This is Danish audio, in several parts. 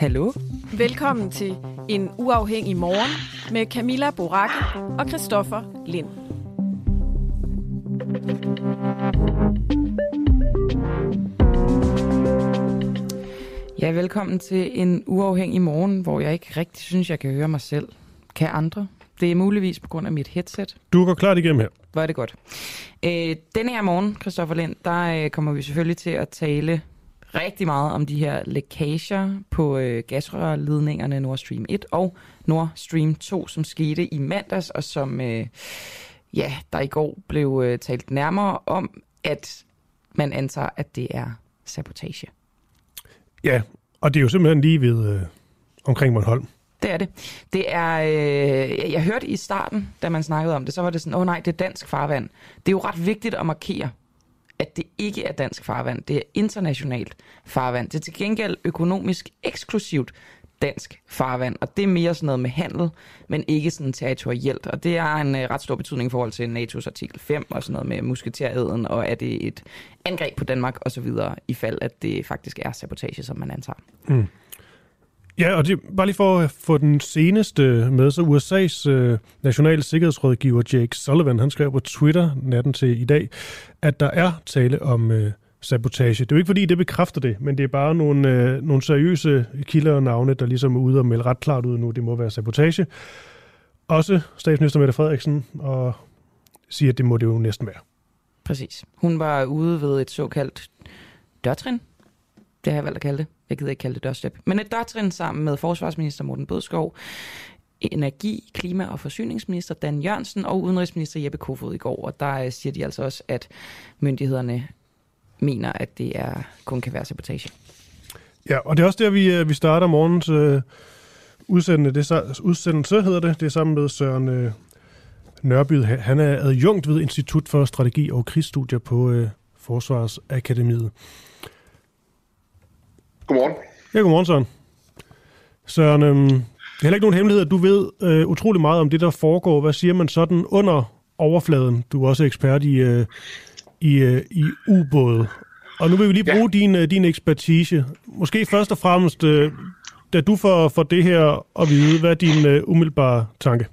Hallo? Velkommen til En Uafhængig Morgen med Camilla Boracke og Christoffer Lind. Ja, velkommen til en uafhængig morgen, hvor jeg ikke rigtig synes, jeg kan høre mig selv. Kan andre? Det er muligvis på grund af mit headset. Du går klart igennem her. Hvor er det godt. Øh, denne her morgen, Christoffer Lind, der øh, kommer vi selvfølgelig til at tale rigtig meget om de her lækager på øh, gasrørledningerne Nord Stream 1 og Nord Stream 2, som skete i mandags, og som øh, ja, der i går blev øh, talt nærmere om, at man antager, at det er sabotage. Ja, og det er jo simpelthen lige ved øh, omkring Bornholm. Det er det. Det er, øh, jeg hørte i starten, da man snakkede om det, så var det sådan, åh oh, nej, det er dansk farvand. Det er jo ret vigtigt at markere, at det ikke er dansk farvand. Det er internationalt farvand. Det er til gengæld økonomisk eksklusivt dansk farvand, og det er mere sådan noget med handel, men ikke sådan territorielt. Og det har en øh, ret stor betydning i forhold til NATO's artikel 5 og sådan noget med musketeræden, og er det et angreb på Danmark og så videre, i fald at det faktisk er sabotage, som man antager. Mm. Ja, og det, bare lige for at få den seneste med, så USA's øh, nationale sikkerhedsrådgiver Jake Sullivan, han skrev på Twitter natten til i dag, at der er tale om øh, sabotage. Det er jo ikke fordi, det bekræfter det, men det er bare nogle, øh, nogle seriøse kilder og navne, der ligesom er ude og melde ret klart ud nu, det må være sabotage. Også statsminister Mette Frederiksen og siger, at det må det jo næsten være. Præcis. Hun var ude ved et såkaldt dørtrin. Det har jeg valgt at kalde det. Jeg gider ikke kalde det dørstep. Men et dørtrin sammen med forsvarsminister Morten Bødskov, energi-, klima- og forsyningsminister Dan Jørgensen og udenrigsminister Jeppe Kofod i går. Og der øh, siger de altså også, at myndighederne mener, at det er, kun kan være sabotage. Ja, og det er også der, vi, øh, vi starter morgens øh, udsendelse. Det er, udsendelse hedder det. Det er sammen med Søren øh, Nørby. Han er adjunkt ved Institut for Strategi og Krigsstudier på øh, Forsvarsakademiet. Godmorgen. Ja, godmorgen Søren. Søren, øh, det er heller ikke nogen hemmelighed, at du ved øh, utrolig meget om det, der foregår. Hvad siger man sådan under overfladen? Du er også ekspert i, øh, i, øh, i ubåde. Og nu vil vi lige bruge ja. din, øh, din ekspertise. Måske først og fremmest, øh, da du får, får det her at vide, hvad er din uh, umiddelbare tanke?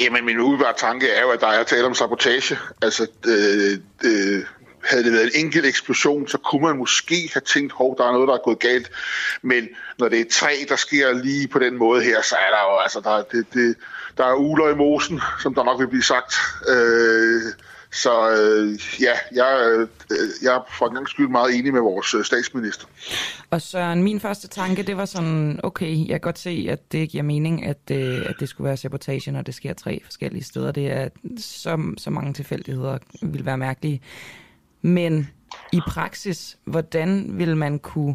Jamen, min umiddelbare tanke er jo, at der er tale om sabotage. Altså, øh, øh, havde det været en enkelt eksplosion, så kunne man måske have tænkt, hov, der er noget, der er gået galt. Men når det er tre, der sker lige på den måde her, så er der jo, altså, der, det, det, der er uler i mosen, som der nok vil blive sagt. Øh, så øh, ja, jeg, øh, jeg er for en gang skyld meget enig med vores øh, statsminister. Og så min første tanke, det var sådan, okay, jeg kan godt se, at det giver mening, at, øh, at det skulle være sabotage, når det sker tre forskellige steder. Det er så, så mange tilfældigheder vil være mærkelige. Men i praksis, hvordan vil man kunne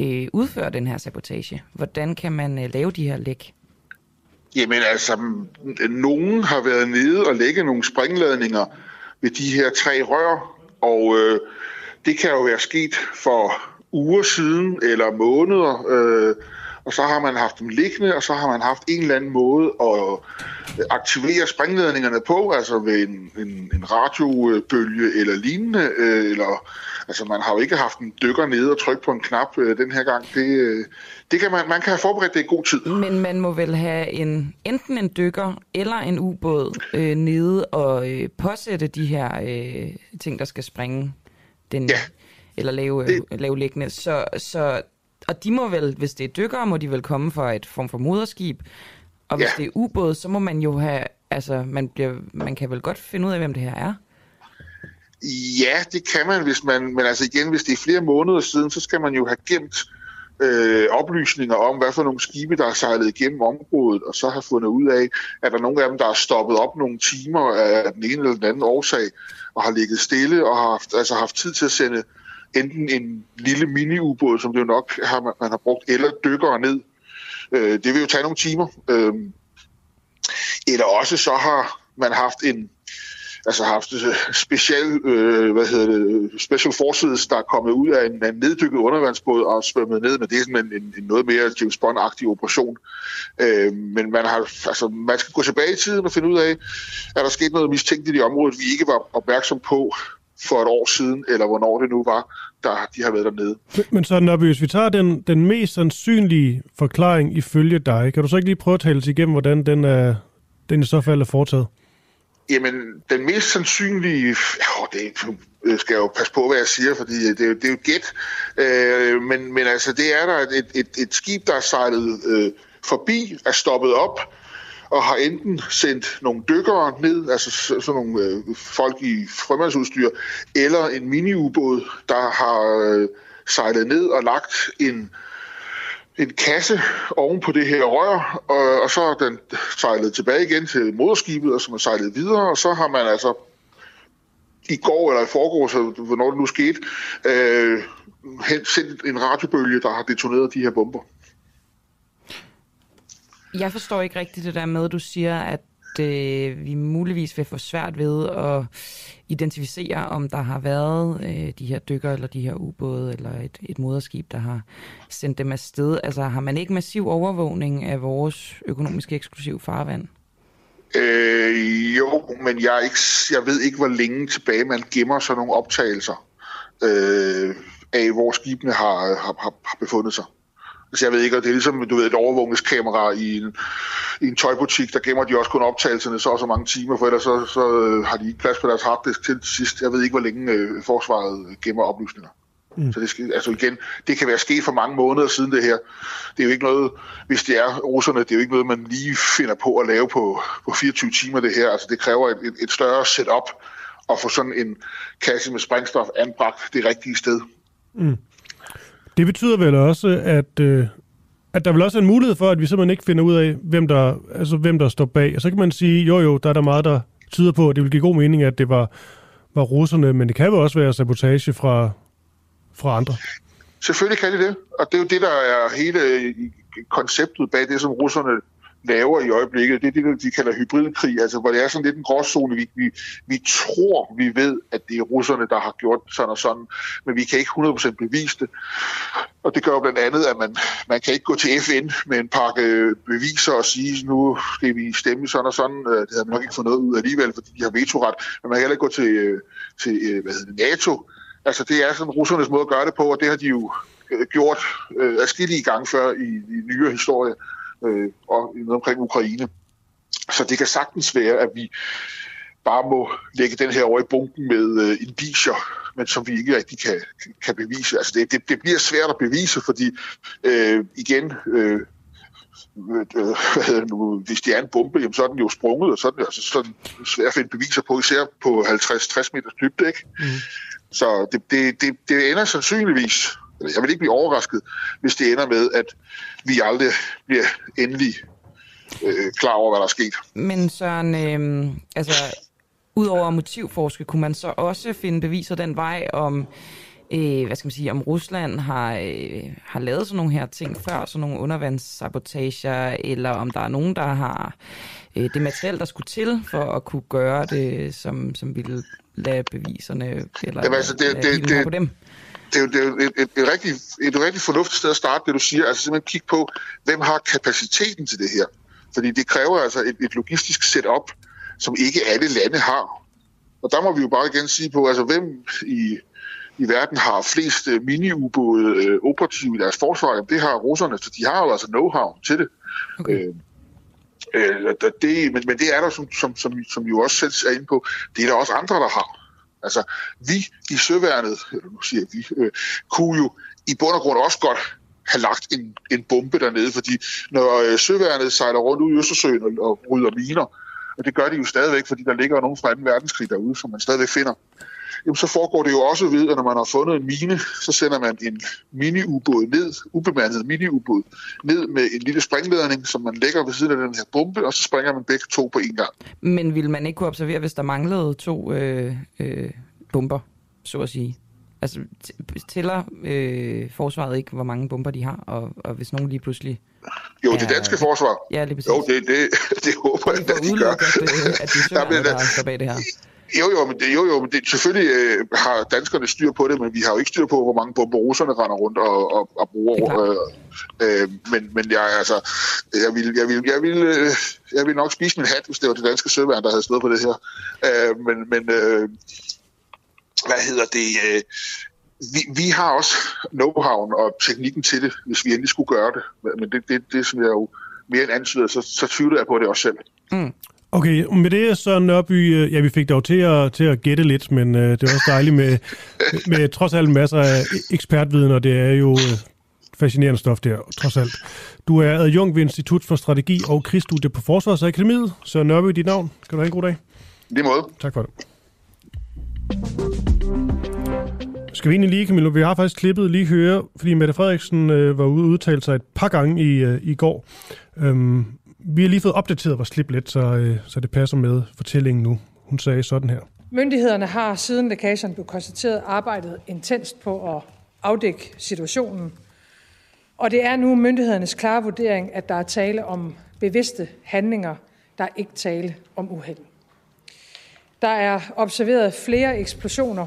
øh, udføre den her sabotage? Hvordan kan man øh, lave de her læk? Jamen altså, nogen har været nede og lægge nogle springladninger ved de her tre rør, og øh, det kan jo være sket for uger siden eller måneder, øh, og så har man haft dem liggende, og så har man haft en eller anden måde at aktivere springledningerne på, altså ved en, en, en radiobølge eller lignende, øh, eller altså man har jo ikke haft en dykker nede og trykke på en knap øh, den her gang. Det, øh, det kan man, man kan have forberedt det i god tid. Men man må vel have en, enten en dykker eller en ubåd øh, nede og øh, påsætte de her øh, ting, der skal springe den, ja. eller lave, det... lave liggende. Så, så Og de må vel, hvis det er dykkere, må de vel komme fra et form for moderskib. Og hvis Ja. det er ubåd, så må man jo have, altså man, bliver, man kan vel godt finde ud af, hvem det her er. Ja, det kan man, hvis man, men altså igen, hvis det er flere måneder siden, så skal man jo have gemt øh, oplysninger om, hvad for nogle skibe, der er sejlet igennem området, og så har fundet ud af, at der er nogle af dem, der er stoppet op nogle timer af den ene eller den anden årsag, og har ligget stille og har haft, altså haft tid til at sende enten en lille mini-ubåd, som det jo nok har, man, man har brugt, eller dykkere ned. Øh, det vil jo tage nogle timer. Øh, eller også så har man haft en altså haft øh, special, øh, hvad hedder det, special forces, der er kommet ud af en, en neddykket undervandsbåd og svømmet ned, men det er sådan en, en, en noget mere James Bond-agtig operation. Øh, men man, har, altså, man skal gå tilbage i tiden og finde ud af, er der sket noget mistænkeligt i området, vi ikke var opmærksom på for et år siden, eller hvornår det nu var, der de har været dernede. Men, så Nørby, hvis vi tager den, den mest sandsynlige forklaring ifølge dig, kan du så ikke lige prøve at tale os igennem, hvordan den, er, den i så fald er foretaget? Jamen, den mest sandsynlige... Jo, det øh, skal jeg jo passe på, hvad jeg siger, fordi det, er jo- det er jo gæt. Øh, men, men altså, det er der et, et, et skib, der er sejlet øh, forbi, er stoppet op, og har enten sendt nogle dykkere ned, altså sådan nogle øh, folk i frømandsudstyr, eller en miniubåd, der har øh, sejlet ned og lagt en en kasse oven på det her rør, og, og så er den sejlet tilbage igen til moderskibet, og som har sejlet videre, og så har man altså i går eller i forgårs, hvornår det nu skete, øh, sendt en radiobølge, der har detoneret de her bomber. Jeg forstår ikke rigtigt det der med, at du siger, at øh, vi muligvis vil få svært ved at identificere, om der har været øh, de her dykker eller de her ubåde eller et, et moderskib, der har sendt dem afsted. Altså har man ikke massiv overvågning af vores økonomiske eksklusiv farvand? Øh, jo, men jeg, er ikke, jeg ved ikke, hvor længe tilbage man gemmer sådan nogle optagelser øh, af, hvor skibene har, har, har, har befundet sig. Altså jeg ved ikke, og det er ligesom du ved, et overvågningskamera i en, i en tøjbutik, der gemmer de også kun optagelserne så og så mange timer, for ellers så, så øh, har de ikke plads på deres harddisk til sidst. Jeg ved ikke, hvor længe øh, forsvaret gemmer oplysninger. Mm. Så det skal, altså igen, det kan være sket for mange måneder siden det her. Det er jo ikke noget, hvis det er russerne, det er jo ikke noget, man lige finder på at lave på, på 24 timer det her. Altså det kræver et, et, et større setup at få sådan en kasse med sprængstof anbragt det rigtige sted. Det betyder vel også, at, øh, at der vil også er en mulighed for, at vi simpelthen ikke finder ud af, hvem der, altså, hvem der står bag. Og så kan man sige, jo jo, der er der meget, der tyder på, at det vil give god mening, at det var, var russerne, men det kan jo også være sabotage fra, fra andre. Selvfølgelig kan det det, og det er jo det, der er hele konceptet bag det, som russerne laver i øjeblikket. Det er det, de kalder hybridkrig, altså hvor det er sådan lidt en gråzone. Vi, vi, vi tror, vi ved, at det er russerne, der har gjort sådan og sådan, men vi kan ikke 100% bevise det. Og det gør jo blandt andet, at man, man kan ikke gå til FN med en pakke øh, beviser og sige, nu skal vi stemme sådan og sådan. Øh, det havde man nok ikke fået noget ud alligevel, fordi de har vetoret. Men man kan heller ikke gå til, øh, til hvad hedder det, NATO. Altså det er sådan russernes måde at gøre det på, og det har de jo gjort øh, afskillige gange før i, i nyere historie øh, og omkring Ukraine. Så det kan sagtens være, at vi bare må lægge den her over i bunken med øh, indicier, men som vi ikke rigtig kan, kan bevise. Altså det, det, det bliver svært at bevise, fordi øh, igen, øh, øh, hvad hedder nu, hvis det er en bombe, jamen, så er den jo sprunget, og så er den, altså, så er den svær at finde beviser på, især på 50-60 meters dybde. Ikke? Mm. Så det, det, det, det ender sandsynligvis, eller jeg vil ikke blive overrasket, hvis det ender med, at vi aldrig bliver endelig øh, klar over, hvad der er sket. Men Søren, øh, altså, udover motivforske, kunne man så også finde beviser den vej om, øh, hvad skal man sige, om Rusland har, øh, har lavet sådan nogle her ting før, sådan nogle undervandssabotager, eller om der er nogen, der har øh, det materiel, der skulle til for at kunne gøre det, som, som ville lade beviserne, eller Jamen, altså, det- lade det- det- på dem. Det er jo, det er jo et, et, et, rigtig, et rigtig fornuftigt sted at starte, det du siger. Altså simpelthen kigge på, hvem har kapaciteten til det her. Fordi det kræver altså et, et logistisk setup, som ikke alle lande har. Og der må vi jo bare igen sige på, altså hvem i, i verden har flest øh, mini-ubåde øh, operative i deres forsvar? Jamen, det har russerne, så de har jo altså know-how til det. Okay. Øh, øh, det men, men det er der, som, som, som, som I jo også selv er inde på, det er der også andre, der har. Altså, vi i søværnet, eller nu siger vi, øh, kunne jo i bund og grund også godt have lagt en, en bombe dernede, fordi når øh, søværnet sejler rundt ud i Østersøen og, og rydder miner, og det gør de jo stadigvæk, fordi der ligger nogen fra 2. verdenskrig derude, som man stadigvæk finder, jamen så foregår det jo også ved, at når man har fundet en mine, så sender man en mini-ubåd ned, ubemandet mini-ubåd, ned med en lille springledning, som man lægger ved siden af den her bombe, og så springer man begge to på en gang. Men ville man ikke kunne observere, hvis der manglede to øh, øh, bomber, så at sige? Altså, tæller øh, forsvaret ikke, hvor mange bomber de har, og, og hvis nogen lige pludselig... Jo, det danske forsvar. Ja, lige præcis. Jo, det, det, det håber jeg, at de gør. At, øh, at de søger, der står bag det her. Jo, jo, men, det, jo, jo, men det, selvfølgelig øh, har danskerne styr på det, men vi har jo ikke styr på, hvor mange bomber russerne render rundt og, og, og bruger. Øh, øh, men, men jeg, altså, jeg vil, jeg, vil, jeg, vil, øh, jeg vil nok spise min hat, hvis det var det danske søværn, der havde stået på det her. Øh, men men øh, hvad hedder det? Øh, vi, vi har også know-how og teknikken til det, hvis vi endelig skulle gøre det. Men det, det, det som jeg jo mere end antyder, så, så tvivler jeg på det også selv. Mm. Okay, med det så Nørby, øh, ja, vi fik dog til at, til at gætte lidt, men uh, det var også dejligt med, med trods alt masser af ekspertviden, og det er jo uh, fascinerende stof der, trods alt. Du er adjunkt ved Institut for Strategi og Krigsstudie på Forsvarsakademiet. Så Nørby, dit navn. Skal du have en god dag? Lige måde. Tak for det. Skal vi egentlig lige, Camilla, vi har faktisk klippet lige høre, fordi Mette Frederiksen øh, var ude og udtale sig et par gange i, øh, i går. Øhm, vi har lige fået opdateret vores klip lidt, så, øh, så det passer med fortællingen nu. Hun sagde sådan her. Myndighederne har siden lækagen blev konstateret arbejdet intenst på at afdække situationen. Og det er nu myndighedernes klare vurdering, at der er tale om bevidste handlinger, der er ikke tale om uheld. Der er observeret flere eksplosioner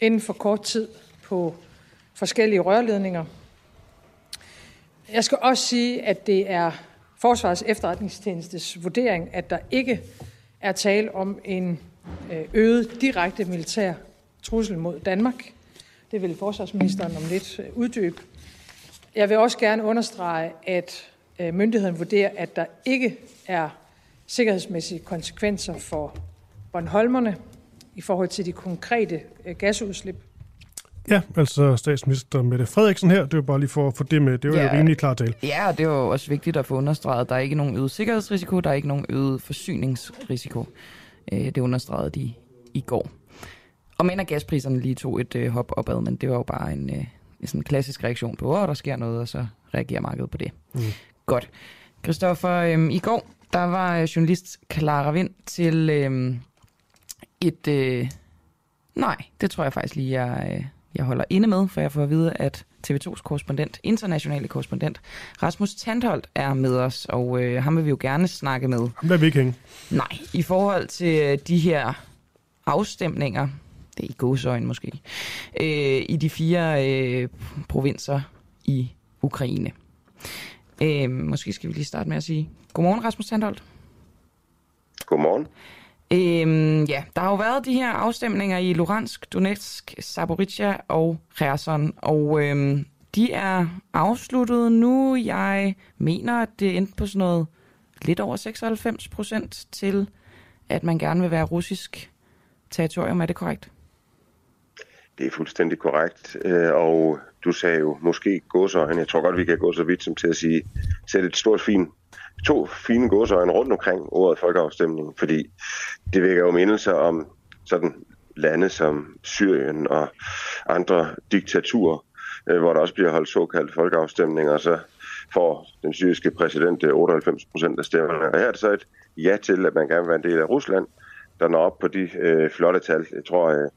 inden for kort tid på forskellige rørledninger. Jeg skal også sige, at det er Forsvarets efterretningstjenestes vurdering, at der ikke er tale om en øh, øget direkte militær trussel mod Danmark. Det vil forsvarsministeren om lidt øh, uddybe. Jeg vil også gerne understrege, at øh, myndigheden vurderer, at der ikke er sikkerhedsmæssige konsekvenser for Bornholmerne i forhold til de konkrete gasudslip. Ja, altså statsminister Mette Frederiksen her, det var bare lige for at få det med, det var ja, jo rimelig klart tale. Ja, og det var også vigtigt at få understreget, der er ikke nogen øget sikkerhedsrisiko, der er ikke nogen øget forsyningsrisiko. Øh, det understregede de i går. Og men at gaspriserne lige tog et øh, hop opad, men det var jo bare en, øh, en sådan klassisk reaktion på, at der sker noget, og så reagerer markedet på det. Mm. Godt. Christoffer, øh, i går, der var journalist Clara Vind til øh, et... Øh, nej, det tror jeg faktisk lige, jeg... Øh, jeg holder inde med, for jeg får at vide, at TV2's korrespondent, internationale korrespondent, Rasmus Tandholt er med os, og øh, ham vil vi jo gerne snakke med. Hvad vil vi ikke hænge? Nej, i forhold til øh, de her afstemninger, det er i godsøjen måske, øh, i de fire øh, provinser i Ukraine. Øh, måske skal vi lige starte med at sige godmorgen, Rasmus Tandholt. Godmorgen. Øhm, ja, der har jo været de her afstemninger i Luhansk, Donetsk, Zaporizhia og Kherson, og øhm, de er afsluttet nu. Jeg mener, at det endte på sådan noget lidt over 96 procent til, at man gerne vil være russisk territorium. Er det korrekt? Det er fuldstændig korrekt, øh, og du sagde jo måske gåsøjne. Jeg tror godt, vi kan gå så vidt som til at sige, sætte et stort fint to fine godsøjne rundt omkring ordet folkeafstemning, fordi det vækker jo mindelser om sådan lande som Syrien og andre diktaturer, øh, hvor der også bliver holdt såkaldte folkeafstemninger, og så får den syriske præsident øh, 98 procent af stemmerne. Og her er det så et ja til, at man gerne vil være en del af Rusland, der når op på de øh, flotte tal. Jeg tror, øh,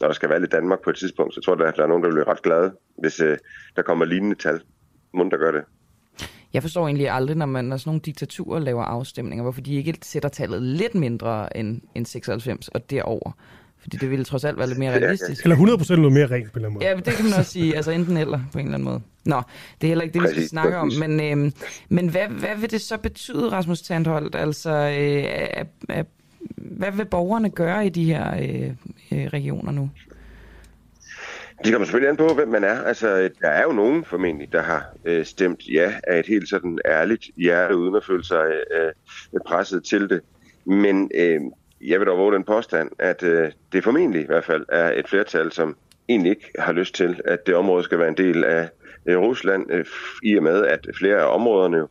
når der skal være lidt Danmark på et tidspunkt, så tror jeg, at der er nogen, der bliver ret glade, hvis øh, der kommer lignende tal. Mund, der gør det. Jeg forstår egentlig aldrig, når man når sådan nogle diktaturer laver afstemninger, hvorfor de ikke sætter tallet lidt mindre end, end 96 og derover. Fordi det ville trods alt være lidt mere realistisk. Eller 100% noget mere rent på en eller anden måde. Ja, det kan man også sige. Altså enten eller på en eller anden måde. Nå, det er heller ikke det, vi skal snakke om. Men, øh, men hvad, hvad vil det så betyde, Rasmus Tandholt? Altså, øh, øh, øh, hvad vil borgerne gøre i de her øh, øh, regioner nu? Det kommer selvfølgelig an på, hvem man er. Altså, der er jo nogen formentlig, der har øh, stemt ja af et helt sådan ærligt hjerte, uden at føle sig øh, presset til det. Men øh, jeg vil dog våge den påstand, at øh, det formentlig i hvert fald er et flertal, som egentlig ikke har lyst til, at det område skal være en del af øh, Rusland, øh, i og med at flere af områderne jo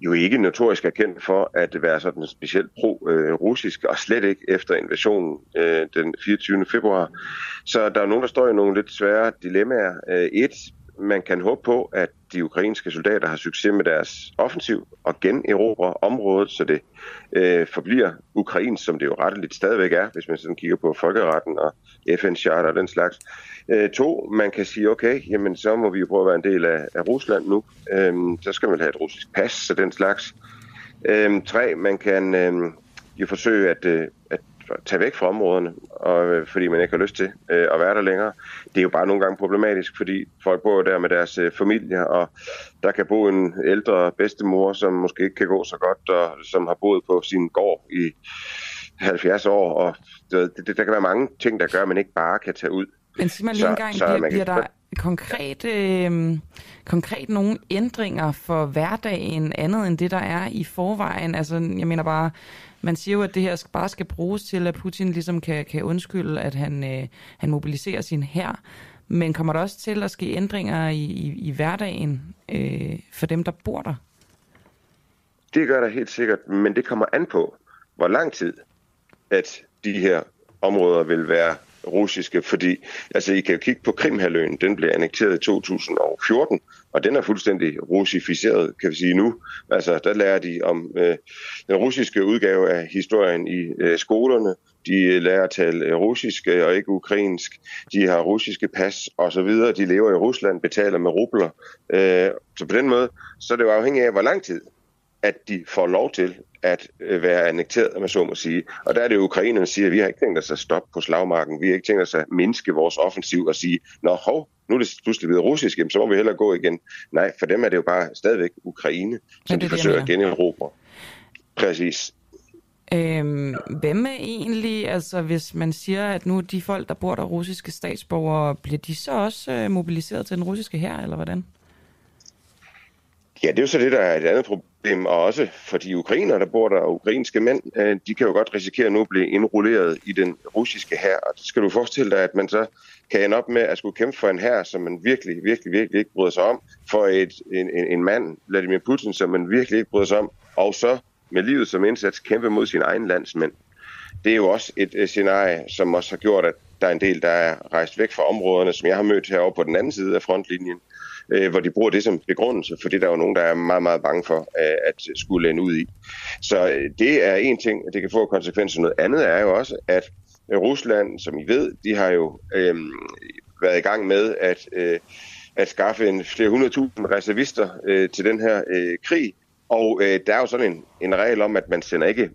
jo ikke notorisk er kendt for at være sådan specielt pro-russisk, og slet ikke efter invasionen øh, den 24. februar. Så der er nogen, der står i nogle lidt svære dilemmaer. Øh, et, man kan håbe på, at de ukrainske soldater har succes med deres offensiv og generobre området, så det øh, forbliver Ukrains, som det jo retteligt stadigvæk er, hvis man sådan kigger på folkeretten og FN-charter og den slags. Øh, to, man kan sige, okay, jamen så må vi jo prøve at være en del af, af Rusland nu. Øh, så skal man have et russisk pas, så den slags. Øh, tre, man kan øh, jo forsøge at, øh, at tage væk fra områderne, og, øh, fordi man ikke har lyst til øh, at være der længere. Det er jo bare nogle gange problematisk, fordi folk bor der med deres øh, familie, og der kan bo en ældre bedstemor, som måske ikke kan gå så godt, og som har boet på sin gård i 70 år, og det, det, der kan være mange ting, der gør, at man ikke bare kan tage ud. Men sig mig lige en gang, så, bliver, bliver der konkret, øh, konkret nogle ændringer for hverdagen andet end det, der er i forvejen? Altså, jeg mener bare, man siger jo, at det her bare skal bruges til, at Putin ligesom kan, kan undskylde, at han, øh, han mobiliserer sin hær. Men kommer der også til at ske ændringer i, i, i hverdagen øh, for dem, der bor der? Det gør der helt sikkert, men det kommer an på, hvor lang tid, at de her områder vil være russiske, fordi altså, I kan jo kigge på Krimhaløen, den blev annekteret i 2014, og den er fuldstændig russificeret, kan vi sige nu. Altså, der lærer de om øh, den russiske udgave af historien i øh, skolerne. De øh, lærer at tale øh, russisk øh, og ikke ukrainsk. De har russiske pas og så videre. De lever i Rusland, betaler med rubler. Øh, så på den måde, så er det jo afhængigt af, hvor lang tid at de får lov til at øh, være annekteret, man så må sige. Og der er det Ukrainerne, der siger, at vi har ikke tænkt os at stoppe på slagmarken. Vi har ikke tænkt os at mindske vores offensiv og sige, nå hov, nu er det pludselig blevet russisk, så må vi hellere gå igen. Nej, for dem er det jo bare stadigvæk Ukraine, som de forsøger at generobre. Præcis. Øhm, hvem er egentlig, altså hvis man siger, at nu de folk, der bor der russiske statsborgere, bliver de så også øh, mobiliseret til den russiske her, eller hvordan? Ja, det er jo så det, der er et andet problem, og også for de ukrainer, der bor der, ukrainske mænd, øh, de kan jo godt risikere nu at blive indrulleret i den russiske hær, Og det skal du forestille dig, at man så kan ende op med at skulle kæmpe for en hær, som man virkelig, virkelig, virkelig ikke bryder sig om, for et, en, en, en mand, Vladimir Putin, som man virkelig ikke bryder sig om, og så med livet som indsats kæmpe mod sin egen landsmænd. Det er jo også et, et scenarie, som også har gjort, at der er en del, der er rejst væk fra områderne, som jeg har mødt herovre på den anden side af frontlinjen, øh, hvor de bruger det som begrundelse, fordi der er jo nogen, der er meget, meget bange for øh, at skulle ende ud i. Så øh, det er en ting, det kan få konsekvenser. Noget andet er jo også, at øh, Rusland, som I ved, de har jo øh, været i gang med at, øh, at skaffe en flere hundredtusind reservister øh, til den her øh, krig. Og øh, der er jo sådan en, en regel om, at man sender ikke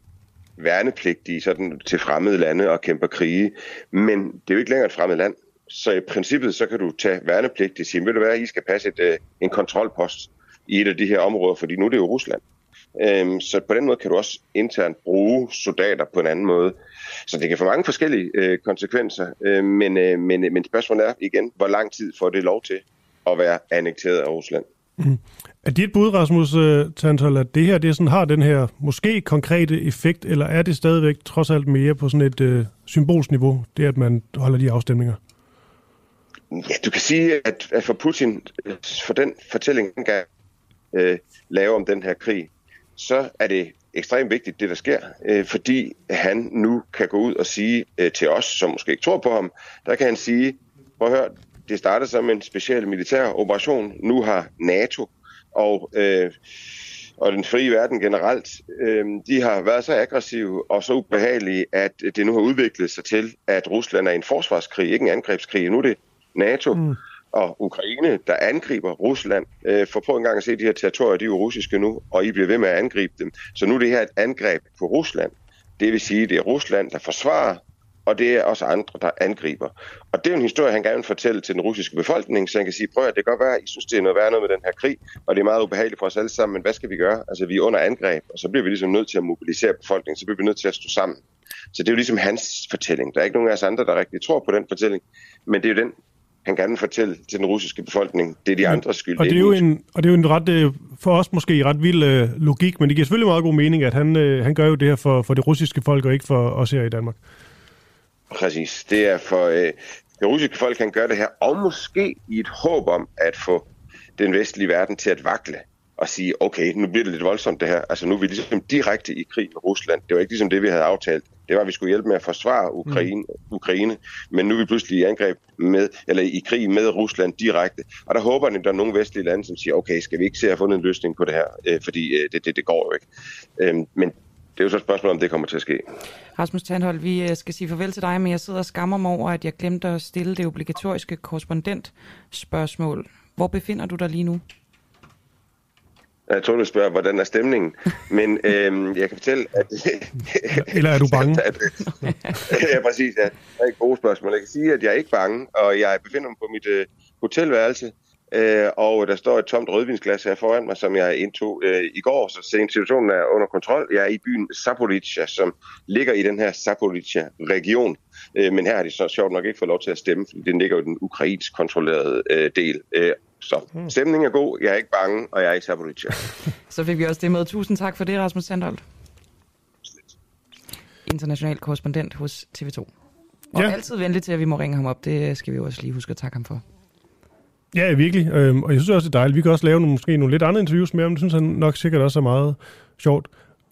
værnepligtige sådan, til fremmede lande og kæmper krige. Men det er jo ikke længere et fremmed land. Så i princippet, så kan du tage værnepligt og sige, vil det være, at I skal passe et, øh, en kontrolpost i et af de her områder, fordi nu er det jo Rusland. Øhm, så på den måde kan du også internt bruge soldater på en anden måde. Så det kan få mange forskellige øh, konsekvenser, øhm, øh, men, øh, men, men spørgsmålet er igen, hvor lang tid får det lov til at være annekteret af Rusland? Mm. Er dit bud, Rasmus øh, Tantol, at det her det sådan, har den her måske konkrete effekt, eller er det stadigvæk trods alt mere på sådan et øh, symbolsniveau, det at man holder de afstemninger? Ja, du kan sige, at, at for Putin, øh, for den fortælling, han kan øh, lave om den her krig, så er det ekstremt vigtigt, det der sker, øh, fordi han nu kan gå ud og sige øh, til os, som måske ikke tror på ham, der kan han sige, prøv at høre, det startede som en speciel militær operation, nu har NATO og, øh, og den frie verden generelt, øh, de har været så aggressive og så ubehagelige, at det nu har udviklet sig til, at Rusland er en forsvarskrig, ikke en angrebskrig. Nu er det NATO mm. og Ukraine, der angriber Rusland. Øh, for prøv engang at se, de her territorier, de er jo russiske nu, og I bliver ved med at angribe dem. Så nu er det her et angreb på Rusland. Det vil sige, det er Rusland, der forsvarer, og det er også andre, der angriber. Og det er en historie, han gerne vil fortælle til den russiske befolkning, så han kan sige, prøv at det kan godt være, at I synes, det er noget værd noget med den her krig, og det er meget ubehageligt for os alle sammen, men hvad skal vi gøre? Altså, vi er under angreb, og så bliver vi ligesom nødt til at mobilisere befolkningen, så bliver vi nødt til at stå sammen. Så det er jo ligesom hans fortælling. Der er ikke nogen af os andre, der rigtig tror på den fortælling, men det er jo den, han gerne vil fortælle til den russiske befolkning. Det er de andres skyld. Og det er, jo en, og det er jo en ret, øh, for os måske ret vild øh, logik, men det giver selvfølgelig meget god mening, at han, øh, han gør jo det her for, for det russiske folk, og ikke for os her i Danmark. Præcis. Det er for, det russiske folk kan gøre det her, og måske i et håb om at få den vestlige verden til at vakle og sige, okay, nu bliver det lidt voldsomt det her. Altså nu er vi ligesom direkte i krig med Rusland. Det var ikke ligesom det, vi havde aftalt. Det var, at vi skulle hjælpe med at forsvare Ukraine, mm. Ukraine men nu er vi pludselig i angreb med, eller i krig med Rusland direkte. Og der håber at der er nogle vestlige lande, som siger, okay, skal vi ikke se at have fundet en løsning på det her? Øh, fordi øh, det, det, det går jo ikke. Øh, men det er jo så et spørgsmål, om det kommer til at ske. Rasmus Tandhold, vi øh, skal sige farvel til dig, men jeg sidder og skammer mig over, at jeg glemte at stille det obligatoriske korrespondent-spørgsmål. Hvor befinder du dig lige nu? Jeg tror, du spørger, hvordan er stemningen? Men øhm, jeg kan fortælle, at... Eller er du bange? at, ja, præcis. Ja. Det er et gode spørgsmål. Jeg kan sige, at jeg er ikke bange, og jeg befinder mig på mit øh, hotelværelse, øh, og der står et tomt rødvinsglas her foran mig, som jeg indtog øh, i går, så situationen er under kontrol. Jeg er i byen Zaporizhia, som ligger i den her Zaporizhia-region, øh, men her har de så sjovt nok ikke fået lov til at stemme, fordi den ligger jo i den ukrainsk kontrollerede øh, del. Øh, så hmm. stemningen er god, jeg er ikke bange, og jeg er i Zaporizhia. så fik vi også det med. Tusind tak for det, Rasmus Sandholt. International korrespondent hos TV2. Og ja. altid venlig til, at vi må ringe ham op. Det skal vi også lige huske at takke ham for. Ja, virkelig. Øhm, og jeg synes også, det er dejligt. Vi kan også lave nogle, måske nogle lidt andre interviews med ham. Det synes han nok sikkert også er meget sjovt.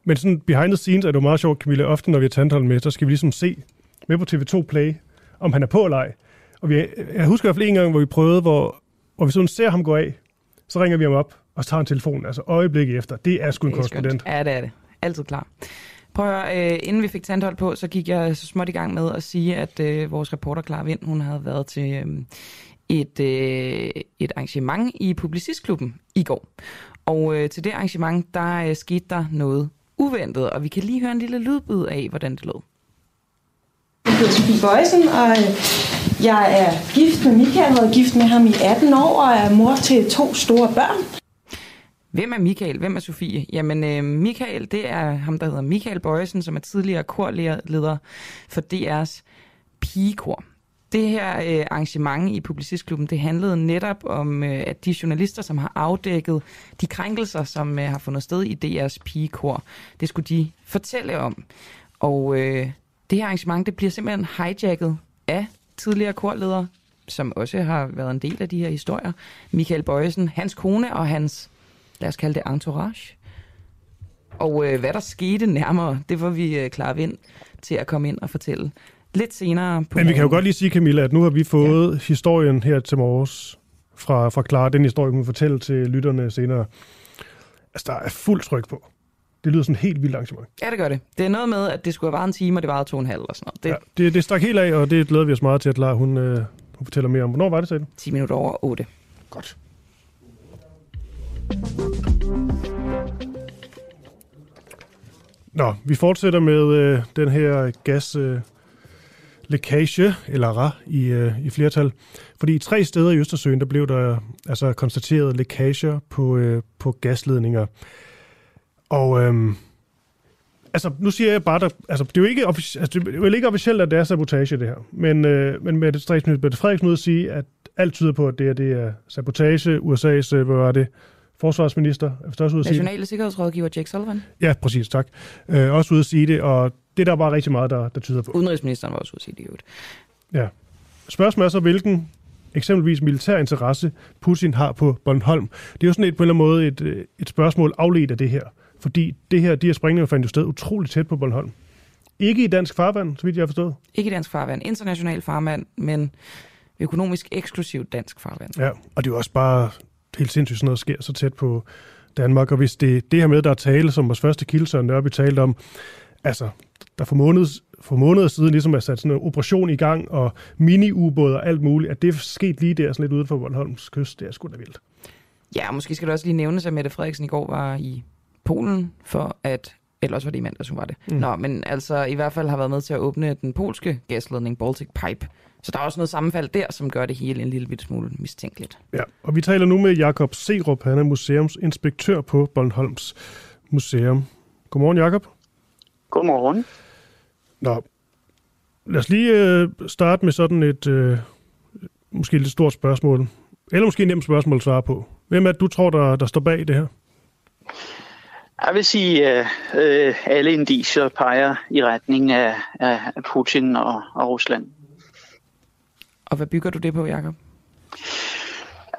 Men sådan behind the scenes er det jo meget sjovt, Camilla. Ofte, når vi har Tandhold med, så skal vi ligesom se med på TV2 Play, om han er på eller ej. Og vi, jeg husker i hvert fald en gang, hvor vi prøvede, hvor og hvis hun ser ham gå af, så ringer vi ham op og så tager han telefonen. Altså øjeblikket efter. Det er sgu en korrespondent. Ja, det er det. Altid klar. Prøv at høre, øh, inden vi fik tandhold på, så gik jeg så småt i gang med at sige, at øh, vores reporter Clara Vind, hun havde været til øh, et, øh, et arrangement i Publicistklubben i går. Og øh, til det arrangement, der øh, skete der noget uventet, og vi kan lige høre en lille lydbid af, hvordan det lød. Jeg hedder Sofie Bøjsen, og øh, jeg er gift med Michael, har gift med ham i 18 år, og er mor til to store børn. Hvem er Michael? Hvem er Sofie? Jamen, øh, Michael, det er ham, der hedder Michael Bøjsen, som er tidligere korleder for DR's pigekor. Det her øh, arrangement i Publicistklubben, det handlede netop om, øh, at de journalister, som har afdækket de krænkelser, som øh, har fundet sted i DR's pigekor, det skulle de fortælle om. Og øh, det her arrangement, det bliver simpelthen hijacket af tidligere korledere, som også har været en del af de her historier. Michael Bøjesen, hans kone og hans, lad os kalde det entourage. Og øh, hvad der skete nærmere, det var vi øh, klar vind til at komme ind og fortælle lidt senere. På Men vi kan jo godt lige sige, Camilla, at nu har vi fået ja. historien her til morges fra, fra Clara. Den historie, hun fortælle til lytterne senere. Altså, der er fuld tryk på. Det lyder sådan helt vildt arrangement. Ja, det gør det. Det er noget med, at det skulle have varet en time, og det varede to og en halv eller sådan noget. Det... Ja, det, det stak helt af, og det glæder vi os meget til, at Clara, hun, øh, hun fortæller mere om. Hvornår var det, sagde du? 10 minutter over 8. Godt. Nå, vi fortsætter med øh, den her gas øh, lækage, eller ra i, øh, i flertal. Fordi i tre steder i Østersøen, der blev der altså konstateret lækager på, øh, på gasledninger. Og øhm, altså, nu siger jeg bare, der, altså, det er jo ikke, offic- altså, det er jo ikke officielt, at det er sabotage, det her. Men, øh, men med det statsminister Frederiksen ud at sige, at alt tyder på, at det, er, det er sabotage. USA's, øh, hvad var det, forsvarsminister, er også ude at sige Nationale Sikkerhedsrådgiver Jake Sullivan. Ja, præcis, tak. Øh, også ude at sige det, og det der er bare rigtig meget, der, der tyder på. Udenrigsministeren var også ude at sige det. Ja. Spørgsmålet er så, hvilken eksempelvis militær interesse Putin har på Bornholm. Det er jo sådan et, på en eller anden måde et, et spørgsmål afledt af det her. Fordi det her, de her springninger fandt jo sted utroligt tæt på Bornholm. Ikke i dansk farvand, så vidt jeg har forstået. Ikke i dansk farvand. International farvand, men økonomisk eksklusivt dansk farvand. Ja, og det er jo også bare helt sindssygt, sådan noget sker så tæt på Danmark. Og hvis det det her med, der er tale, som vores første kilde, Søren Nørby, talte om, altså, der for, måneds, for måneder siden ligesom er sat sådan en operation i gang, og mini-ubåde og alt muligt, at det er sket lige der, sådan lidt ude for Bornholms kyst, det er sgu da vildt. Ja, måske skal det også lige nævnes, at Mette Frederiksen i går var i Polen for at ellers var det i mandags, hun var det. Mm. Nå, men altså i hvert fald har været med til at åbne den polske gasledning Baltic Pipe. Så der er også noget sammenfald der, som gør det hele en lille smule mistænkeligt. Ja, og vi taler nu med Jakob Serup. Han er museumsinspektør på Bornholms Museum. Godmorgen, Jakob. Godmorgen. Nå, lad os lige øh, starte med sådan et øh, måske lidt stort spørgsmål. Eller måske et nemt spørgsmål at svare på. Hvem er det, du tror, der, der står bag det her? Jeg vil sige, at øh, alle indicier peger i retning af, af Putin og, og Rusland. Og hvad bygger du det på, Jacob?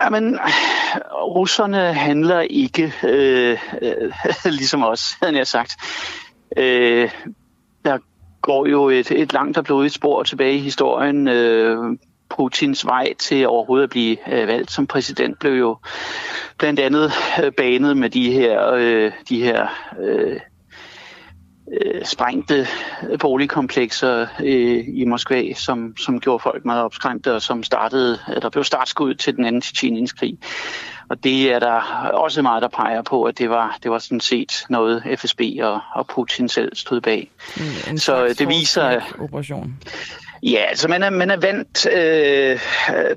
Jamen, russerne handler ikke øh, øh, ligesom os, havde jeg sagt. Øh, der går jo et, et langt og blodigt spor tilbage i historien. Øh, Putins vej til overhovedet at blive øh, valgt som præsident blev jo blandt andet øh, banet med de her, øh, de her øh, øh, sprængte boligkomplekser øh, i Moskva, som, som gjorde folk meget opskræmte, og som startede, der blev startskud til den anden krig. Og det er der også meget, der peger på, at det var, det var sådan set noget FSB og, og Putin selv stod bag. En Så det viser... Operation. Ja, altså man er, man er vant øh, øh,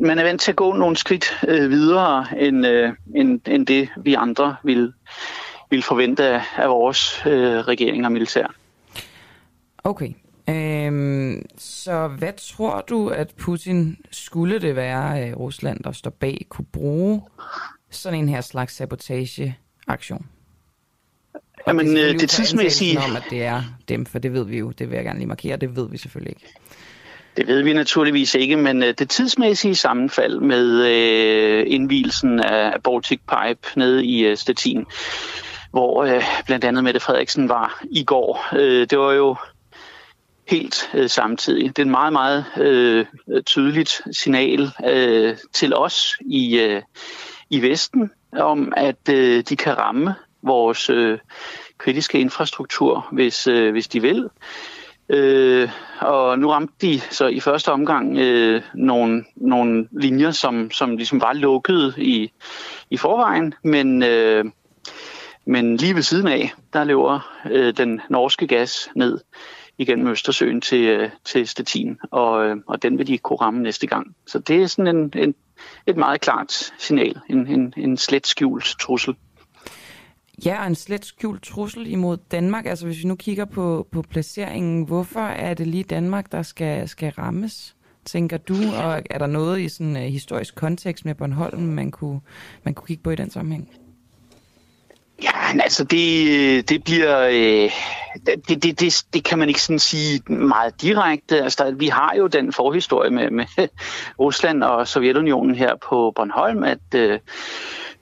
man er vant til at gå nogle skridt øh, videre end, øh, end, end det vi andre vil vil forvente af, af vores øh, regering og militær. Okay. Øhm, så hvad tror du, at Putin, skulle det være øh, Rusland, der står bag, kunne bruge sådan en her slags sabotageaktion? Jamen, det, øh, det tidsmæssige... om, at det er dem, for det ved vi jo. Det vil jeg gerne lige markere. Det ved vi selvfølgelig ikke. Det ved vi naturligvis ikke, men øh, det tidsmæssige sammenfald med øh, indvielsen af Baltic Pipe nede i øh, Stettin, hvor øh, blandt andet Mette Frederiksen var i går. Øh, det var jo helt øh, samtidig. Det er en meget, meget øh, tydeligt signal øh, til os i, øh, i Vesten om, at øh, de kan ramme vores øh, kritiske infrastruktur, hvis, øh, hvis de vil. Øh, og nu ramte de så i første omgang øh, nogle, nogle linjer, som, som ligesom var lukket i, i forvejen, men øh, men lige ved siden af, der løber øh, den norske gas ned igennem Østersøen til, øh, til Stettin, og, øh, og den vil de kunne ramme næste gang. Så det er sådan en, en, et meget klart signal, en, en, en slet skjult trussel. Ja, en slet skjult trussel imod Danmark. Altså hvis vi nu kigger på, på placeringen, hvorfor er det lige Danmark, der skal, skal rammes? tænker du, og er der noget i sådan en uh, historisk kontekst med Bornholm, man kunne, man kunne kigge på i den sammenhæng? Ja, altså det, det bliver, øh, det, det, det, det kan man ikke sådan sige meget direkte. Altså der, vi har jo den forhistorie med, med Rusland og Sovjetunionen her på Bornholm, at øh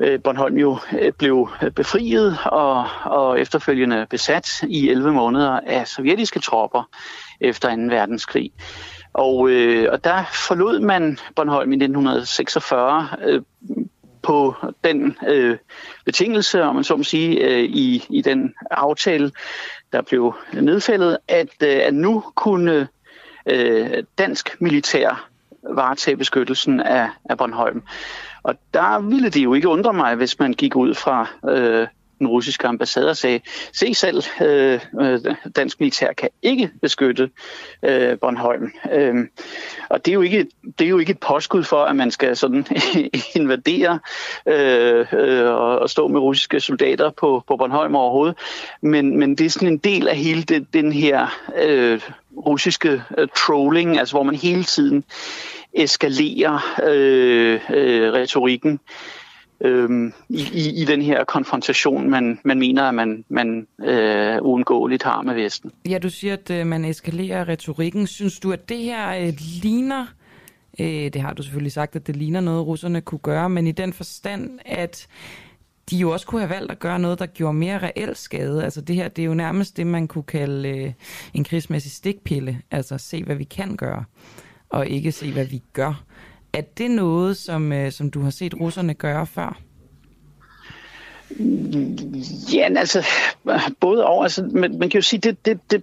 Øh, Bornholm jo øh, blev øh, befriet og, og efterfølgende besat i 11 måneder af sovjetiske tropper efter 2. verdenskrig. Og, øh, og der forlod man Bornholm i 1946 øh, på den øh, betingelse, om man så må sige, øh, i, i den aftale, der blev nedfældet, at, øh, at nu kunne øh, dansk militær varetage beskyttelsen af, af Bornholm. Og der ville det jo ikke undre mig, hvis man gik ud fra øh, den russiske ambassade og sagde, se selv, øh, øh, dansk militær kan ikke beskytte øh, Bornholm. Øh, og det er, jo ikke, det er jo ikke et påskud for, at man skal sådan invadere øh, øh, og stå med russiske soldater på, på Bornholm overhovedet. Men, men det er sådan en del af hele den, den her øh, russiske øh, trolling, altså hvor man hele tiden eskalerer øh, øh, retorikken øh, i, i, i den her konfrontation, man, man mener, at man, man øh, uundgåeligt har med Vesten. Ja, du siger, at øh, man eskalerer retorikken. Synes du, at det her øh, ligner, øh, det har du selvfølgelig sagt, at det ligner noget, russerne kunne gøre, men i den forstand, at de jo også kunne have valgt at gøre noget, der gjorde mere reel skade. Altså det her, det er jo nærmest det, man kunne kalde øh, en krigsmæssig stikpille. Altså se, hvad vi kan gøre, og ikke se, hvad vi gør. Er det noget, som, øh, som du har set russerne gøre før? Ja, altså både over, altså, man, man kan jo sige, det, det, det,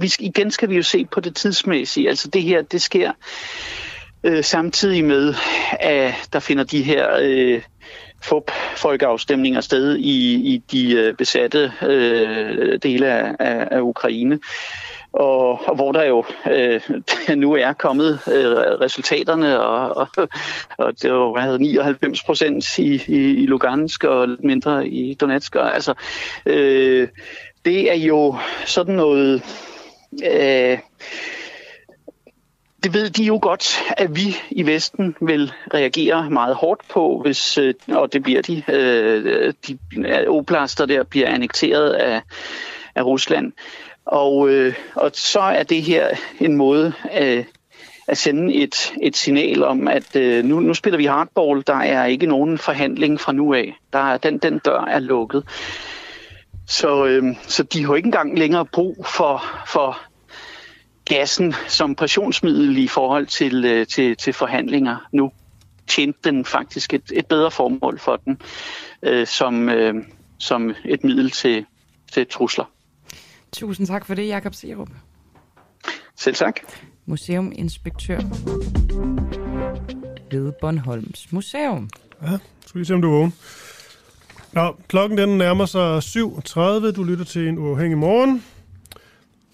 vi skal, igen skal vi jo se på det tidsmæssige. Altså det her, det sker øh, samtidig med, at der finder de her øh, fup folkeafstemninger sted i, i de øh, besatte øh, dele af, af, af Ukraine og, og hvor der jo øh, nu er kommet øh, resultaterne, og, og, og det var hvad 99 procent i, i, i Lugansk og lidt mindre i Donetsk. Altså, øh, det er jo sådan noget... Øh, det ved de jo godt, at vi i Vesten vil reagere meget hårdt på, hvis, øh, og det bliver de, øh, de oplaster der bliver annekteret af, af Rusland. Og, øh, og så er det her en måde øh, at sende et, et signal om, at øh, nu, nu spiller vi hardball, der er ikke nogen forhandling fra nu af. Der er, den, den dør er lukket. Så, øh, så de har ikke engang længere brug for, for gassen som pressionsmiddel i forhold til, øh, til, til forhandlinger nu. Tjente den faktisk et, et bedre formål for den øh, som, øh, som et middel til, til trusler. Tusind tak for det, Jakob Serup. Selv tak. Museuminspektør ved Bornholms Museum. Ja, skal vi se, om du er vågen. Nå, klokken den nærmer sig 7.30. Du lytter til en uafhængig morgen.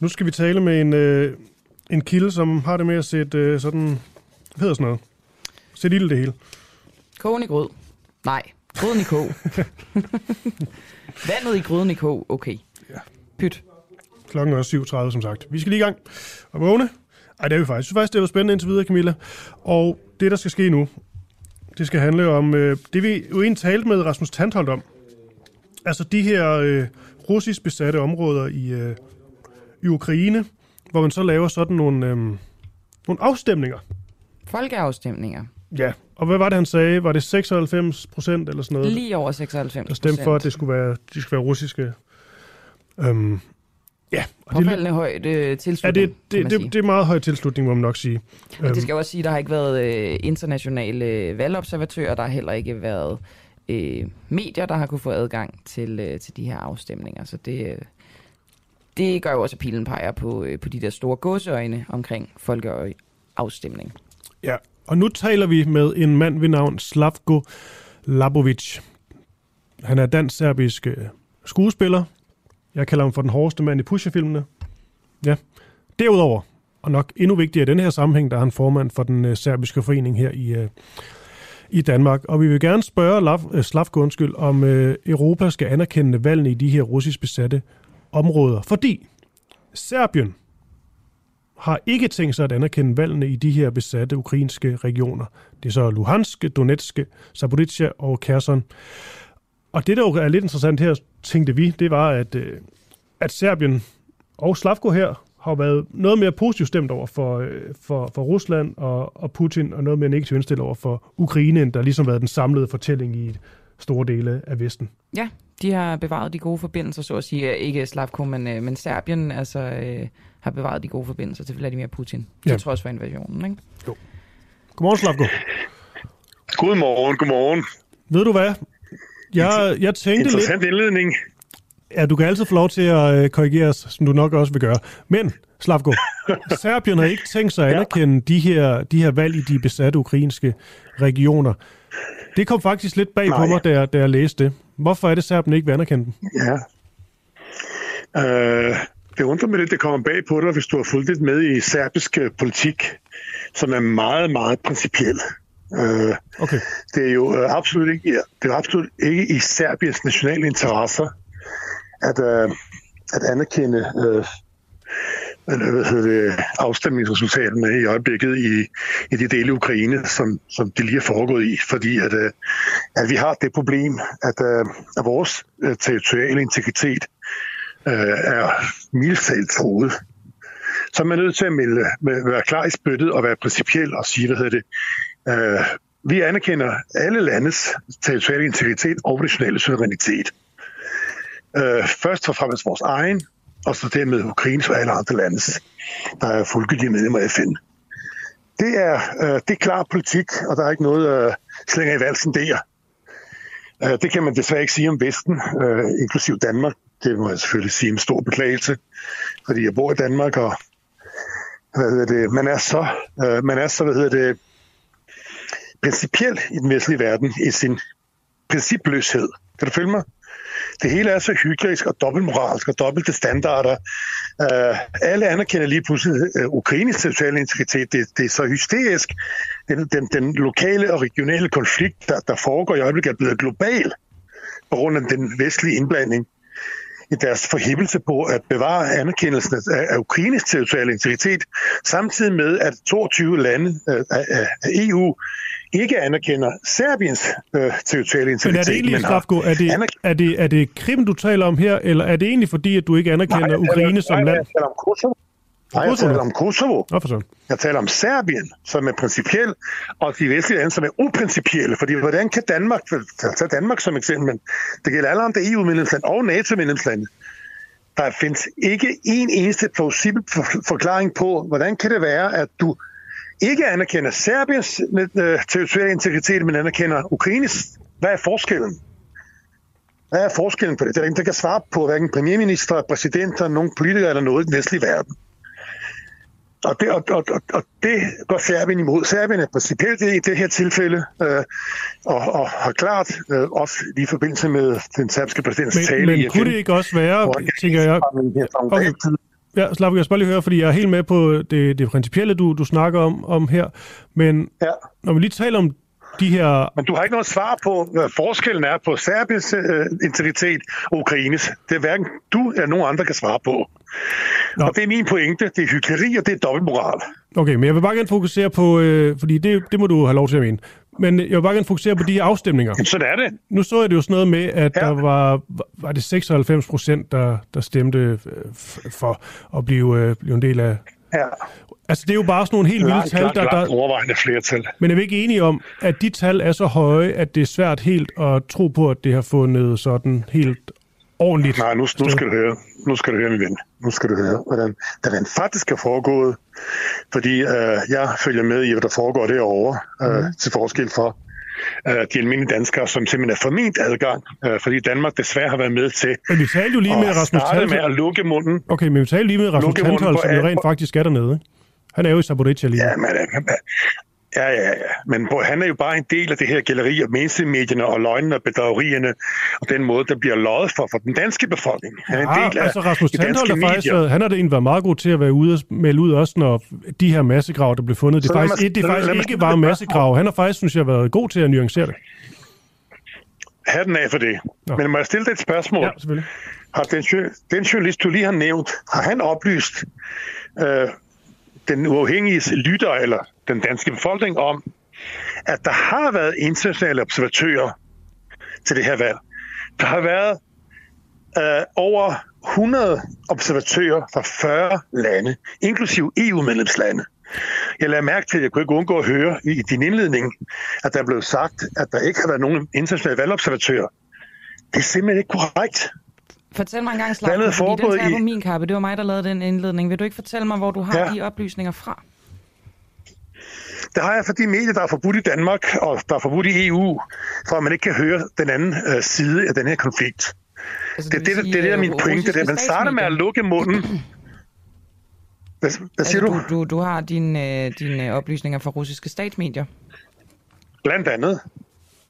Nu skal vi tale med en, øh, en kilde, som har det med at sætte øh, sådan... Hvad hedder sådan noget? Sætte ild det hele. Kogen i grød. Nej, gryden i kog. Vandet i gryden i kog. Okay. Ja. Pyt. Klokken er også 7.30, som sagt. Vi skal lige i gang og vågne. Ej, det er vi faktisk. Jeg synes faktisk, det var spændende indtil videre, Camilla. Og det, der skal ske nu, det skal handle om øh, det, vi jo egentlig talte med Rasmus Tandholt om. Altså de her øh, russisk besatte områder i, øh, i Ukraine, hvor man så laver sådan nogle, øh, nogle afstemninger. Folkeafstemninger. Ja, og hvad var det, han sagde? Var det 96 procent eller sådan noget? Lige over 96 Der stemte for, at det skulle være, de skulle være russiske. Øhm, ja. Og det, Påfaldende højt øh, ja, tilslutning, det, man det, sige. det, det er meget høj tilslutning, må man nok sige. Og det skal jo også sige, at der har ikke været øh, internationale øh, valgobservatører, der har heller ikke været øh, medier, der har kunne få adgang til, øh, til de her afstemninger. Så det, øh, det gør jo også, at pilen peger på, øh, på de der store gåseøjne omkring folkeafstemning. Ja, og nu taler vi med en mand ved navn Slavko Labovic. Han er dansk-serbisk øh, skuespiller. Jeg kalder ham for den hårdeste mand i Pusher-filmene. Ja. Derudover, og nok endnu vigtigere i den her sammenhæng, der er han formand for den øh, serbiske forening her i, øh, i Danmark. Og vi vil gerne spørge Lav, øh, Slavko undskyld, om øh, Europa skal anerkende valgene i de her russisk besatte områder. Fordi Serbien har ikke tænkt sig at anerkende valgene i de her besatte ukrainske regioner. Det er så Luhansk, Donetsk, Zaporizhia og Kherson. Og det, der jo er lidt interessant her, tænkte vi, det var, at, øh, at Serbien og Slavko her har været noget mere positivt stemt over for, øh, for, for Rusland og, og Putin, og noget mere negativt indstillet over for Ukraine, end der ligesom været den samlede fortælling i store dele af Vesten. Ja, de har bevaret de gode forbindelser, så at sige. Ikke Slavko, men, øh, men Serbien altså, øh, har bevaret de gode forbindelser til Vladimir Putin. Ja. Til trods for invasionen, ikke? Godmorgen, Slavko. Godmorgen, godmorgen. Ved du hvad? Jeg, jeg tænkte lidt... Interessant indledning. Ja, du kan altid få lov til at øh, korrigere os, som du nok også vil gøre. Men, Slavko, Serbien har ikke tænkt sig at anerkende de her, de her valg i de besatte ukrainske regioner. Det kom faktisk lidt bag på Nej. mig, da jeg, da jeg læste det. Hvorfor er det, Serbien ikke vil anerkende dem? Ja. Øh, det undrer mig lidt, det kommer bag på dig, hvis du har fulgt lidt med i serbisk øh, politik, som er meget, meget principiel. Øh, okay. Det er jo øh, absolut ikke, ja, det er absolut ikke i Serbiens nationale interesser at, øh, at anerkende øh, hvad hedder det, afstemningsresultaterne i øjeblikket i, i de dele af Ukraine, som, som det lige er foregået i, fordi at, øh, at vi har det problem, at, øh, at vores territoriale integritet øh, er mildt troet. Så er man nødt til at melde, være klar i spyttet og være principiel og sige, hvad hedder det, øh, vi anerkender alle landes territoriale integritet og nationale suverænitet. Øh, først og fremmest vores egen, og så dermed Ukraines og alle andre landes, der er fuldgyldige medlemmer af FN. Det er, øh, det er klar politik, og der er ikke noget øh, slænger i valsen der. Øh, det kan man desværre ikke sige om Vesten, øh, inklusiv Danmark. Det må jeg selvfølgelig sige med stor beklagelse, fordi jeg bor i Danmark, og hvad hedder det, man er så, øh, man er så hvad hedder det, principiel i den vestlige verden i sin principløshed. Kan du følge mig? Det hele er så hyggelig og dobbeltmoralsk og dobbelte standarder. Uh, alle anerkender lige pludselig øh, uh, ukrainsk territoriale integritet. Det, det er så hysterisk. Den, den, den lokale og regionale konflikt, der, der foregår i øjeblikket, er blevet global på grund af den vestlige indblanding i deres forhippelse på at bevare anerkendelsen af, af ukrainsk territoriale integritet, samtidig med, at 22 lande uh, af, af EU ikke anerkender Serbiens øh, territoriale integritet. Men er det egentlig, Slavko, er det, anerk- er, det, er det Krim, du taler om her, eller er det egentlig fordi, at du ikke anerkender Nej, Ukraine jeg- som nej, land? Jeg taler om Kosovo. Nej, jeg Kosovo? taler om Kosovo. Jeg taler om Serbien, som er principiel, og de vestlige lande, som er uprincipielle. Fordi hvordan kan Danmark, tag Danmark som eksempel, men det gælder alle andre EU-medlemslande og NATO-medlemslande, der findes ikke en eneste plausibel for- forklaring på, hvordan kan det være, at du ikke anerkender Serbiens øh, territoriale integritet, men anerkender Ukraines. Hvad er forskellen? Hvad er forskellen på det? Det er der ingen, der kan svare på, hverken premierminister, præsidenter, nogen politikere eller noget i den vestlige verden. Og det, og, og, og, det går Serbien imod. Serbien er principielt i det her tilfælde, øh, og, og har klart øh, også lige i forbindelse med den serbske præsidents Men, tale men kunne det ikke også være, tænker jeg... Okay. Ja, Slavik, jeg skal bare lige høre, fordi jeg er helt med på det, det principielle, du, du snakker om, om her. Men ja. når vi lige taler om de her... Men du har ikke noget svar på, hvad forskellen er på Serbiens øh, integritet og Ukraines. Det er hverken du eller nogen andre kan svare på. Nå. Og det er min pointe. Det er hykleri, og det er dobbeltmoral. Okay, men jeg vil bare gerne fokusere på, øh, fordi det, det må du have lov til at mene. Men jeg vil bare gerne fokusere på de her afstemninger. Sådan er det. Nu så jeg det jo sådan noget med, at ja. der var, var det 96 procent, der, der stemte øh, for at blive, øh, blive en del af... Ja. Altså, det er jo bare sådan nogle helt vilde tal, der... langt der overvejende flertal. men er vi ikke enige om, at de tal er så høje, at det er svært helt at tro på, at det har fundet sådan helt ordentligt Nej, nu, nu skal du høre. Nu skal du høre, min ven. Nu skal du høre, hvordan det rent faktisk er foregået. Fordi øh, jeg følger med i, hvad der foregår derovre, øh, Mhm. til forskel for øh, de almindelige danskere, som simpelthen er forment adgang. Øh, fordi Danmark desværre har været med til Men vi talte jo lige med Rasmus starte med at lukke munden. Okay, men vi talte lige med Rasmus på som jo rent faktisk er dernede. Han er jo i Saborica lige. Ja, men, øh, ja, ja, ja. Men han er jo bare en del af det her galeri af mainstream-medierne og løgnene og bedragerierne, og den måde, der bliver løjet for, for den danske befolkning. Han er en Ja, del af altså Rasmus Tandholt har faktisk medier. han har da egentlig været meget god til at være ude og melde ud også, når de her massegrav, der blev fundet, det er faktisk, mig- det er faktisk mig ikke bare massegrav. Han har faktisk, synes jeg, været god til at nuancere det. Hatten af for det. Nå. Men må jeg stille dig et spørgsmål? Ja, selvfølgelig. Har den, den journalist, du lige har nævnt, har han oplyst øh, den uafhængige lytter eller den danske befolkning om, at der har været internationale observatører til det her valg. Der har været øh, over 100 observatører fra 40 lande, inklusive EU-medlemslande. Jeg lader mærke til, at jeg kunne ikke undgå at høre i din indledning, at der blev sagt, at der ikke har været nogen internationale valgobservatører. Det er simpelthen ikke korrekt. Fortæl mig engang, er det fordi den foregået tager jeg i- på min kappe. Det var mig, der lavede den indledning. Vil du ikke fortælle mig, hvor du har Ja. de oplysninger fra? Det har jeg for de medier, der er forbudt i Danmark, og der er forbudt i EU, for at man ikke kan høre den anden øh, side af den her konflikt. Altså, Det, det, det, det, det er øh, min pointe. Det. Man starter med at lukke munden. Hvad, hvad siger altså, du? du? Du, du har dine, øh, dine oplysninger fra russiske statsmedier. Blandt andet.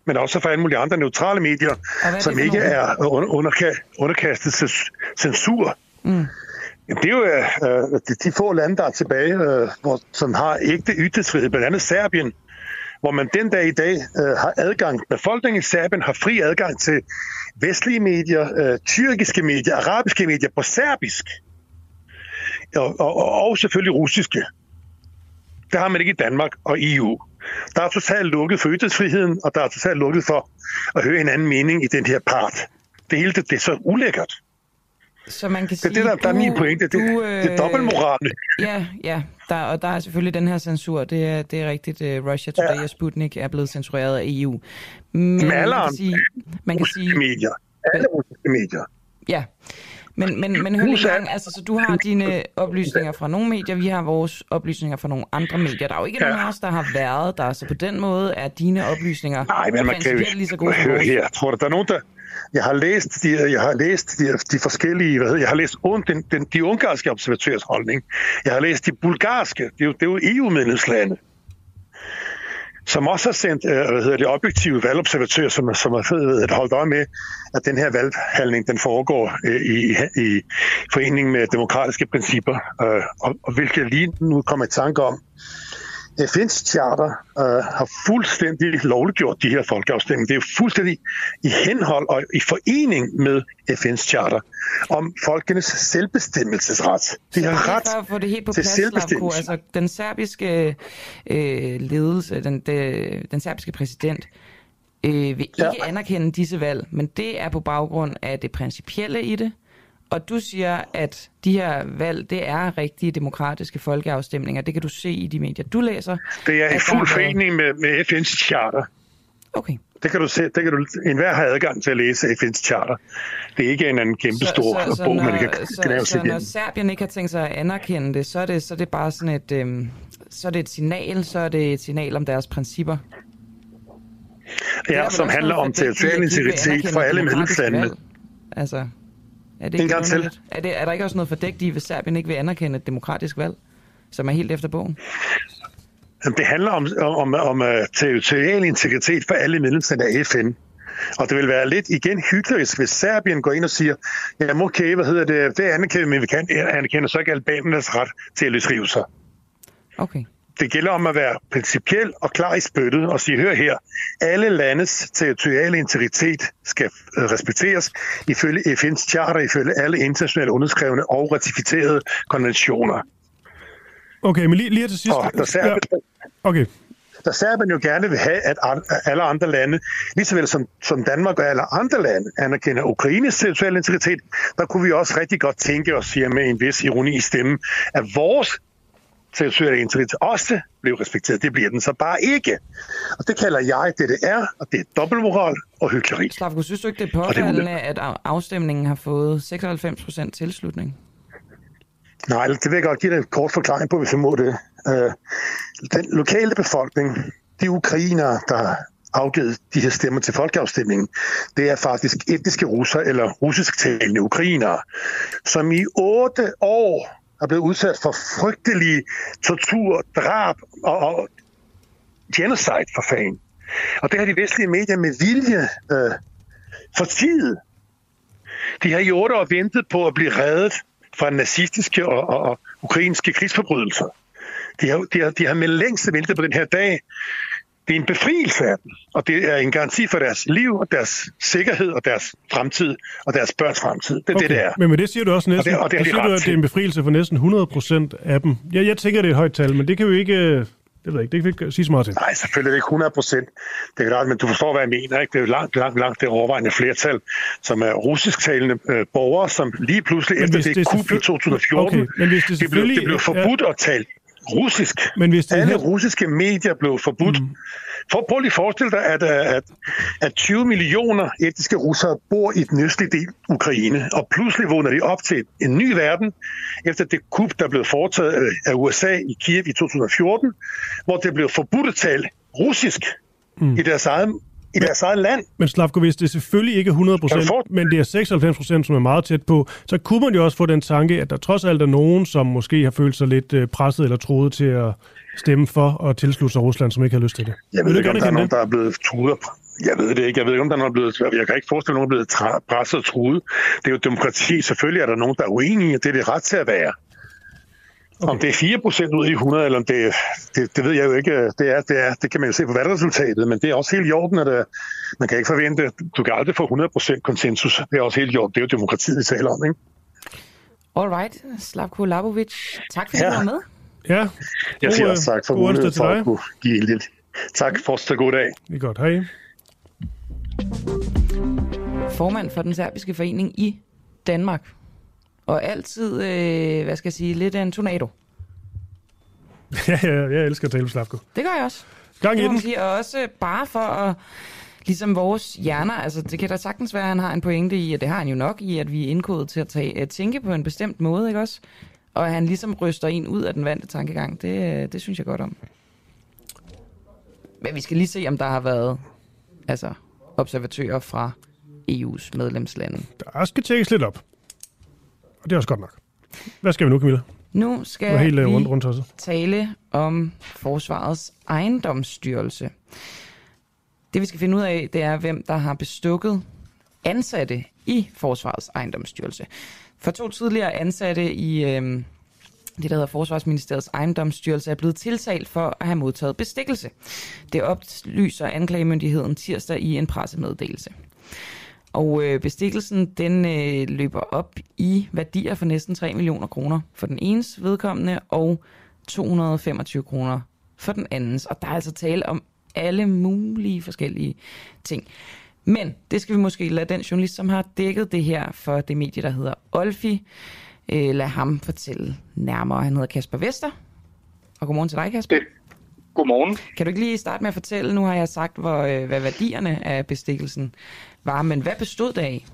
Men også fra alle mulige andre neutrale medier, er som ikke er under, underka- underkastet cens- censur. Mm. Jamen, det er jo øh, de, de få lande, der er tilbage, øh, hvor, som har ægte ytringsfrihed, blandt andet Serbien, hvor man den dag i dag øh, har adgang, befolkningen i Serbien har fri adgang til vestlige medier, øh, tyrkiske medier, arabiske medier på serbisk, og, og, og, og selvfølgelig russiske. Det har man ikke i Danmark og EU. Der er totalt lukket for ytringsfriheden, og der er totalt lukket for at høre en anden mening i den her part. Det hele det, det er så ulækkert. Så man kan Det sige, er det, der, der er min du- pointe. Det, du, det er dobbeltmoral. Ja, ja. Der, og der er selvfølgelig den her censur. Det er, det er rigtigt. Uh, Russia Today ja. og Sputnik er blevet censureret af EU. Men Med alle man kan sige, man kan sige, medier. Alle russiske medier. ja. Men, men, men hør lige gang, altså, så du har dine oplysninger fra nogle medier, vi har vores oplysninger fra nogle andre medier. Der er jo ikke ja. nogen af os, der har været der, så på den måde er dine oplysninger Nej, men man kan lige så gode vores. her. Tror du, der er nogen, der... Jeg har læst de, jeg har læst de, de forskellige, hvad hedder, jeg har læst un- den, den, de ungarske observatørs holdning. Jeg har læst de bulgarske, det er jo, det er jo EU-medlemslande, som også har sendt øh, hvad hedder det, objektive valgobservatører, som, som har fået- øh, holdt øje med, at den her valghandling den foregår øh, i, i forening med demokratiske principper, og, og hvilket lige nu kommer i tanke om, FN's charter øh, har fuldstændig lovliggjort de her folkeafstemninger. Det er jo fuldstændig i henhold og i forening med FN's charter om folkenes selvbestemmelsesret. De har ret for at få det helt på til plads, selvbestemmelse. altså den serbiske øh, ledelse, den, de, den serbiske præsident, øh, vil ikke ja. anerkende disse valg, men det er på baggrund af det principielle i det, Og du siger, at de her valg, det er rigtige demokratiske folkeafstemninger. Det kan du se i de medier, du læser. Det er i fuld forening med, med FN's charter. Okay. Det kan du se, det kan du, enhver har adgang til at læse FN's charter. Det er ikke en anden kæmpe stor bog, når, man kan så, så, sig når igennem. Serbien ikke har tænkt sig at anerkende det, så er det, så er det bare sådan et, øhm, så er det et signal, så er det et signal om deres principper. Er Ja, som handler noget om territorial integritet for alle medlemslandene. Altså, er det En ikke gang til. Er, det, er der ikke også noget fordækt i, hvis Serbien ikke vil anerkende et demokratisk valg, som er helt efter bogen? Det handler om, om, om, om uh, territorial integritet for alle medlemslande af FN. Og det vil være lidt igen hyggeligt, hvis Serbien går ind og siger, jamen okay, hvad hedder det, det anerkender, men vi kan anerkende så ikke albanernes ret til at løsrive sig. Okay. Det gælder om at være principiel og klar i spyttet og sige, hør her, alle landes territoriale integritet skal øh, respekteres ifølge FN's charter, ifølge alle internationale underskrevne og ratificerede konventioner. Okay, men lige, lige til sidst... Og der Serbien, Okay, der Serbien jo gerne vil have, at alle andre lande, lige så vel som, som Danmark og alle andre lande, anerkender Ukraines territoriale integritet, der kunne vi også rigtig godt tænke os, siger med en vis ironi i stemmen, at vores territoriale integritet også blev respekteret. Det bliver den så bare ikke. Og det kalder jeg det, det er, og det er dobbeltmoral og hyggeleri. Slavko, synes du ikke, det er påfaldende, at af- afstemningen har fået 96 procent tilslutning? Nej, det vil jeg godt give dig en kort forklaring på, hvis jeg må det. Øh, Den lokale befolkning, de ukrainere, der har afgivet de her stemmer til folkeafstemningen, det er faktisk etniske russer eller russisktalende ukrainere, som i otte år er blevet udsat for frygtelige tortur, drab og, og genocide for fanden. Og det har de vestlige medier med vilje øh, fortidet. De har i otte år ventet på at blive reddet fra nazistiske og, og, og ukrainske krigsforbrydelser. De har, de, har, de har med længst ventet på den her dag. Det er en befrielse af dem, og det er en garanti for deres liv og deres sikkerhed og deres fremtid og deres børns fremtid. Det er okay. det, det er. Men med det siger du også næsten, Og det- og det siger du, at det er en befrielse for næsten 100% af dem. Jeg, jeg tænker, det er et højt tal, men det kan vi ikke... øh, Det ved jeg ikke, det kan vi ikke sige så meget til. Nej, selvfølgelig er det ikke 100 procent. Det er klart, men du forstår, hvad jeg mener. Ikke? Det er jo langt, langt, langt det overvejende flertal, som er russisktalende øh, borgere, som lige pludselig Men efter det, det kup i selvfølgelig- 2014, Okay, men hvis det det, blev, selvfølgelig- det blev forbudt at tale russisk. Men hvis det Alle her- russiske medier blev forbudt. Mm. For, prøv lige at forestille dig, at, øh, at, at 20 millioner etniske russere bor i den østlige del af Ukraine, og pludselig vågner de op til en ny verden, efter det kup, der blev foretaget øh, af USA i Kiev i 2014, hvor det blev forbudt at tale russisk mm. i, deres eget, i deres eget land. Men Slavko, hvis det selvfølgelig ikke er 100%, men det er 96%, som er meget tæt på, så kunne man jo også få den tanke, at der trods alt er nogen, som måske har følt sig lidt øh, presset eller troet til at stemme for og tilslutte sig Rusland, som ikke har lyst til det. Jeg ved du ikke, om der er nogen, der er blevet truet. Jeg ved det ikke. Jeg ved ikke, om der er nogen, der er blevet... Jeg kan ikke forestille at nogen er blevet presset og truet. Det er jo demokrati. Selvfølgelig er der nogen, der er uenige, det er det ret til at være. Okay. Om det er 4 procent ud af 100, eller om det, det, det ved jeg jo ikke. Det, er, det, er, det kan man jo se på valgresultatet, men det er også helt i orden, at øh, man kan ikke forvente, du kan aldrig få 100 procent konsensus. Det er også helt i orden. Det er jo demokratiet, vi taler om, ikke? Alright, Slavko Labovic, tak fordi Ja. du var med. Ja. Jeg siger også tak for muligheden for dig. at kunne give en lille... Tak, fortsat god dag. Det er godt. Hej. Formand for den serbiske forening i Danmark. Og altid, øh, hvad skal jeg sige, lidt af en tornado. Ja, ja, jeg elsker at tale med Slavko. Det gør jeg også. Gang i den. sige, og også bare for at, ligesom vores hjerner, altså det kan da sagtens være, at han har en pointe i, og det har han jo nok i, at vi er indkodet til at, tage, at tænke på en bestemt måde, ikke også? Og at han ligesom ryster en ud af den vante tankegang, det, øh, det synes jeg godt om. Men vi skal lige se, om der har været altså, observatører fra EU's medlemslande. Der skal tjekkes lidt op. Og det er også godt nok. Hvad skal vi nu, Camilla? Nu skal helt øh, vi rundt, rundt også. tale om Forsvarets ejendomsstyrelse. Det vi skal finde ud af, det er, hvem der har bestukket ansatte i Forsvarets ejendomsstyrelse. For to tidligere ansatte i øh, det, der hedder Forsvarsministeriets ejendomsstyrelse, er blevet tiltalt for at have modtaget bestikkelse. Det oplyser anklagemyndigheden tirsdag i en pressemeddelelse. Og øh, bestikkelsen, den øh, løber op i værdier for næsten 3 millioner kroner for den enes vedkommende, og 225 kroner for den andens. Og der er altså tale om alle mulige forskellige ting. Men det skal vi måske lade den journalist, som har dækket det her for det medie, der hedder Olfi, øh, lade ham fortælle nærmere. Han hedder Kasper Vester. Og godmorgen til dig, Kasper. Godmorgen. Kan du ikke lige starte med at fortælle, nu har jeg sagt, hvor, øh, hvad værdierne af bestikkelsen var, men hvad bestod det af?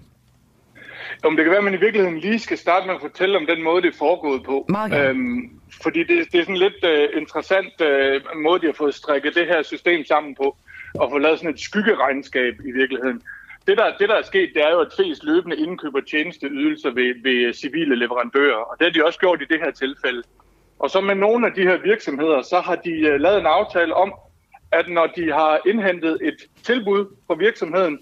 Om det kan være, at man i virkeligheden lige skal starte med at fortælle om den måde, det er foregået på. Meget øhm, fordi det, det er sådan lidt uh, interessant uh, måde, de har fået strikket det her system sammen på, og få lavet sådan et skyggeregnskab i virkeligheden. Det der, det, der er sket, det er jo, at FES løbende indkøber tjenesteydelser ved, ved civile leverandører, og det har de også gjort i det her tilfælde. Og så med nogle af de her virksomheder, så har de uh, lavet en aftale om, at når de har indhentet et tilbud fra virksomheden,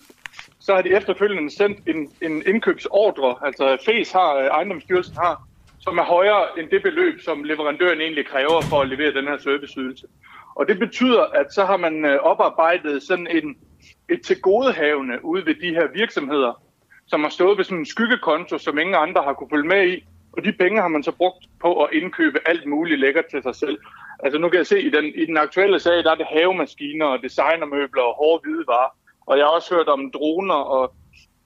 så har de efterfølgende sendt en, en indkøbsordre, altså FES har, øh, ejendomsstyrelsen har, som er højere end det beløb, som leverandøren egentlig kræver for at levere den her serviceydelse. Og det betyder, at så har man øh, oparbejdet sådan en, et tilgodehavende ude ved de her virksomheder, som har stået ved sådan en skyggekonto, som ingen andre har kunne følge med i. Og de penge har man så brugt på at indkøbe alt muligt lækkert til sig selv. Altså nu kan jeg se, i den, i den aktuelle sag, der er det havemaskiner og designermøbler og hårde hvidevarer. Og jeg har også hørt om droner og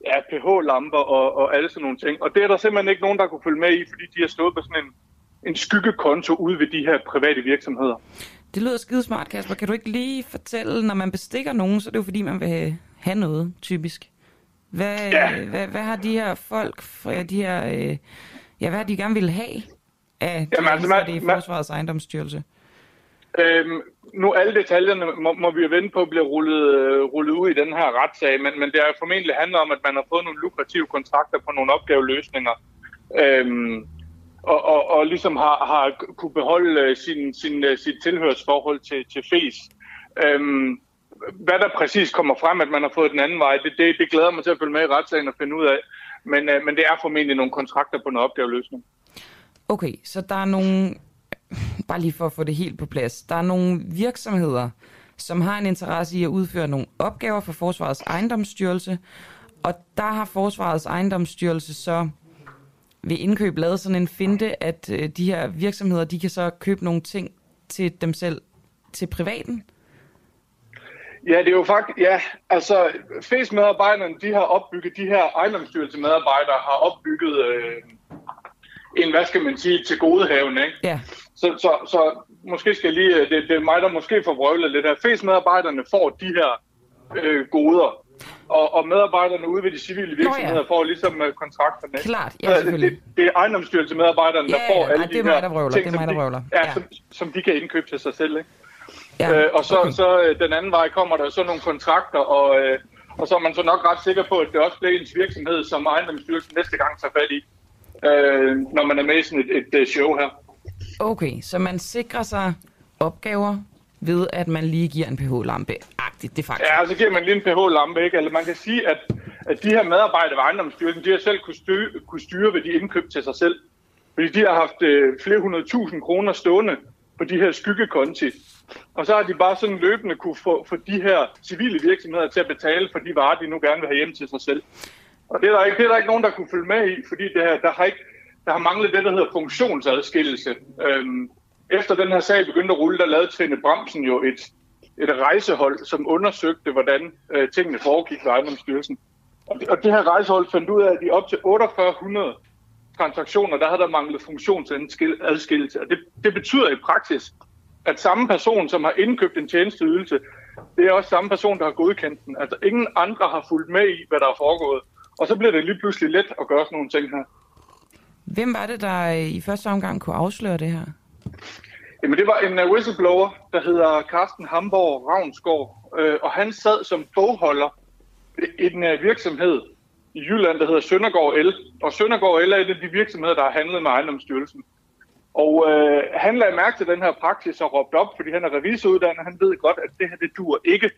ja, pH-lamper og, og alle sådan nogle ting. Og det er der simpelthen ikke nogen, der kunne følge med i, fordi de har stået på sådan en, en skyggekonto ude ved de her private virksomheder. Det lyder skide smart, Kasper. Kan du ikke lige fortælle, når man bestikker nogen, så er det jo fordi, man vil have noget, typisk. Hvad, ja. hvad, hvad har de her folk, de her, øh, ja, hvad har de gerne vil have af de Jamen, altså, man, i Forsvarets ejendomsstyrelse? Øhm, nu alle detaljerne må, må vi jo vente på at blive rullet, øh, rullet ud i den her retssag, men, men det er formentlig handler om, at man har fået nogle lukrative kontrakter på nogle opgaveløsninger, øhm, og, og, og ligesom har, har kunne beholde øh, sin, sin, øh, sit tilhørsforhold til, til FES. Øhm, hvad der præcis kommer frem, at man har fået den anden vej, det, det, det glæder mig til at følge med i retssagen og finde ud af. Men, øh, men det er formentlig nogle kontrakter på nogle opgaveløsning. Okay, så der er nogle bare lige for at få det helt på plads, der er nogle virksomheder, som har en interesse i at udføre nogle opgaver for Forsvarets ejendomsstyrelse, og der har Forsvarets ejendomsstyrelse så ved indkøb lavet sådan en finte, at øh, de her virksomheder, de kan så købe nogle ting til dem selv, til privaten? Ja, det er jo faktisk, ja, altså FES-medarbejderne, de har opbygget, de her ejendomsstyrelsemedarbejdere har opbygget øh, en, hvad skal man sige, til godehavende, ikke? Ja. Så, så, så måske skal lige, det, det er mig, der måske får vrøvlet lidt her. FES-medarbejderne får de her øh, goder, og, og medarbejderne ude ved de civile virksomheder Nå, ja. får ligesom uh, kontrakterne. Klart, ja, selvfølgelig. Det, det, det er ejendomsstyrelse-medarbejderne, ja, der får alle ja, de her vrøvler, ting, det er mig, der vrøvler. Ja, ja. Som, som de kan indkøbe til sig selv. Ikke? Ja, øh, og så, okay. så øh, den anden vej kommer der så nogle kontrakter, og, øh, og så er man så nok ret sikker på, at det også bliver ens virksomhed, som ejendomsstyrelsen næste gang tager fat i, øh, når man er med i sådan et, et, et show her. Okay, så man sikrer sig opgaver ved, at man lige giver en pH-lampe. Agtigt, det faktisk. Ja, så giver man lige en pH-lampe, ikke? Eller man kan sige, at, at de her medarbejdere ved ejendomsstyrelsen, de har selv kunne styre, kunne styre ved de indkøb til sig selv. Fordi de har haft øh, flere hundrede tusind kroner stående på de her skyggekonti. Og så har de bare sådan løbende kunne få, få de her civile virksomheder til at betale for de varer, de nu gerne vil have hjem til sig selv. Og det er der ikke, det er der ikke nogen, der kunne følge med i, fordi det her, der har ikke, der har manglet det, der hedder funktionsadskillelse. Øhm, efter den her sag begyndte at rulle, der lavede Trine Bremsen jo et, et rejsehold, som undersøgte, hvordan øh, tingene foregik ved ejendomsstyrelsen. Og det, og det her rejsehold fandt ud af, at i op til 4800 transaktioner, der havde der manglet funktionsadskillelse. Og det, det betyder i praksis, at samme person, som har indkøbt en tjenesteydelse, det er også samme person, der har godkendt den. Altså ingen andre har fulgt med i, hvad der er foregået. Og så bliver det lige pludselig let at gøre sådan nogle ting her. Hvem var det, der i første omgang kunne afsløre det her? Jamen, det var en uh, whistleblower, der hedder Carsten Hamborg Ravnsgaard, øh, og han sad som bogholder i en virksomhed i Jylland, der hedder Søndergaard El. Og Søndergaard El er en af de virksomheder, der har handlet med ejendomsstyrelsen. Og øh, han lagde mærke til den her praksis og råbte op, fordi han er revisoruddannet. Han ved godt, at det her, det dur ikke.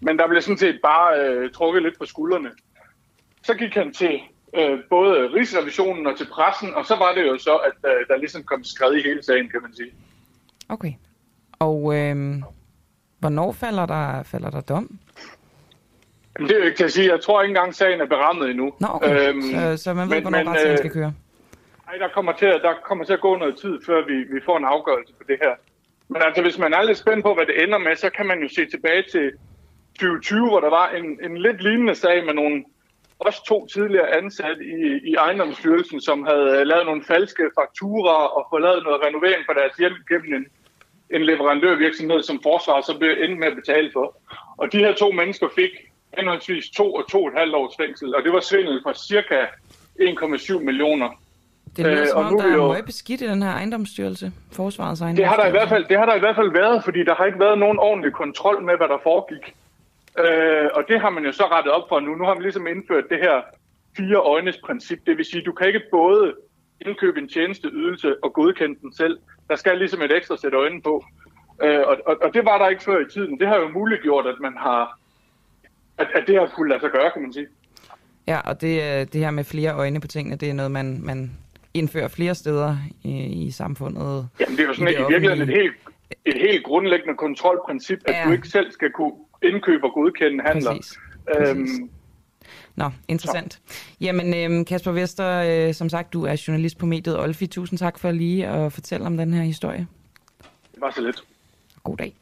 Men der blev sådan set bare øh, trukket lidt på skuldrene. Så gik han til øh, både Rigsrevisionen og til pressen, og så var det jo så, at øh, der ligesom kom skred i hele sagen, kan man sige. Okay. Og øh, hvornår falder der, falder der dom? Jamen, det til at sige. Jeg tror ikke engang, sagen er berammet endnu. Nå, okay. Øhm, så, så man ved, men, hvornår men, retssagen skal køre? Nej, der kommer, til, der kommer til at gå noget tid, før vi, vi får en afgørelse på det her. Men altså, hvis man er lidt spændt på, hvad det ender med, så kan man jo se tilbage til 2020, hvor der var en, en lidt lignende sag med nogle også to tidligere ansatte i, i ejendomsstyrelsen, som havde lavet nogle falske fakturer og fået lavet noget renovering for deres hjem gennem en, en leverandørvirksomhed, som forsvaret så blev endt med at betale for. Og de her to mennesker fik henholdsvis to og to og et halvt års fængsel, og det var svindel for cirka 1,7 millioner. Det lyder Øh, som og om, nu er der er meget beskidt i den her ejendomsstyrelse, forsvarets Det har, ejendomsstyrelse. der i hvert fald, det har der i hvert fald været, fordi der har ikke været nogen ordentlig kontrol med, hvad der foregik. Øh, og det har man jo så rettet op for nu. Nu har man ligesom indført det her fire øjnes princip. Det vil sige, du kan ikke både indkøbe en tjenesteydelse og godkende den selv. Der skal ligesom et ekstra sæt øjne på. Øh, og, og, og det var der ikke før i tiden. Det har jo muliggjort, at man har at, at det har kunne lade sig gøre, kan man sige. Ja, og det, øh, det her med flere øjne på tingene, det er noget, man, man indfører flere steder i, i samfundet. Jamen, det er jo sådan I det i virkeligheden et helt, et helt grundlæggende kontrolprincip, at Ja. du ikke selv skal kunne indkøbe og godkende handler. Præcis. Præcis. Øhm, Nå, interessant. Jamen, øhm, Kasper Vester, øh, som sagt, du er journalist på mediet Olfi. Tusind tak for lige at fortælle om den her historie. det var så lidt. God dag.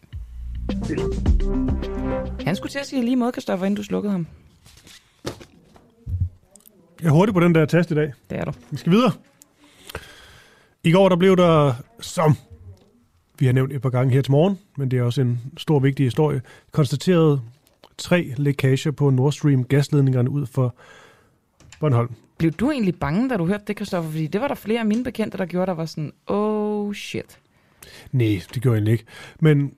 Han skulle til at sige lige måde, Kristoffer, inden du slukkede ham. Jeg er hurtig på den der test i dag. Det er du. Vi skal videre. I går der blev der, som vi har nævnt et par gange her til morgen, men det er også en stor vigtig historie, konstateret tre lækager på Nord Stream gasledningerne ud for Bornholm. Blev du egentlig bange, da du hørte det, Kristoffer? Fordi det var der flere af mine bekendte, der gjorde, der var sådan, oh shit. Nej, det gjorde jeg egentlig ikke. Men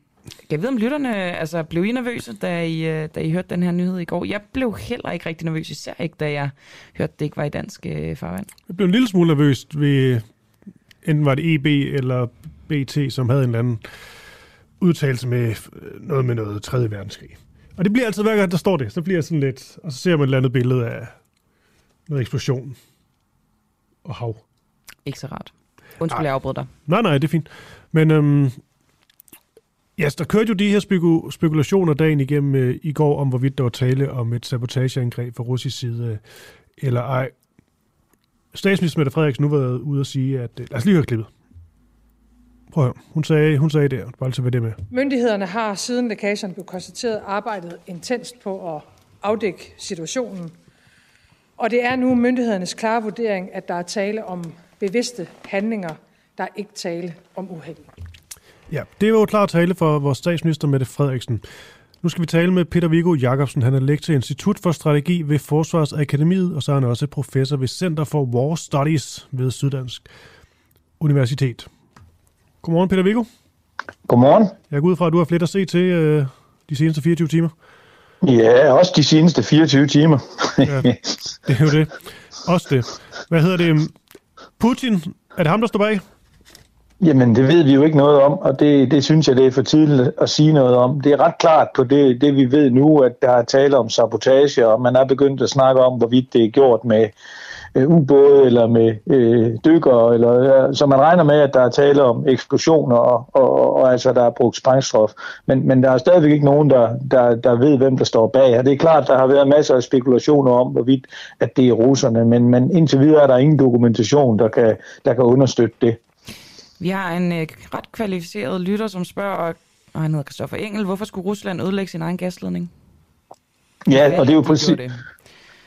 Jeg ved, om lytterne altså, blev I nervøse, da I, øh, da I hørte den her nyhed i går? Jeg blev heller ikke rigtig nervøs, især ikke, da jeg hørte, det ikke var i dansk øh, farvand. jeg blev en lille smule nervøs ved, enten var det EB eller BT, som havde en eller anden udtalelse med øh, noget med noget 3. verdenskrig. Og det bliver altid, hver gang der står det, så bliver jeg sådan lidt, og så ser man et eller andet billede af noget eksplosion og hav. Ikke så rart. Undskyld, jeg afbrød dig. Nej, nej, det er fint. Men øhm, ja, der kørte jo de her speku- spekulationer dagen igennem øh, i går, om hvorvidt der var tale om et sabotageangreb fra russisk side, øh, eller ej. Statsminister Mette Frederiksen nu været ude og sige, at... Øh, lad os lige høre klippet. Prøv at høre. Hun sagde, hun sagde der, bare til at det med. Myndighederne har siden lækagerne blev konstateret arbejdet intenst på at afdække situationen. Og det er nu myndighedernes klare vurdering, at der er tale om bevidste handlinger. Der er ikke tale om uheld. Ja, det var jo klar tale for vores statsminister Mette Frederiksen. Nu skal vi tale med Peter Viggo Jacobsen. Han er lektor i Institut for Strategi ved Forsvarsakademiet, og så er han også professor ved Center for War Studies ved Syddansk Universitet. Godmorgen, Peter Viggo. Godmorgen. Jeg går ud fra, at du har flere at se til øh, de seneste 24 timer. Ja, også de seneste 24 timer. Ja, det er jo det. Også det. Hvad hedder det? Putin, er det ham, der står bag? Jamen, det ved vi jo ikke noget om, og det, det synes jeg, det er for tidligt at sige noget om. Det er ret klart på det, det vi ved nu, at der er tale om sabotage, og man er begyndt at snakke om, hvorvidt det er gjort med øh, ubåde eller med øh, dykker, eller, øh, så man regner med, at der er tale om eksplosioner, og, og, og, og altså, der er brugt sprængstof. Men, men der er stadigvæk ikke nogen, der, der, der ved, hvem der står bag. Og det er klart, der har været masser af spekulationer om, hvorvidt at det er russerne, men, men indtil videre er der ingen dokumentation, der kan, der kan understøtte det. Vi har en øh, ret kvalificeret lytter, som spørger, og, og han hedder Christoffer Engel, hvorfor skulle Rusland ødelægge sin egen gasledning? Ja, og det er jo præcis... det.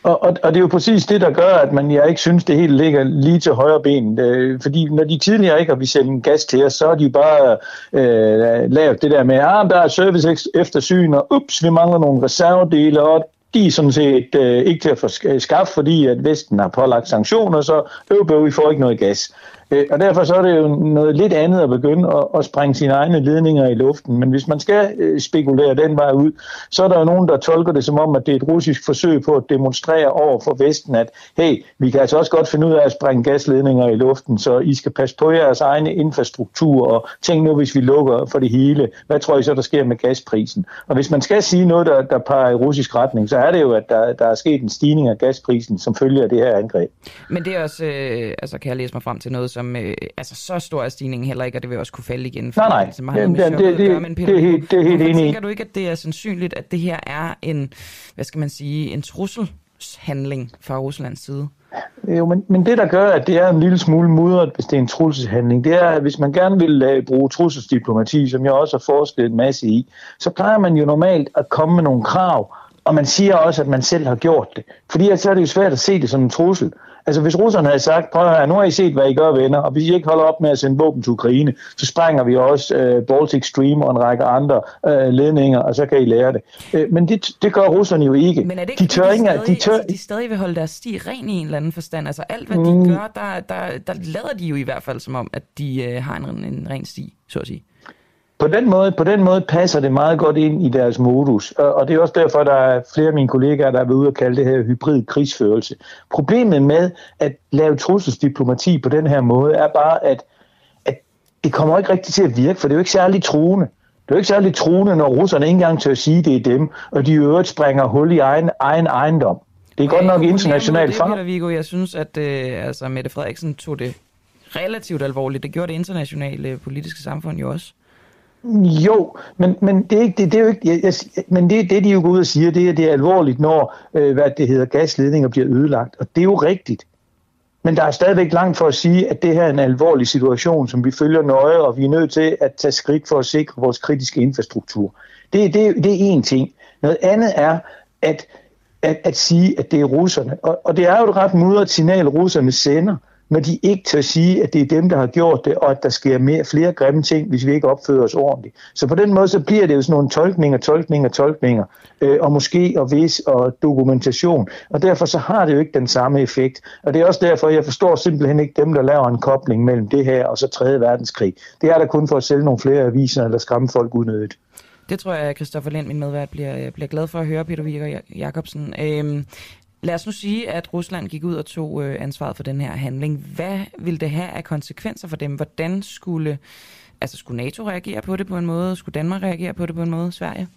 Og, og, og det er jo præcis det, der gør, at man jeg ikke synes, det helt ligger lige til højre ben. Øh, fordi når de tidligere ikke har vi sendt gas til os, så har de bare øh, lavet det der med, at ah, der er service eftersyn, og ups, vi mangler nogle reservedele, og de er sådan set øh, ikke til at få skaffet, fordi at Vesten har pålagt sanktioner, så øv, bøv, vi får ikke noget gas. Øh, og derfor så er det jo noget lidt andet at begynde at, at sprænge sine egne ledninger i luften. Men hvis man skal øh, spekulere den vej ud, så er der jo nogen, der tolker det som om, at det er et russisk forsøg på at demonstrere over for Vesten, at hey, vi kan altså også godt finde ud af at sprænge gasledninger i luften, så I skal passe på jeres egne infrastruktur, og tænk nu, hvis vi lukker for det hele, hvad tror I så, der sker med gasprisen? Og hvis man skal sige noget, der, der peger i russisk retning, så er det jo, at der, der er sket en stigning af gasprisen, som følger af det her angreb. Men det er også, øh, altså kan jeg læse mig frem til noget, som, øh, altså så stor er stigningen heller ikke, og det vil også kunne falde igen. Nej, nej. Det, det, det, det, det, det, er helt, det er helt enig. Tænker du ikke, at det er sandsynligt, at det her er en, hvad skal man sige, en trusselshandling fra Ruslands side? Jo, men, men det, der gør, at det er en lille smule mudret, hvis det er en trusselshandling, det er, at hvis man gerne vil uh, bruge trusselsdiplomati, som jeg også har forsket en masse i, så plejer man jo normalt at komme med nogle krav, og man siger også, at man selv har gjort det. Fordi så er det jo svært at se det som en trussel. Altså hvis russerne havde sagt, prøv at nu har I set, hvad I gør, venner, og hvis I ikke holder op med at sende våben til Ukraine, så sprænger vi også uh, Baltic Stream og en række andre uh, ledninger, og så kan I lære det. Uh, men det, det gør russerne jo ikke. Men er det ikke, de tør de, stadig, de, tør, altså, de stadig vil holde deres sti ren i en eller anden forstand? Altså alt, hvad de Mm. gør, der, der, der lader de jo i hvert fald som om, at de uh, har en, en ren sti, så at sige. På den, måde, på den måde passer det meget godt ind i deres modus, og, og det er også derfor, der er flere af mine kollegaer, der er ved ude at kalde det her hybrid krigsførelse. Problemet med at lave trusselsdiplomati på den her måde er bare, at, at det kommer ikke rigtig til at virke, for det er jo ikke særlig truende. Det er jo ikke særlig truende, når russerne ikke engang tør at sige, at det er dem, og de i øvrigt springer hul i egen, egen ejendom. Det er godt nok internationalt fang. Peter Viggo, jeg synes, at øh, altså, Mette Frederiksen tog det relativt alvorligt. Det gjorde det internationale politiske samfund jo også. Jo, men, men det er ikke det, det er jo ikke, jeg, jeg, men det, det de jo går ud og siger, det er, det er alvorligt, når øh, hvad det hedder, gasledninger bliver ødelagt, og det er jo rigtigt. Men der er stadigvæk langt for at sige, at det her er en alvorlig situation, som vi følger nøje, og vi er nødt til at tage skridt for at sikre vores kritiske infrastruktur. Det, det, det er én ting. Noget andet er at, at, at sige, at det er russerne. Og, og det er jo et ret mudret signal, russerne sender, når de ikke tør sige, at det er dem, der har gjort det, og at der sker mere, flere grimme ting, hvis vi ikke opfører os ordentligt. Så på den måde, så bliver det jo sådan nogle tolkninger, tolkninger, tolkninger, øh, og måske og vis og dokumentation. Og derfor så har det jo ikke den samme effekt. Og det er også derfor, jeg forstår simpelthen ikke dem, der laver en kobling mellem det her og så 3. verdenskrig. Det er der kun for at sælge nogle flere aviser eller skræmme folk unødigt. Det tror jeg, at Christoffer Lind, min medvært, bliver, øh, bliver glad for at høre, Peter Viggo Jacobsen. Øhm, lad os nu sige, at Rusland gik ud og tog øh, ansvaret for den her handling. Hvad vil det have af konsekvenser for dem? Hvordan skulle, altså skulle NATO reagere på det på en måde? Skulle Danmark reagere på det på en måde? Sverige?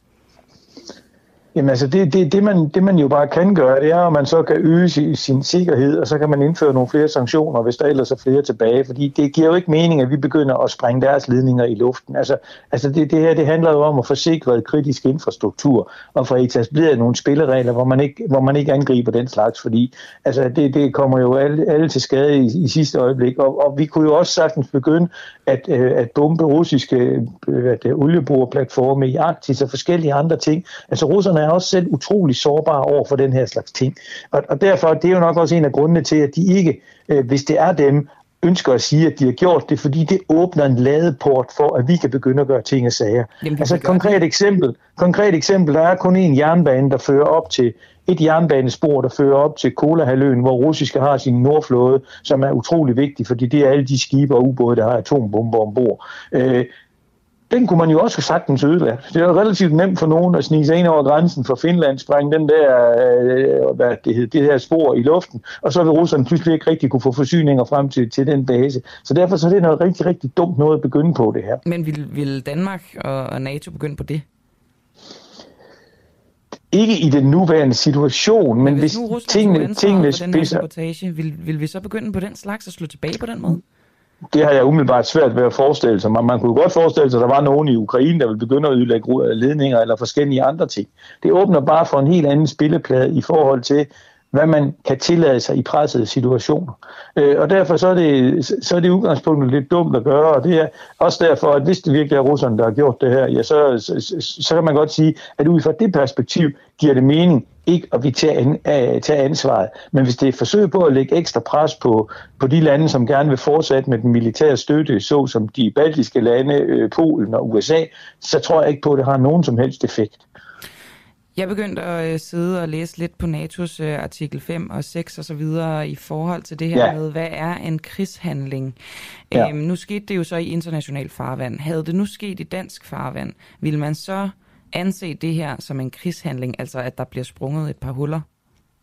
Jamen altså, det, det, det, man, det man jo bare kan gøre, det er, at man så kan øge sin, sin sikkerhed, og så kan man indføre nogle flere sanktioner, hvis der ellers er flere tilbage. Fordi det giver jo ikke mening, at vi begynder at sprænge deres ledninger i luften. Altså, altså det, det her det handler jo om at forsikre kritisk infrastruktur, og få etableret nogle spilleregler, hvor man ikke, hvor man ikke angriber den slags. Fordi altså, det, det kommer jo alle, alle til skade i, i sidste øjeblik. Og, og vi kunne jo også sagtens begynde at, øh, at bombe russiske øh, at, olieboreplatforme i Arktis og forskellige andre ting. Altså russerne er også selv utrolig sårbare over for den her slags ting. Og, og derfor det er jo nok også en af grundene til, at de ikke, øh, hvis det er dem, ønsker at sige, at de har gjort det, fordi det åbner en ladeport for, at vi kan begynde at gøre ting og sager. Jamen, altså et konkret eksempel, konkret eksempel, der er kun en jernbane, der fører op til et jernbanespor, der fører op til Kolahaløen, hvor russiske har sin nordflåde, som er utrolig vigtig, fordi det er alle de skibe og ubåde, der har atombomber ombord. Øh, den kunne man jo også sagtens ødelagt. Det er relativt nemt for nogen at snige sig ind over grænsen fra Finland, sprænge den der, øh, hvad det, hed, det her spor i luften, og så vil russerne pludselig ikke rigtig kunne få forsyninger frem til, til den base. Så derfor så er det noget rigtig, rigtig dumt noget at begynde på det her. Men vil, vil Danmark og, og NATO begynde på det? Ikke i den nuværende situation, men, Men hvis, hvis tingene, tingene, for spidser, vil, vil vi så begynde på den slags og slå tilbage på den måde? Det har jeg umiddelbart svært ved at forestille sig. Man, man kunne godt forestille sig, at der var nogen i Ukraine, der ville begynde at ødelægge ledninger eller forskellige andre ting. Det åbner bare for en helt anden spilleplade i forhold til, hvad man kan tillade sig i pressede situationer. Øh, og derfor så er, det, så er det udgangspunktet lidt dumt at gøre, og det er også derfor, at hvis det virkelig er russerne, der har gjort det her, ja, så, så, så kan man godt sige, at ud fra det perspektiv giver det mening ikke at vi tager, uh, tager ansvaret. Men hvis det er et forsøg på at lægge ekstra pres på, på de lande, som gerne vil fortsætte med den militære støtte, så som de baltiske lande, øh, Polen og USA, så tror jeg ikke på, at det har nogen som helst effekt. Jeg begyndte at øh, sidde og læse lidt på NATO's øh, artikel 5 og 6 og så videre i forhold til det her Ja. med, hvad er en krigshandling? Ja. Øhm, nu skete det jo så i international farvand. Havde det nu sket i dansk farvand, ville man så anse det her som en krigshandling, altså at der bliver sprunget et par huller?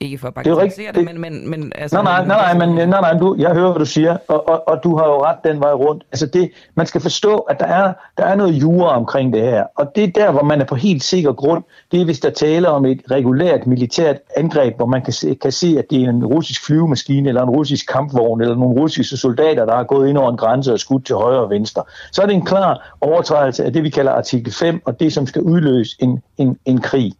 Ikke for at Det er bagatellisere det, rigtigt. men, men, men altså... Nej, nej, nej, nej, men, nej, nej du, jeg hører, hvad du siger, og, og, og du har jo ret den vej rundt. Altså det, man skal forstå, at der er, der er noget jura omkring det her, og det er der, hvor man er på helt sikker grund. Det er, hvis der taler om et regulært militært angreb, hvor man kan se, kan se, at det er en russisk flyvemaskine, eller en russisk kampvogn, eller nogle russiske soldater, der har gået ind over en grænse og skudt til højre og venstre. Så er det en klar overtrædelse af det, vi kalder artikel 5, og det, som skal udløse en, en, en krig.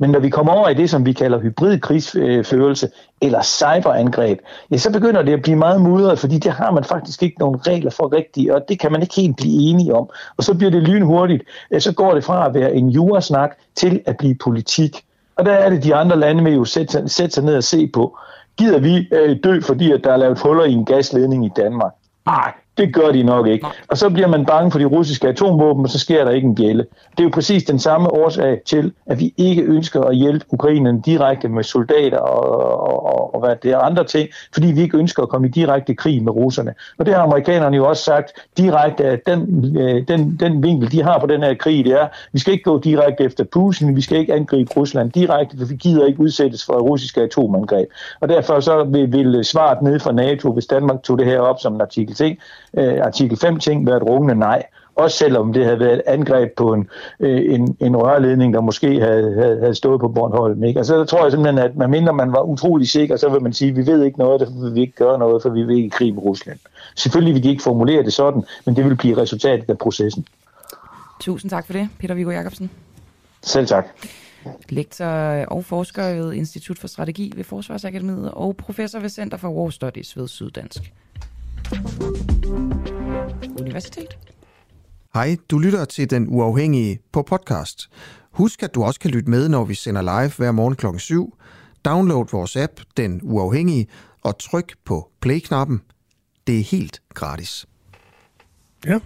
Men når vi kommer over i det, som vi kalder hybridkrigsførelse øh, eller cyberangreb, ja, så begynder det at blive meget mudret, fordi det har man faktisk ikke nogen regler for rigtigt, og det kan man ikke helt blive enige om. Og så bliver det lynhurtigt. Så går det fra at være en jurasnak til at blive politik. Og der er det, de andre lande med jo sætte, sætte sig ned og se på. Gider vi øh, dø, fordi at der er lavet huller i en gasledning i Danmark? Nej, det gør de nok ikke. Og så bliver man bange for de russiske atomvåben, og så sker der ikke en gælde. Det er jo præcis den samme årsag til, at vi ikke ønsker at hjælpe Ukraine direkte med soldater og, og, og, og hvad det er andre ting, fordi vi ikke ønsker at komme i direkte krig med russerne. Og det har amerikanerne jo også sagt direkte, at den, øh, den, den vinkel, de har på den her krig, det er, vi skal ikke gå direkte efter Putin, vi skal ikke angribe Rusland direkte, for vi gider ikke udsættes for russiske atomangreb. Og derfor så vil, vil svaret ned fra NATO, hvis Danmark tog det her op som en artikel ting, øh, artikel 5 ting været rungende nej. Også selvom det havde været et angreb på en, øh, en, en rørledning, der måske havde, havde, havde stået på Bornholm. Ikke? Altså, der tror jeg simpelthen, at medmindre man var utrolig sikker, så vil man sige, at vi ved ikke noget, derfor vil vi ikke gøre noget, for vi vil ikke krig med Rusland. Selvfølgelig vil de ikke formulere det sådan, men det vil blive resultatet af processen. Tusind tak for det, Peter Viggo Jacobsen. Selv tak. Lektor og forsker ved Institut for Strategi ved Forsvarsakademiet og professor ved Center for War Studies ved Syddansk. Universitet. Hej, du lytter til Den Uafhængige på podcast. Husk, at du også kan lytte med, når vi sender live hver morgen kl. 7. Download vores app, Den Uafhængige, og tryk på play-knappen. Det er helt gratis. Ja.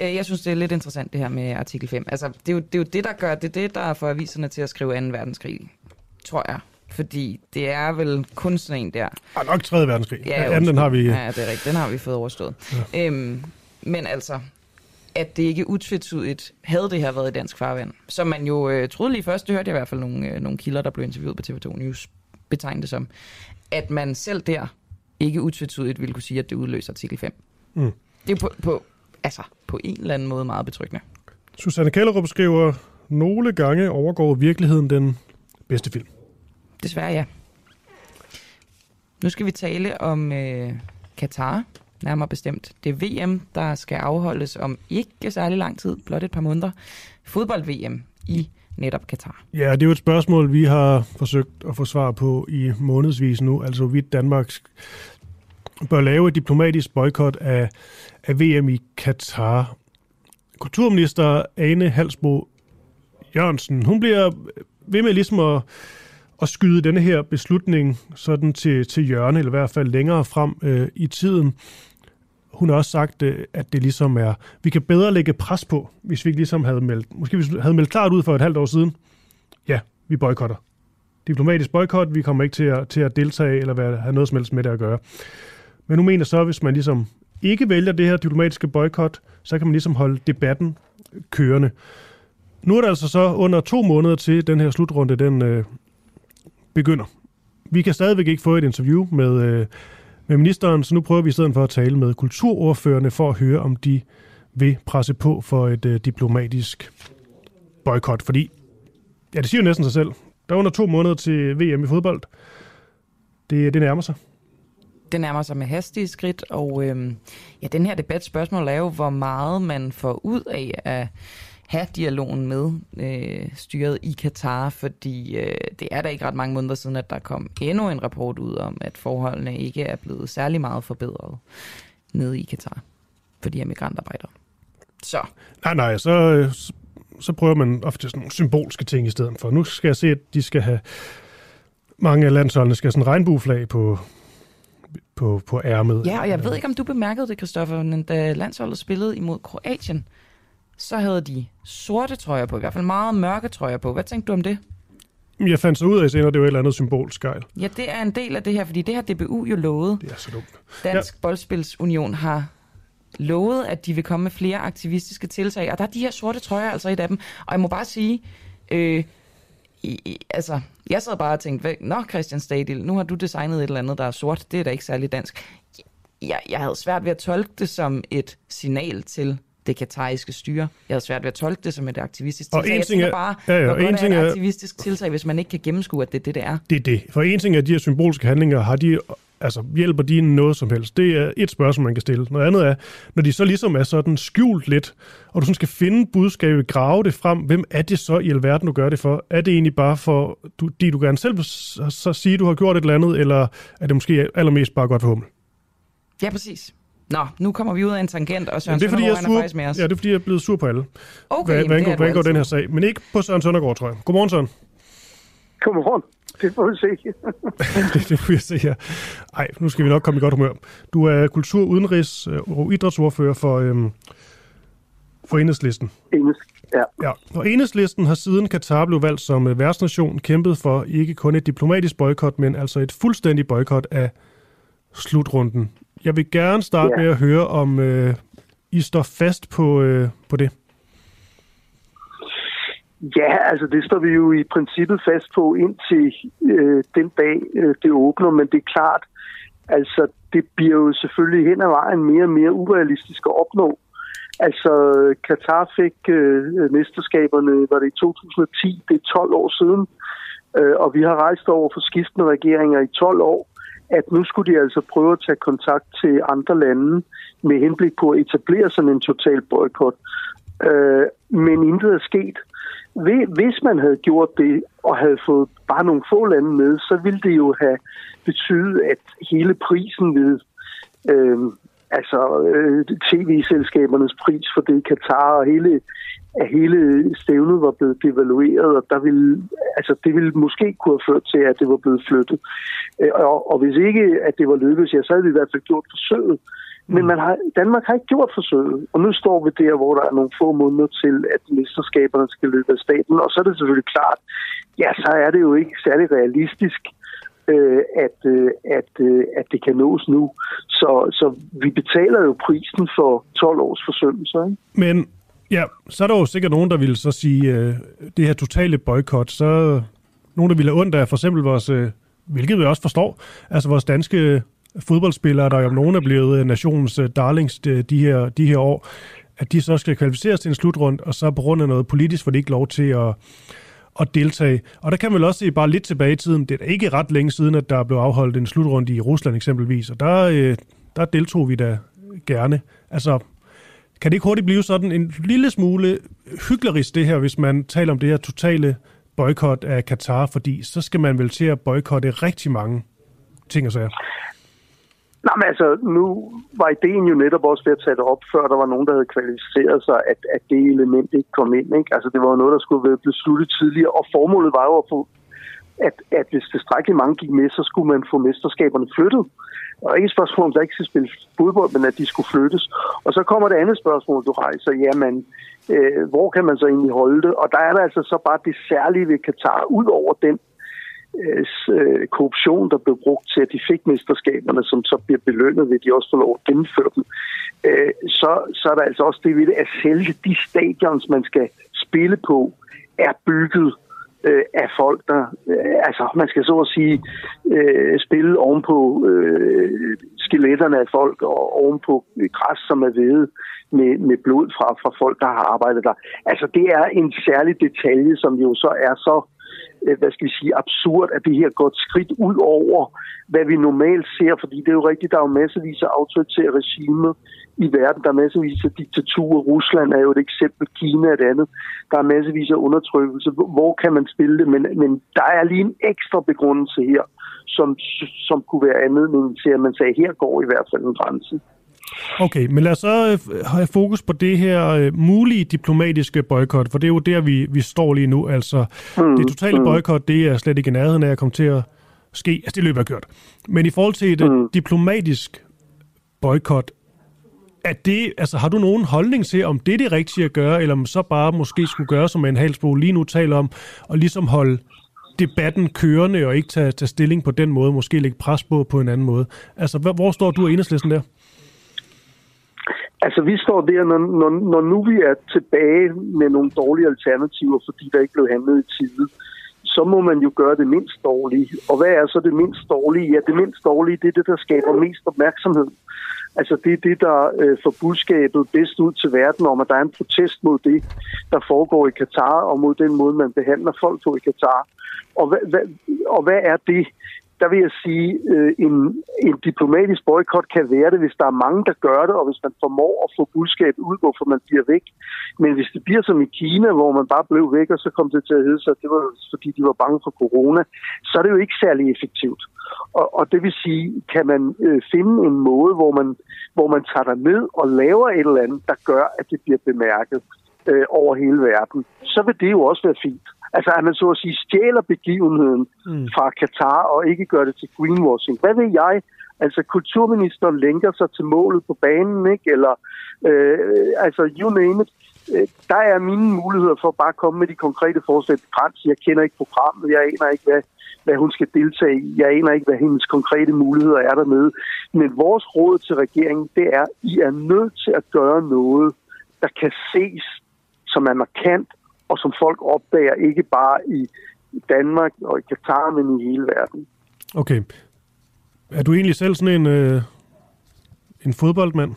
Øh, Jeg synes, det er lidt interessant, det her med artikel 5. Altså, det er jo det, er jo det der gør, det er det, der får aviserne til at skrive 2. verdenskrig, tror jeg. Fordi det er vel kun sådan en der. Ah, nok 3. verdenskrig. Ja, Ja, anden, den har vi... Ja, det er rigtigt. Den har vi fået overstået. Ja. Øhm, men altså, at det ikke utvetydigt havde det her været i dansk farvand. Som man jo øh, troede lige først, det hørte jeg i hvert fald nogle, øh, nogle kilder, der blev interviewet på TV2 News, betegnede det som, at man selv der ikke utvetydigt ville kunne sige, at det udløser artikel 5. Mm. Det er på, på, altså, på en eller anden måde meget betryggende. Susanne Kellerup skriver, nogle gange overgår virkeligheden den bedste film. Desværre ja. Nu skal vi tale om øh, Katar, nærmere bestemt. Det er VM, der skal afholdes om ikke særlig lang tid, blot et par måneder. Fodbold-VM i netop Katar. Ja, det er jo et spørgsmål, vi har forsøgt at få svar på i månedsvis nu. Altså, hvorvidt Danmark bør lave et diplomatisk boykot af, af VM i Katar. Kulturminister Ane Halsbo Jørgensen, hun bliver ved med ligesom at, at skyde denne her beslutning sådan til, til hjørne, eller i hvert fald længere frem øh, i tiden. Hun har også sagt, øh, at det ligesom er, vi kan bedre lægge pres på, hvis vi ikke ligesom havde meldt, måske hvis vi havde meldt klart ud for et halvt år siden, ja, vi boykotter. Diplomatisk boykot, vi kommer ikke til at, til at deltage eller være, have noget som helst med det at gøre. Men nu mener så, hvis man ligesom ikke vælger det her diplomatiske boykot, så kan man ligesom holde debatten kørende. Nu er der altså så under to måneder til den her slutrunde, den øh, begynder. Vi kan stadigvæk ikke få et interview med, øh, med ministeren, så nu prøver vi i stedet for at tale med kulturordførende for at høre, om de vil presse på for et øh, diplomatisk boykot. Fordi, ja, det siger jo næsten sig selv. Der er under to måneder til VM i fodbold. Det, det nærmer sig. Det nærmer sig med hastige skridt, og øhm, ja, den her debat spørgsmål er jo, hvor meget man får ud af at have dialogen med øh, styret i Katar, fordi øh, det er da ikke ret mange måneder siden, at der kom endnu en rapport ud om, at forholdene ikke er blevet særlig meget forbedret nede i Katar for de her migrantarbejdere. Så. Nej, nej, så, øh, så, prøver man ofte sådan nogle symbolske ting i stedet for. Nu skal jeg se, at de skal have, mange af landsholdene skal have sådan en regnbueflag på, på, på ærmet. Ja, og jeg ved ikke, om du bemærkede det, Christoffer, men da landsholdet spillede imod Kroatien, så havde de sorte trøjer på, i hvert fald meget mørke trøjer på. Hvad tænkte du om det? Jeg fandt så ud af senere, at det var et eller andet symbolsk gejl. Ja, det er en del af det her, fordi det har DBU jo lovet. Det er så dumt. Dansk ja. Boldspilsunion har lovet, at de vil komme med flere aktivistiske tiltag, og der er de her sorte trøjer altså et af dem. Og jeg må bare sige, øh, i, i, altså, jeg sad bare og tænkte, nå Christian Stadil, nu har du designet et eller andet, der er sort, det er da ikke særlig dansk. Jeg, jeg havde svært ved at tolke det som et signal til det katariske styre. Jeg havde svært ved at tolke det som et aktivistisk tiltag. Og en ting er- bare, ja, ja, og en er ting et er- aktivistisk tiltag, hvis man ikke kan gennemskue, at det er det, det er. Det er det. For en ting er, at de her symbolske handlinger har de Altså, hjælper de noget som helst? Det er et spørgsmål, man kan stille. Noget andet er, når de så ligesom er sådan skjult lidt, og du sådan skal finde budskabet, grave det frem, hvem er det så i alverden, du gør det for? Er det egentlig bare for, du, de du gerne selv så sige, du har gjort et eller andet, eller er det måske allermest bare godt for hummel? Ja, præcis. Nå, nu kommer vi ud af en tangent, og Søren ja, det er, fordi, jeg er, sur, er faktisk med os. Ja, det er fordi, jeg er blevet sur på alle. Okay, hvad, hvad, angår, hvad angår den her sag. Men ikke på Søren Søndergaard, tror jeg. Godmorgen, Søren. Godmorgen. Det får vi se. det, det får vi se her. Ej, nu skal vi nok komme i godt humør. Du er kultur-, udenrigs- og idrætsordfører for, øhm, for Enhedslisten. Enheds, ja. ja. Og Enhedslisten har siden Katar blev valgt som øh, værtsnation kæmpet for ikke kun et diplomatisk boykot, men altså et fuldstændig boykot af slutrunden. Jeg vil gerne starte ja. med at høre, om øh, I står fast på, øh, på det. Ja, altså det står vi jo i princippet fast på indtil øh, den dag, øh, det åbner, men det er klart, altså det bliver jo selvfølgelig hen ad vejen mere og mere urealistisk at opnå. Altså Katar fik øh, mesterskaberne, var det i 2010, det er 12 år siden, øh, og vi har rejst over for skiftende regeringer i 12 år, at nu skulle de altså prøve at tage kontakt til andre lande med henblik på at etablere sådan en total boykot. Øh, men intet er sket. Hvis man havde gjort det og havde fået bare nogle få lande med, så ville det jo have betydet, at hele prisen ved øh, altså øh, tv-selskabernes pris for det i Katar og hele at hele stævnet var blevet devalueret, og der ville, altså, det ville måske kunne have ført til, at det var blevet flyttet. Øh, og, og hvis ikke, at det var lykkedes, ja, så havde vi i hvert fald gjort forsøget. Men mm. man har, Danmark har ikke gjort forsøget, og nu står vi der, hvor der er nogle få måneder til, at mesterskaberne skal løbe af staten, og så er det selvfølgelig klart, ja, så er det jo ikke særlig realistisk, øh, at, øh, at, øh, at det kan nås nu. Så, så vi betaler jo prisen for 12 års forsømmelser. Ikke? Men ja, så er der jo sikkert nogen, der vil så sige, øh, det her totale boykot, så nogen, der ville have ondt af for eksempel vores, øh, hvilket vi også forstår, altså vores danske fodboldspillere, der jo nogen er blevet øh, nationens øh, darlings de, de, her, de her år, at de så skal kvalificeres til en slutrund, og så på grund af noget politisk får de ikke lov til at, at deltage. Og der kan man vel også se bare lidt tilbage i tiden, det er ikke ret længe siden, at der blev afholdt en slutrunde i Rusland eksempelvis, og der, øh, der deltog vi da gerne. Altså, kan det ikke hurtigt blive sådan en lille smule hyggelig det her, hvis man taler om det her totale boykot af Katar, fordi så skal man vel til at boykotte rigtig mange ting og sager. Nej, men altså, nu var ideen jo netop også ved at tage det op, før der var nogen, der havde kvalificeret sig, at, at det element ikke kom ind. Ikke? Altså, det var jo noget, der skulle være besluttet tidligere, og formålet var jo at få, at, at hvis tilstrækkeligt mange gik med, så skulle man få mesterskaberne flyttet. Og ikke et spørgsmål, om der ikke skal spille fodbold, men at de skulle flyttes. Og så kommer det andet spørgsmål, du rejser. Jamen, øh, hvor kan man så egentlig holde det? Og der er der altså så bare det særlige ved Katar, ud over den Øh, korruption, der blev brugt til, at de fik mesterskaberne, som så bliver belønnet ved, at de også får lov at gennemføre dem, øh, så, så er der altså også det ved det, at selve de stadions, man skal spille på, er bygget øh, af folk, der... Øh, altså, man skal så at sige øh, spille ovenpå øh, skeletterne af folk og ovenpå græs, som er ved med, med blod fra, fra folk, der har arbejdet der. Altså, det er en særlig detalje, som jo så er så Øh, Øh, hvad skal vi sige, absurd, at det her går et skridt ud over, hvad vi normalt ser, fordi det er jo rigtigt, der er jo masservis af autoritære regimer i verden, der er masservis af diktaturer, Rusland er jo et eksempel, Kina er et andet, der er masservis af undertrykkelse, hvor kan man spille det, men, men der er lige en ekstra begrundelse her, som, som kunne være anledning til, at man sagde, her går i hvert fald en grænse. Okay, men lad os så øh, have fokus på det her øh, mulige diplomatiske boykot, for det er jo der, vi, vi står lige nu. Altså, mm, det totale mm. boykot, det er slet ikke i nærheden af at komme til at ske. Altså, det løber kørt. Men i forhold til et øh, mm. diplomatisk boykot, er det, altså, har du nogen holdning til, om det er det rigtige at gøre, eller om så bare måske skulle gøre, som en halsbro lige nu taler om, og ligesom holde debatten kørende og ikke tage, tage stilling på den måde, måske lægge pres på på en anden måde. Altså, hvor, hvor står du og enhedslisten der? Altså, vi står der, når, når, når nu vi er tilbage med nogle dårlige alternativer, fordi der ikke blev handlet i tide, så må man jo gøre det mindst dårlige. Og hvad er så det mindst dårlige? Ja, det mindst dårlige, det er det, der skaber mest opmærksomhed. Altså, det er det, der øh, får budskabet bedst ud til verden om, at der er en protest mod det, der foregår i Katar, og mod den måde, man behandler folk på i Katar. Og hvad, hvad, og hvad er det? Der vil jeg sige, øh, en, en diplomatisk boykot kan være det, hvis der er mange, der gør det, og hvis man formår at få budskabet ud, hvorfor man bliver væk. Men hvis det bliver som i Kina, hvor man bare blev væk, og så kom det til at hedde sig, det var fordi, de var bange for corona, så er det jo ikke særlig effektivt. Og, og det vil sige, kan man øh, finde en måde, hvor man, hvor man tager der ned og laver et eller andet, der gør, at det bliver bemærket øh, over hele verden, så vil det jo også være fint. Altså at man så at sige stjæler begivenheden mm. fra Katar og ikke gør det til greenwashing. Hvad ved jeg? Altså kulturministeren lænker sig til målet på banen, ikke? Eller øh, altså you name it. Øh, der er mine muligheder for at bare komme med de konkrete forslag til Frans. Jeg kender ikke programmet, jeg aner ikke, hvad, hvad hun skal deltage i. Jeg aner ikke, hvad hendes konkrete muligheder er dernede. Men vores råd til regeringen, det er, at I er nødt til at gøre noget, der kan ses som er markant og som folk opdager ikke bare i Danmark og i Katar, men i hele verden. Okay. Er du egentlig selv sådan en, øh, en fodboldmand?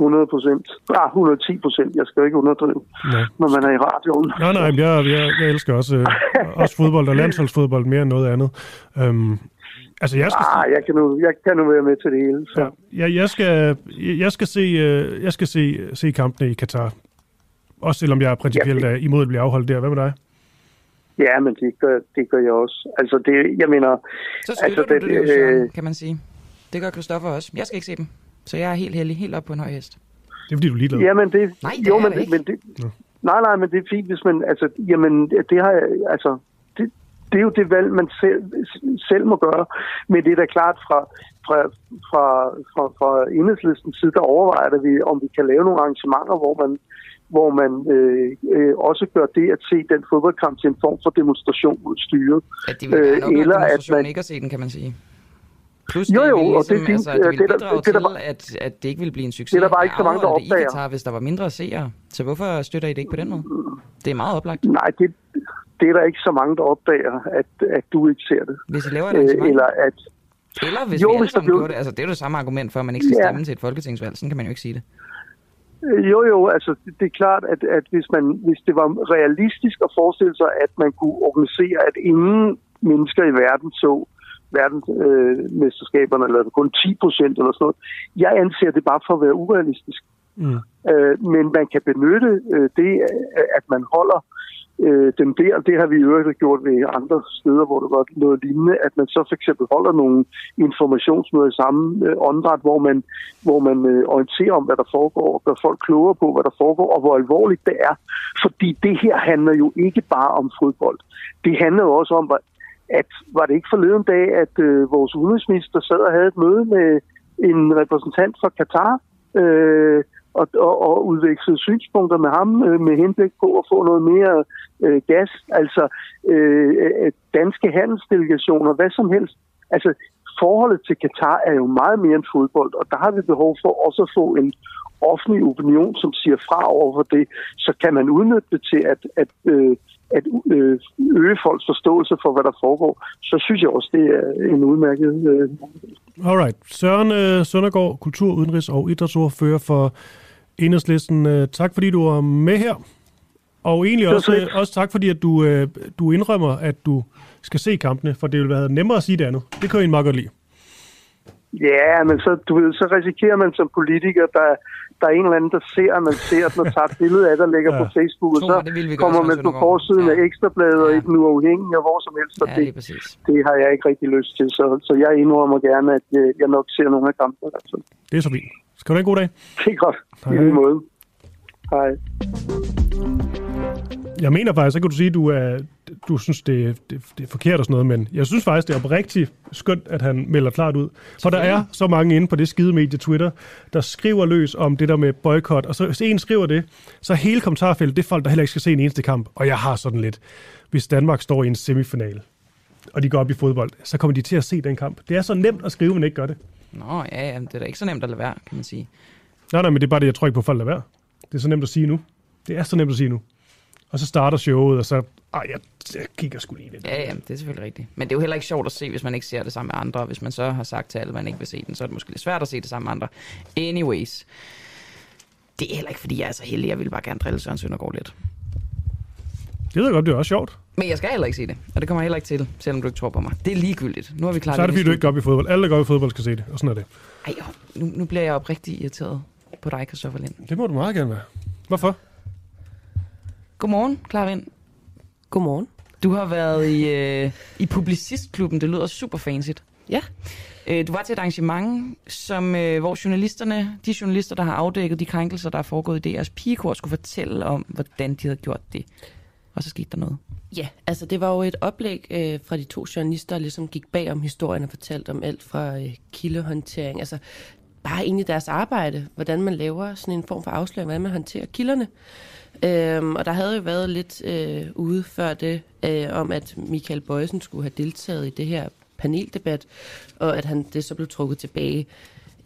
100 procent. Ah, 110 procent. Jeg skal ikke underdrive, ja. når man er i radioen. Nej, nej, jeg, jeg, jeg elsker også, øh, også fodbold og landsholdsfodbold mere end noget andet. Um, altså, jeg skal... Ah, jeg kan, nu, jeg kan nu være med til det hele. Så. Ja, jeg, jeg, skal, jeg skal, se, øh, jeg skal se, se kampene i Katar. Også selvom jeg er principielt ja, det... imod at blive afholdt der. Hvad med dig? Ja, men det gør, det gør jeg også. Altså, det, jeg mener... Så altså, du det, det jo, øh... kan man sige. Det gør Christoffer også. Jeg skal ikke se dem. Så jeg er helt heldig, helt op på en høj hest. Det er fordi, du er ligeglad. Jamen, det... Nej, det jo, er men, det ikke. Men det, nej, nej, men det er fint, hvis man... Altså, jamen, det har jeg... Altså, det, det er jo det valg, man selv, selv må gøre. Men det er da klart fra, fra, fra, fra, fra enhedslistens side, der overvejer vi, om vi kan lave nogle arrangementer, hvor man hvor man øh, øh, også gør det at se den fodboldkamp til en form for demonstration mod styret. Ja, det vil øh, eller at man ikke at se den, kan man sige. Plus jo, jo, det og det, ligesom, altså, det vil det, bidrage det, til, det, der, at, at det ikke vil blive en succes. Det er der bare ikke så mange, der opdager. Qatar, hvis der var mindre seere. Så hvorfor støtter I det ikke på den måde? Det er meget oplagt. Nej, det, det er der ikke så mange, der opdager, at, at du ikke ser det. Hvis I laver et arrangement? Eller at... Eller hvis jo, vi alle sammen blev... gjorde det. Altså, det er jo det samme argument for, at man ikke skal stemme ja. til et folketingsvalg. Sådan kan man jo ikke sige det. Jo, jo, altså det er klart, at, at hvis, man, hvis det var realistisk at forestille sig, at man kunne organisere, at ingen mennesker i verden så verdensmesterskaberne, øh, eller kun 10 procent eller sådan noget. Jeg anser det bare for at være urealistisk. Mm. Øh, men man kan benytte øh, det, at man holder øh, dem der. Det har vi jo øvrigt gjort ved andre steder, hvor det var noget lignende, at man så for eksempel holder nogle informationsmøder i samme øh, åndret, hvor man, hvor man øh, orienterer om, hvad der foregår, og gør folk klogere på, hvad der foregår, og hvor alvorligt det er. Fordi det her handler jo ikke bare om fodbold. Det handler jo også om, at var det ikke forleden dag, at øh, vores udenrigsminister sad og havde et møde med en repræsentant fra Katar, øh, og, og, og udvekslede synspunkter med ham øh, med henblik på at få noget mere øh, gas. Altså øh, øh, danske handelsdelegationer, hvad som helst. Altså forholdet til Katar er jo meget mere end fodbold, og der har vi behov for også at få en offentlig opinion, som siger fra over for det, så kan man udnytte det til at, at, øh, at øh, øge folks forståelse for, hvad der foregår. Så synes jeg også, det er en udmærket... Øh... Alright. Søren øh, Søndergaard, kultur-, udenrigs- og idrætsordfører for Enhedslisten. Øh, tak fordi du var med her. Og egentlig også, øh, også tak fordi, at du, øh, du indrømmer, at du skal se kampene, for det vil være nemmere at sige det andet. Det kan jeg meget godt lide. Ja, men så, du ved, så risikerer man som politiker, der, der er en eller anden, der ser, at man ser den og tager et billede af, der ligger ja. på Facebook, og så kommer man på forsiden ja. af ekstrabladet og ja. i den uafhængige og hvor som helst. Ja, det, det, det har jeg ikke rigtig lyst til, så, så jeg indrømmer gerne, at jeg nok ser nogle af kampene. Altså. Det er så fint. Skal du have en god dag? Det er godt. Hej. I lige måde. Hej. Jeg mener faktisk, så kan du sige, at du, er, du synes, det, det, det er forkert og sådan noget, men jeg synes faktisk, det er oprigtigt skønt, at han melder klart ud. For der er så mange inde på det skide medie Twitter, der skriver løs om det der med boykot, og så hvis en skriver det, så hele kommentarfeltet, det er folk, der heller ikke skal se en eneste kamp. Og jeg har sådan lidt, hvis Danmark står i en semifinal, og de går op i fodbold, så kommer de til at se den kamp. Det er så nemt at skrive, men ikke gør det. Nå, ja, ja, det er da ikke så nemt at lade være, kan man sige. Nej, nej, men det er bare det, jeg tror ikke på, folk lader være. Det er så nemt at sige nu. Det er så nemt at sige nu. Og så starter showet, og så... Ej, jeg, jeg kigger sgu lige lidt. Ja, ja, det er selvfølgelig rigtigt. Men det er jo heller ikke sjovt at se, hvis man ikke ser det sammen med andre. Hvis man så har sagt til alle, at man ikke vil se den, så er det måske lidt svært at se det sammen med andre. Anyways. Det er heller ikke, fordi jeg er så heldig. Jeg vil bare gerne drille Søren Søndergaard lidt. Det ved jeg godt, det er også sjovt. Men jeg skal heller ikke se det, og det kommer jeg heller ikke til, selvom du ikke tror på mig. Det er ligegyldigt. Nu har vi klaret Så er det, fordi du ikke går op i fodbold. Alle, der går op i fodbold, skal se det, og sådan er det. Ej, nu, nu bliver jeg oprigtig irriteret på dig, Christoffer Lind. Det må du meget gerne være. Hvorfor? Godmorgen, Clara Vind. Godmorgen. Du har været i, øh, i Publicistklubben. Det lyder super fancy. Ja. Øh, du var til et arrangement, som, øh, hvor journalisterne, de journalister, der har afdækket de krænkelser, der er foregået i deres pigekor, skulle fortælle om, hvordan de havde gjort det. Og så skete der noget. Ja, altså det var jo et oplæg øh, fra de to journalister, der ligesom gik bag om historien og fortalte om alt fra øh, kildehåndtering, altså bare egentlig deres arbejde, hvordan man laver sådan en form for afsløring, hvordan man håndterer kilderne. Øhm, og der havde jo været lidt øh, ude før det, øh, om at Michael Bøjsen skulle have deltaget i det her paneldebat, og at han det så blev trukket tilbage.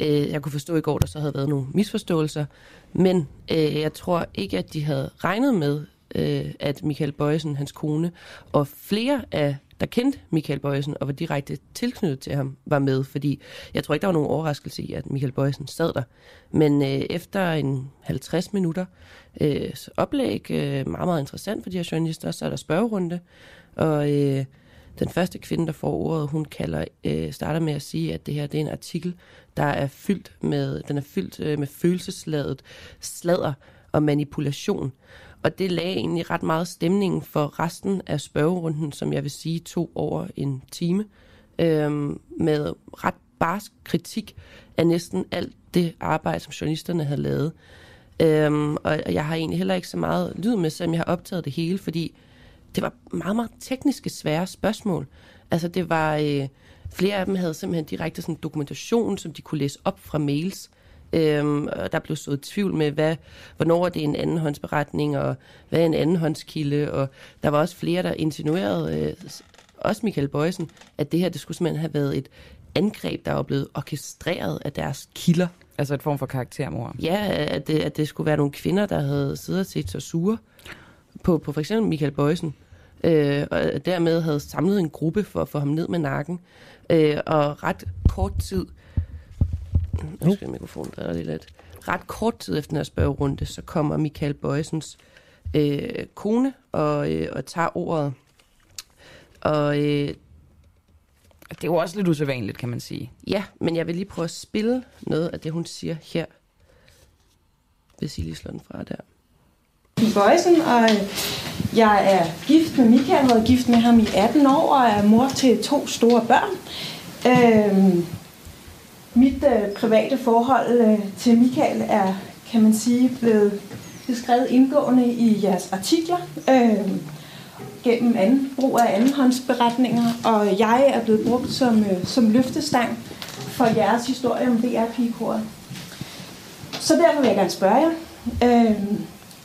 Øh, jeg kunne forstå i går, der så havde været nogle misforståelser, men øh, jeg tror ikke, at de havde regnet med, øh, at Michael Bøjsen, hans kone, og flere af der kendte Michael Bøjsen og var direkte tilknyttet til ham, var med, fordi jeg tror ikke, der var nogen overraskelse i, at Michael Bøjsen sad der. Men øh, efter en 50 minutter øh, oplæg, øh, meget, meget interessant for de her journalister, så er der spørgerunde, og øh, den første kvinde, der får ordet, hun kalder, øh, starter med at sige, at det her det er en artikel, der er fyldt med, den er fyldt øh, med følelsesladet sladder og manipulation. Og det lagde egentlig ret meget stemningen for resten af spørgerunden, som jeg vil sige tog over en time, øh, med ret barsk kritik af næsten alt det arbejde, som journalisterne havde lavet. Øhm, og jeg har egentlig heller ikke så meget lyd med, selvom jeg har optaget det hele, fordi det var meget, meget tekniske, svære spørgsmål. Altså det var, øh, flere af dem havde simpelthen direkte sådan dokumentation, som de kunne læse op fra mails. Øhm, og der blev så tvivl med, hvad, hvornår er det en andenhåndsberetning, og hvad er en andenhåndskilde, og der var også flere, der insinuerede, øh, også Michael Bøjsen, at det her, det skulle simpelthen have været et angreb, der var blevet orkestreret af deres kilder. Altså et form for karaktermord? Ja, at det, at det skulle være nogle kvinder, der havde siddet og set sig sure på, på for eksempel Michael Bøjsen, øh, og dermed havde samlet en gruppe for at få ham ned med nakken. Øh, og ret kort tid, nu skal mikrofonen der lige lidt, ret kort tid efter den her spørgerunde, så kommer Michael Bøjsens øh, kone og, øh, og tager ordet. Og øh, det er jo også lidt usædvanligt, kan man sige. Ja, men jeg vil lige prøve at spille noget af det, hun siger her. Hvis I lige slår den fra der. Bøjsen, og jeg er gift med Michael, jeg har været gift med ham i 18 år, og er mor til to store børn. Øhm, mit øh, private forhold øh, til Michael er, kan man sige, blevet beskrevet indgående i jeres artikler. øh, gennem anden, brug af andenhåndsberetninger, og jeg er blevet brugt som, øh, som løftestang for jeres historie om dr pigekoret Så derfor vil jeg gerne spørge jer, øh,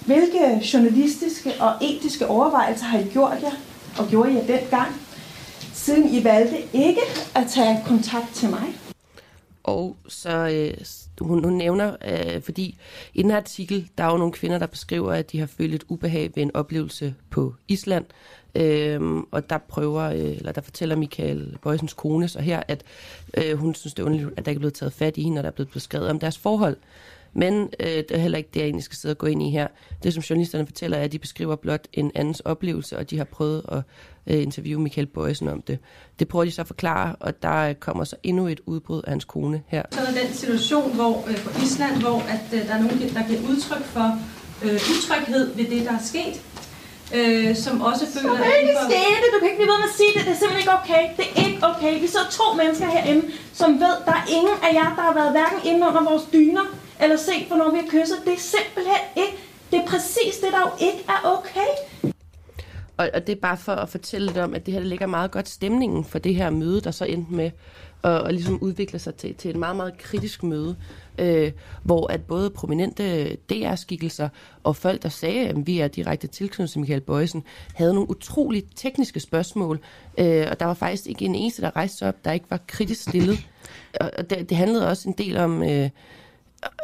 hvilke journalistiske og etiske overvejelser har I gjort jer, og gjorde I dengang, siden I valgte ikke at tage kontakt til mig? Og så øh, hun, hun nævner, øh, fordi i den her artikel, der er jo nogle kvinder, der beskriver, at de har følt et ubehag ved en oplevelse på Island. Øh, og der prøver, øh, eller der fortæller Michael Bøjsens kone så her, at øh, hun synes, det er underligt, at der ikke er blevet taget fat i hende, når der er blevet beskrevet om deres forhold. Men øh, det er heller ikke det, jeg egentlig skal sidde og gå ind i her. Det, som journalisterne fortæller, er, at de beskriver blot en andens oplevelse, og de har prøvet at øh, interviewe Michael Bøjsen om det. Det prøver de så at forklare, og der kommer så endnu et udbrud af hans kone her. Så er den situation hvor, øh, på Island, hvor at, øh, der er nogen, der giver udtryk for øh, utryghed ved det, der er sket. Øh, som også føler... Så kan ikke for... det. Du kan ikke blive ved med at sige det. Det er simpelthen ikke okay. Det er ikke okay. Vi sidder to mennesker herinde, som ved, der er ingen af jer, der har været hverken inde under vores dyner, eller set, hvornår vi har kysset. Det er simpelthen ikke... Det er præcis det, der jo ikke er okay. Og, og det er bare for at fortælle lidt om, at det her det ligger meget godt stemningen for det her møde, der så endte med at, at ligesom udvikle sig til, til et meget, meget kritisk møde, øh, hvor at både prominente DR-skikkelser og folk, der sagde, at vi er direkte tilknyttet til Michael Bøjsen, havde nogle utroligt tekniske spørgsmål, øh, og der var faktisk ikke en eneste, der rejste op, der ikke var kritisk stillet. Og det, det handlede også en del om... Øh,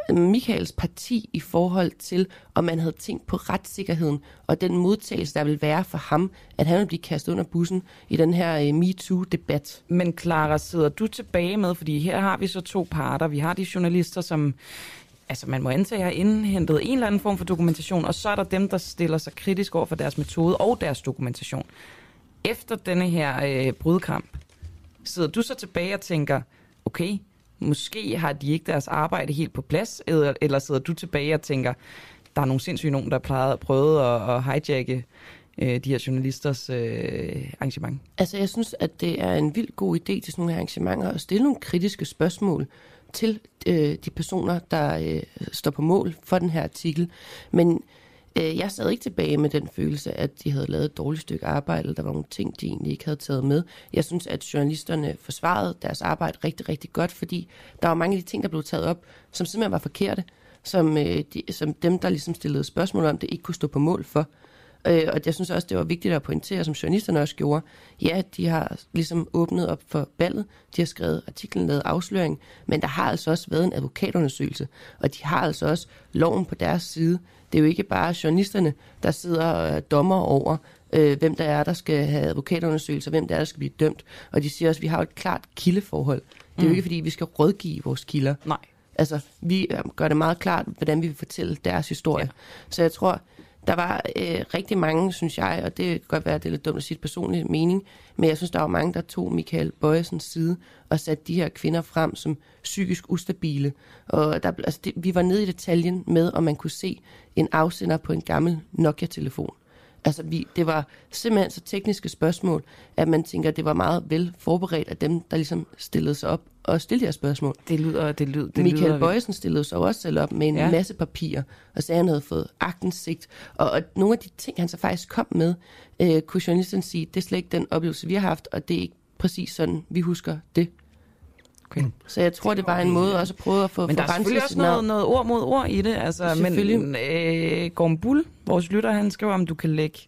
Michaels parti i forhold til, om man havde tænkt på retssikkerheden og den modtagelse, der vil være for ham, at han vil blive kastet under bussen i den her uh, MeToo-debat. Men Clara, sidder du tilbage med, fordi her har vi så to parter. Vi har de journalister, som altså man må antage, har indhentet en eller anden form for dokumentation, og så er der dem, der stiller sig kritisk over for deres metode og deres dokumentation. Efter denne her øh, brudkamp, sidder du så tilbage og tænker, okay, måske har de ikke deres arbejde helt på plads, eller, eller sidder du tilbage og tænker, der er nogle sindssyge nogen, der har prøvet at, at hijacke øh, de her journalisters øh, arrangement? Altså, jeg synes, at det er en vild god idé til sådan nogle arrangementer at stille nogle kritiske spørgsmål til øh, de personer, der øh, står på mål for den her artikel. Men øh, jeg sad ikke tilbage med den følelse, at de havde lavet et dårligt stykke arbejde, eller der var nogle ting, de egentlig ikke havde taget med. Jeg synes, at journalisterne forsvarede deres arbejde rigtig, rigtig godt, fordi der var mange af de ting, der blev taget op, som simpelthen var forkerte, som, øh, de, som dem, der ligesom stillede spørgsmål om det, ikke kunne stå på mål for. Øh, og jeg synes også, det var vigtigt at pointere, som journalisterne også gjorde. Ja, de har ligesom åbnet op for ballet, de har skrevet artiklen, lavet afsløring, men der har altså også været en advokatundersøgelse, og de har altså også loven på deres side. Det er jo ikke bare journalisterne, der sidder og dommer over, øh, hvem der er, der skal have advokatundersøgelser, hvem der er, der skal blive dømt. Og de siger også, at vi har et klart kildeforhold. Det er mm. jo ikke, fordi vi skal rådgive vores kilder. Nej. Altså, vi gør det meget klart, hvordan vi vil fortælle deres historie. Ja. Så jeg tror, der var øh, rigtig mange, synes jeg, og det kan godt være, at det er lidt dumt at sige et personligt mening, men jeg synes, der var mange, der tog Michael Bøjesens side og satte de her kvinder frem som psykisk ustabile. Og der, altså det, vi var nede i detaljen med, om man kunne se en afsender på en gammel Nokia-telefon. Altså, vi, det var simpelthen så tekniske spørgsmål, at man tænker, at det var meget vel forberedt af dem, der ligesom stillede sig op og stillede de her spørgsmål. Det lyder, det lyder, det Michael lyder... Bøjsen stillede sig også selv op med en ja. masse papirer, og sagde, at han havde fået agtensigt. Og, og nogle af de ting, han så faktisk kom med, øh, kunne journalisten sige, det er slet ikke den oplevelse, vi har haft, og det er ikke præcis sådan, vi husker det. Okay. Så jeg tror, det var en måde også at prøve at få Men der er selvfølgelig også noget, noget ord mod ord i det. Altså, men øh, Gorm Bull, vores lytter, han skriver, om du kan lægge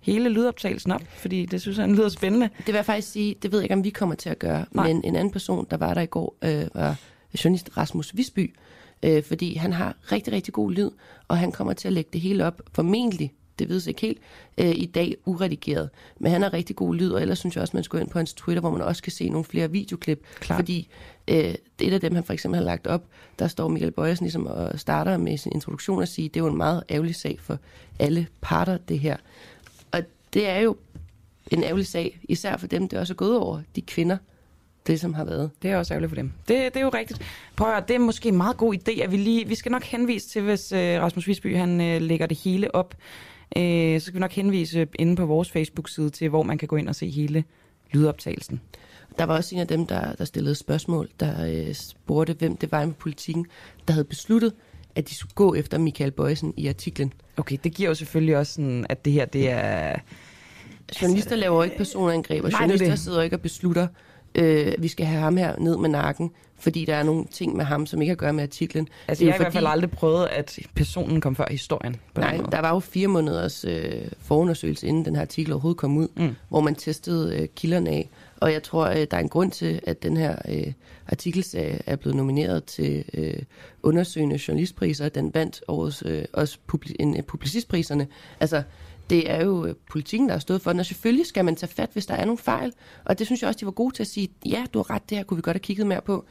hele lydoptagelsen op, fordi det synes han lyder spændende. Det vil jeg faktisk sige, det ved jeg ikke, om vi kommer til at gøre. Nej. Men en anden person, der var der i går, øh, var journalist Rasmus Visby, øh, fordi han har rigtig, rigtig god lyd, og han kommer til at lægge det hele op, formentlig det ved jeg ikke helt, øh, i dag uredigeret. Men han har rigtig god lyd, og ellers synes jeg også, man skal gå ind på hans Twitter, hvor man også kan se nogle flere videoklip. Klar. Fordi øh, et af dem, han for eksempel har lagt op, der står Michael Bøjesen ligesom og starter med sin introduktion og siger, det er jo en meget ærgerlig sag for alle parter, det her. Og det er jo en ærgerlig sag, især for dem, det også er gået over, de kvinder, det, som har været. Det er også ærgerligt for dem. Det, det er jo rigtigt. Prøv at det er måske en meget god idé, at vi lige, vi skal nok henvise til, hvis øh, Rasmus Visby, han øh, lægger det hele op øh, så skal vi nok henvise inde på vores Facebook-side til, hvor man kan gå ind og se hele lydoptagelsen. Der var også en af dem, der, der stillede spørgsmål, der øh, spurgte, hvem det var med politikken, der havde besluttet, at de skulle gå efter Michael Bøjsen i artiklen. Okay, det giver jo selvfølgelig også sådan, at det her, det er... Journalister altså, laver ikke personangreb, og journalister det. sidder ikke og beslutter, øh, vi skal have ham her ned med nakken, fordi der er nogle ting med ham, som ikke har at gøre med artiklen. Altså, jeg har fordi... i hvert fald aldrig prøvet, at personen kom før historien. På Nej, der var jo fire måneders øh, forundersøgelse, inden den her artikel overhovedet kom ud, mm. hvor man testede øh, kilderne af. Og jeg tror, øh, der er en grund til, at den her øh, artikelserie er blevet nomineret til øh, undersøgende journalistpriser. Den vandt årets, øh, også publi- en, øh, publicistpriserne. Altså, det er jo øh, politikken, der har stået for den, og selvfølgelig skal man tage fat, hvis der er nogle fejl. Og det synes jeg også, de var gode til at sige, ja, du har ret, det her kunne vi godt have kigget mere på.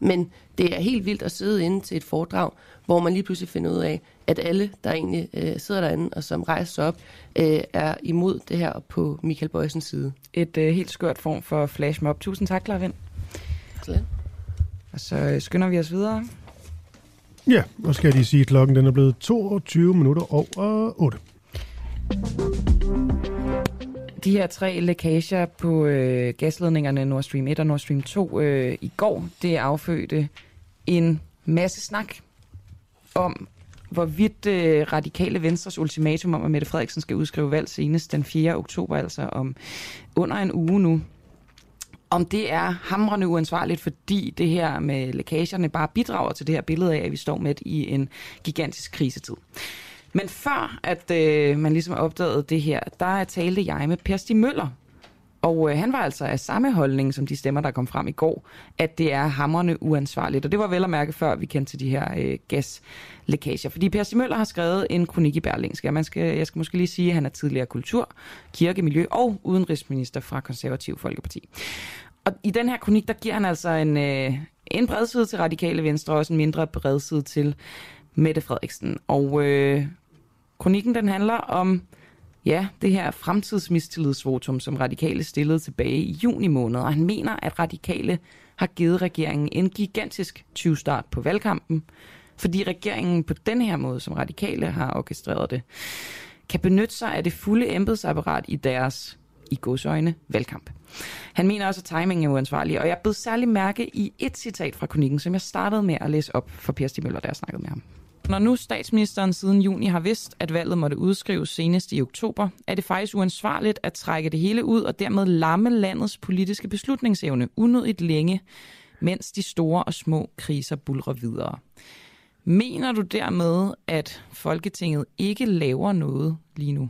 Men det er helt vildt at sidde inde til et foredrag, hvor man lige pludselig finder ud af, at alle, der egentlig øh, sidder derinde og som rejser sig op, øh, er imod det her på Michael Bøjsens side. Et øh, helt skørt form for flashmob. Tusind tak, Clara Vind. Og så øh, skynder vi os videre. Ja, og skal jeg lige sige, at klokken den er blevet 22 minutter over 8. De her tre lækager på øh, gasledningerne Nord Stream 1 og Nord Stream 2 øh, i går, det affødte en masse snak om, hvorvidt øh, radikale Venstres ultimatum om, at Mette Frederiksen skal udskrive valg senest den 4. oktober, altså om under en uge nu, om det er hamrende uansvarligt, fordi det her med lækagerne bare bidrager til det her billede af, at vi står midt i en gigantisk krisetid. Men før at øh, man ligesom opdagede det her, der talte jeg med Per Stig Møller. Og øh, han var altså af samme holdning som de stemmer, der kom frem i går, at det er hammerne uansvarligt. Og det var vel at mærke før, vi kendte til de her øh, gaslækager. Fordi Per Stig Møller har skrevet en kronik i Berlingske. Man skal, jeg skal måske lige sige, at han er tidligere kultur, kirke, miljø og udenrigsminister fra Konservativ Folkeparti. Og i den her kronik, der giver han altså en, øh, en bredside til radikale venstre, og også en mindre bredside til Mette Frederiksen. Og øh, kronikken den handler om ja, det her fremtidsmistillidsvotum, som radikale stillede tilbage i juni måned. Og han mener, at radikale har givet regeringen en gigantisk 20-start på valgkampen, fordi regeringen på den her måde, som radikale har orkestreret det, kan benytte sig af det fulde embedsapparat i deres i godsøjne valgkamp. Han mener også, at timingen er uansvarlig, og jeg blev særlig mærke i et citat fra kronikken, som jeg startede med at læse op for Per Stig Møller, da jeg snakkede med ham. Når nu statsministeren siden juni har vidst, at valget måtte udskrives senest i oktober, er det faktisk uansvarligt at trække det hele ud og dermed lamme landets politiske beslutningsevne unødigt længe, mens de store og små kriser bulrer videre. Mener du dermed, at Folketinget ikke laver noget lige nu?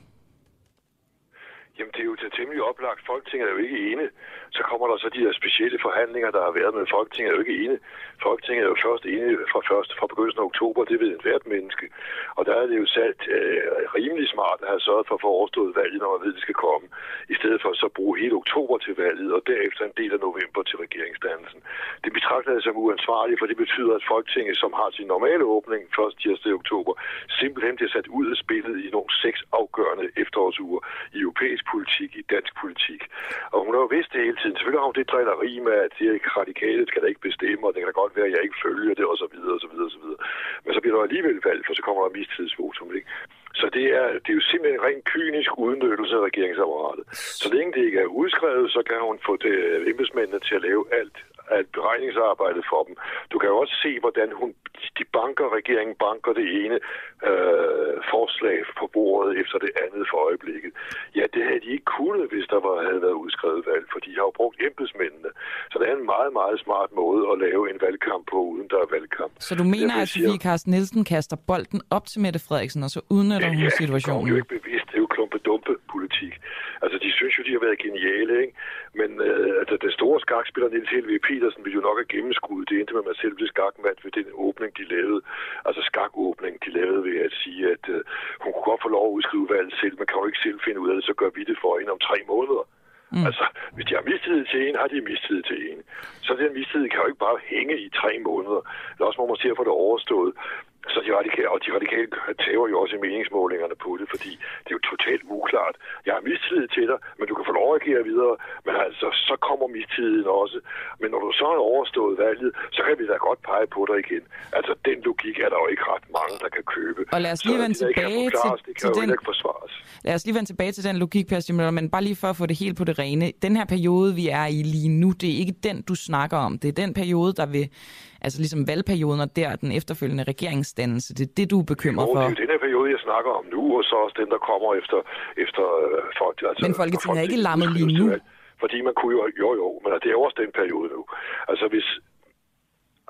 Jamen, det er jo til temmelig oplagt. Folketinget er jo ikke ene. Så kommer der så de her specielle forhandlinger, der har været, men Folketinget er jo ikke ene. Folketinget er jo først ene fra, først, fra begyndelsen af oktober, det ved en hvert menneske. Og der er det jo sat øh, rimelig smart at have sørget for at få overstået valget, når man ved, det skal komme, i stedet for så at bruge hele oktober til valget, og derefter en del af november til regeringsdannelsen. Det betragter jeg som uansvarligt, for det betyder, at Folketinget, som har sin normale åbning først tirsdag i oktober, simpelthen bliver sat ud af spillet i nogle seks afgørende efterårsuger i europæisk politik, i dansk politik. Og hun har jo vidst det hele tiden. Selvfølgelig har hun det drilleri med, at det radikale skal da ikke bestemme, og det kan da godt være, at jeg ikke følger det, og så videre, og så videre, og så videre. Men så bliver der alligevel valg, for så kommer der mistidsvotum, ikke? Så det er, det er jo simpelthen en rent kynisk udnyttelse af regeringsapparatet. Så længe det ikke er udskrevet, så kan hun få det, øh, embedsmændene til at lave alt, alt beregningsarbejde for dem. Du kan jo også se, hvordan hun, de banker, regeringen banker det ene øh, forslag på bordet efter det andet for øjeblikket. Ja, det havde de ikke kunnet, hvis der var, havde været udskrevet valg, for de har jo brugt embedsmændene. Så det er en meget, meget smart måde at lave en valgkamp på, uden der er valgkamp. Så du mener, at Sofie Carsten Nielsen kaster bolden op til Mette Frederiksen, og så udnytter hun ja, situationen? det er jo ikke bevidst. Det er jo klumpe politik. Altså, de synes jo, de har været geniale, ikke? Men øh, altså, det store skakspiller Niels Helve Petersen ville jo nok have gennemskuddet. Det at man selv blev skakmat ved den åbning, de lavede. Altså skakåbning, de lavede ved at sige, at øh, hun kunne godt få lov at udskrive valget selv, men kan jo ikke selv finde ud af det, så gør vi det for hende om tre måneder. Mm. Altså, hvis de har mistillid til en, har de mistillid til en. Så den mistillid kan jo ikke bare hænge i tre måneder. Eller også må man se at få det overstået. Så de radikale, og de radikale tager jo også i meningsmålingerne på det, fordi det er jo totalt uklart. Jeg har mistillid til dig, men du kan få lov at agere videre. Men altså, så kommer mistilliden også. Men når du så har overstået valget, så kan vi da godt pege på dig igen. Altså, den logik er der jo ikke ret mange, der kan købe. Og lad os lige vende tilbage forklares, til, det kan til jo den... ikke forsvares. Lad os lige vende tilbage til den logik, Per Stimler, men bare lige for at få det helt på det rene. Den her periode, vi er i lige nu, det er ikke den, du snakker om. Det er den periode, der vil altså ligesom valgperioden og der den efterfølgende regeringsdannelse. Det er det, du er bekymret jo, for. det er den her periode, jeg snakker om nu, og så også den, der kommer efter, efter øh, folk. Altså, Men Folketinget er ikke lammet lige nu. Fordi man kunne jo, jo jo, men det er jo også den periode nu. Altså hvis,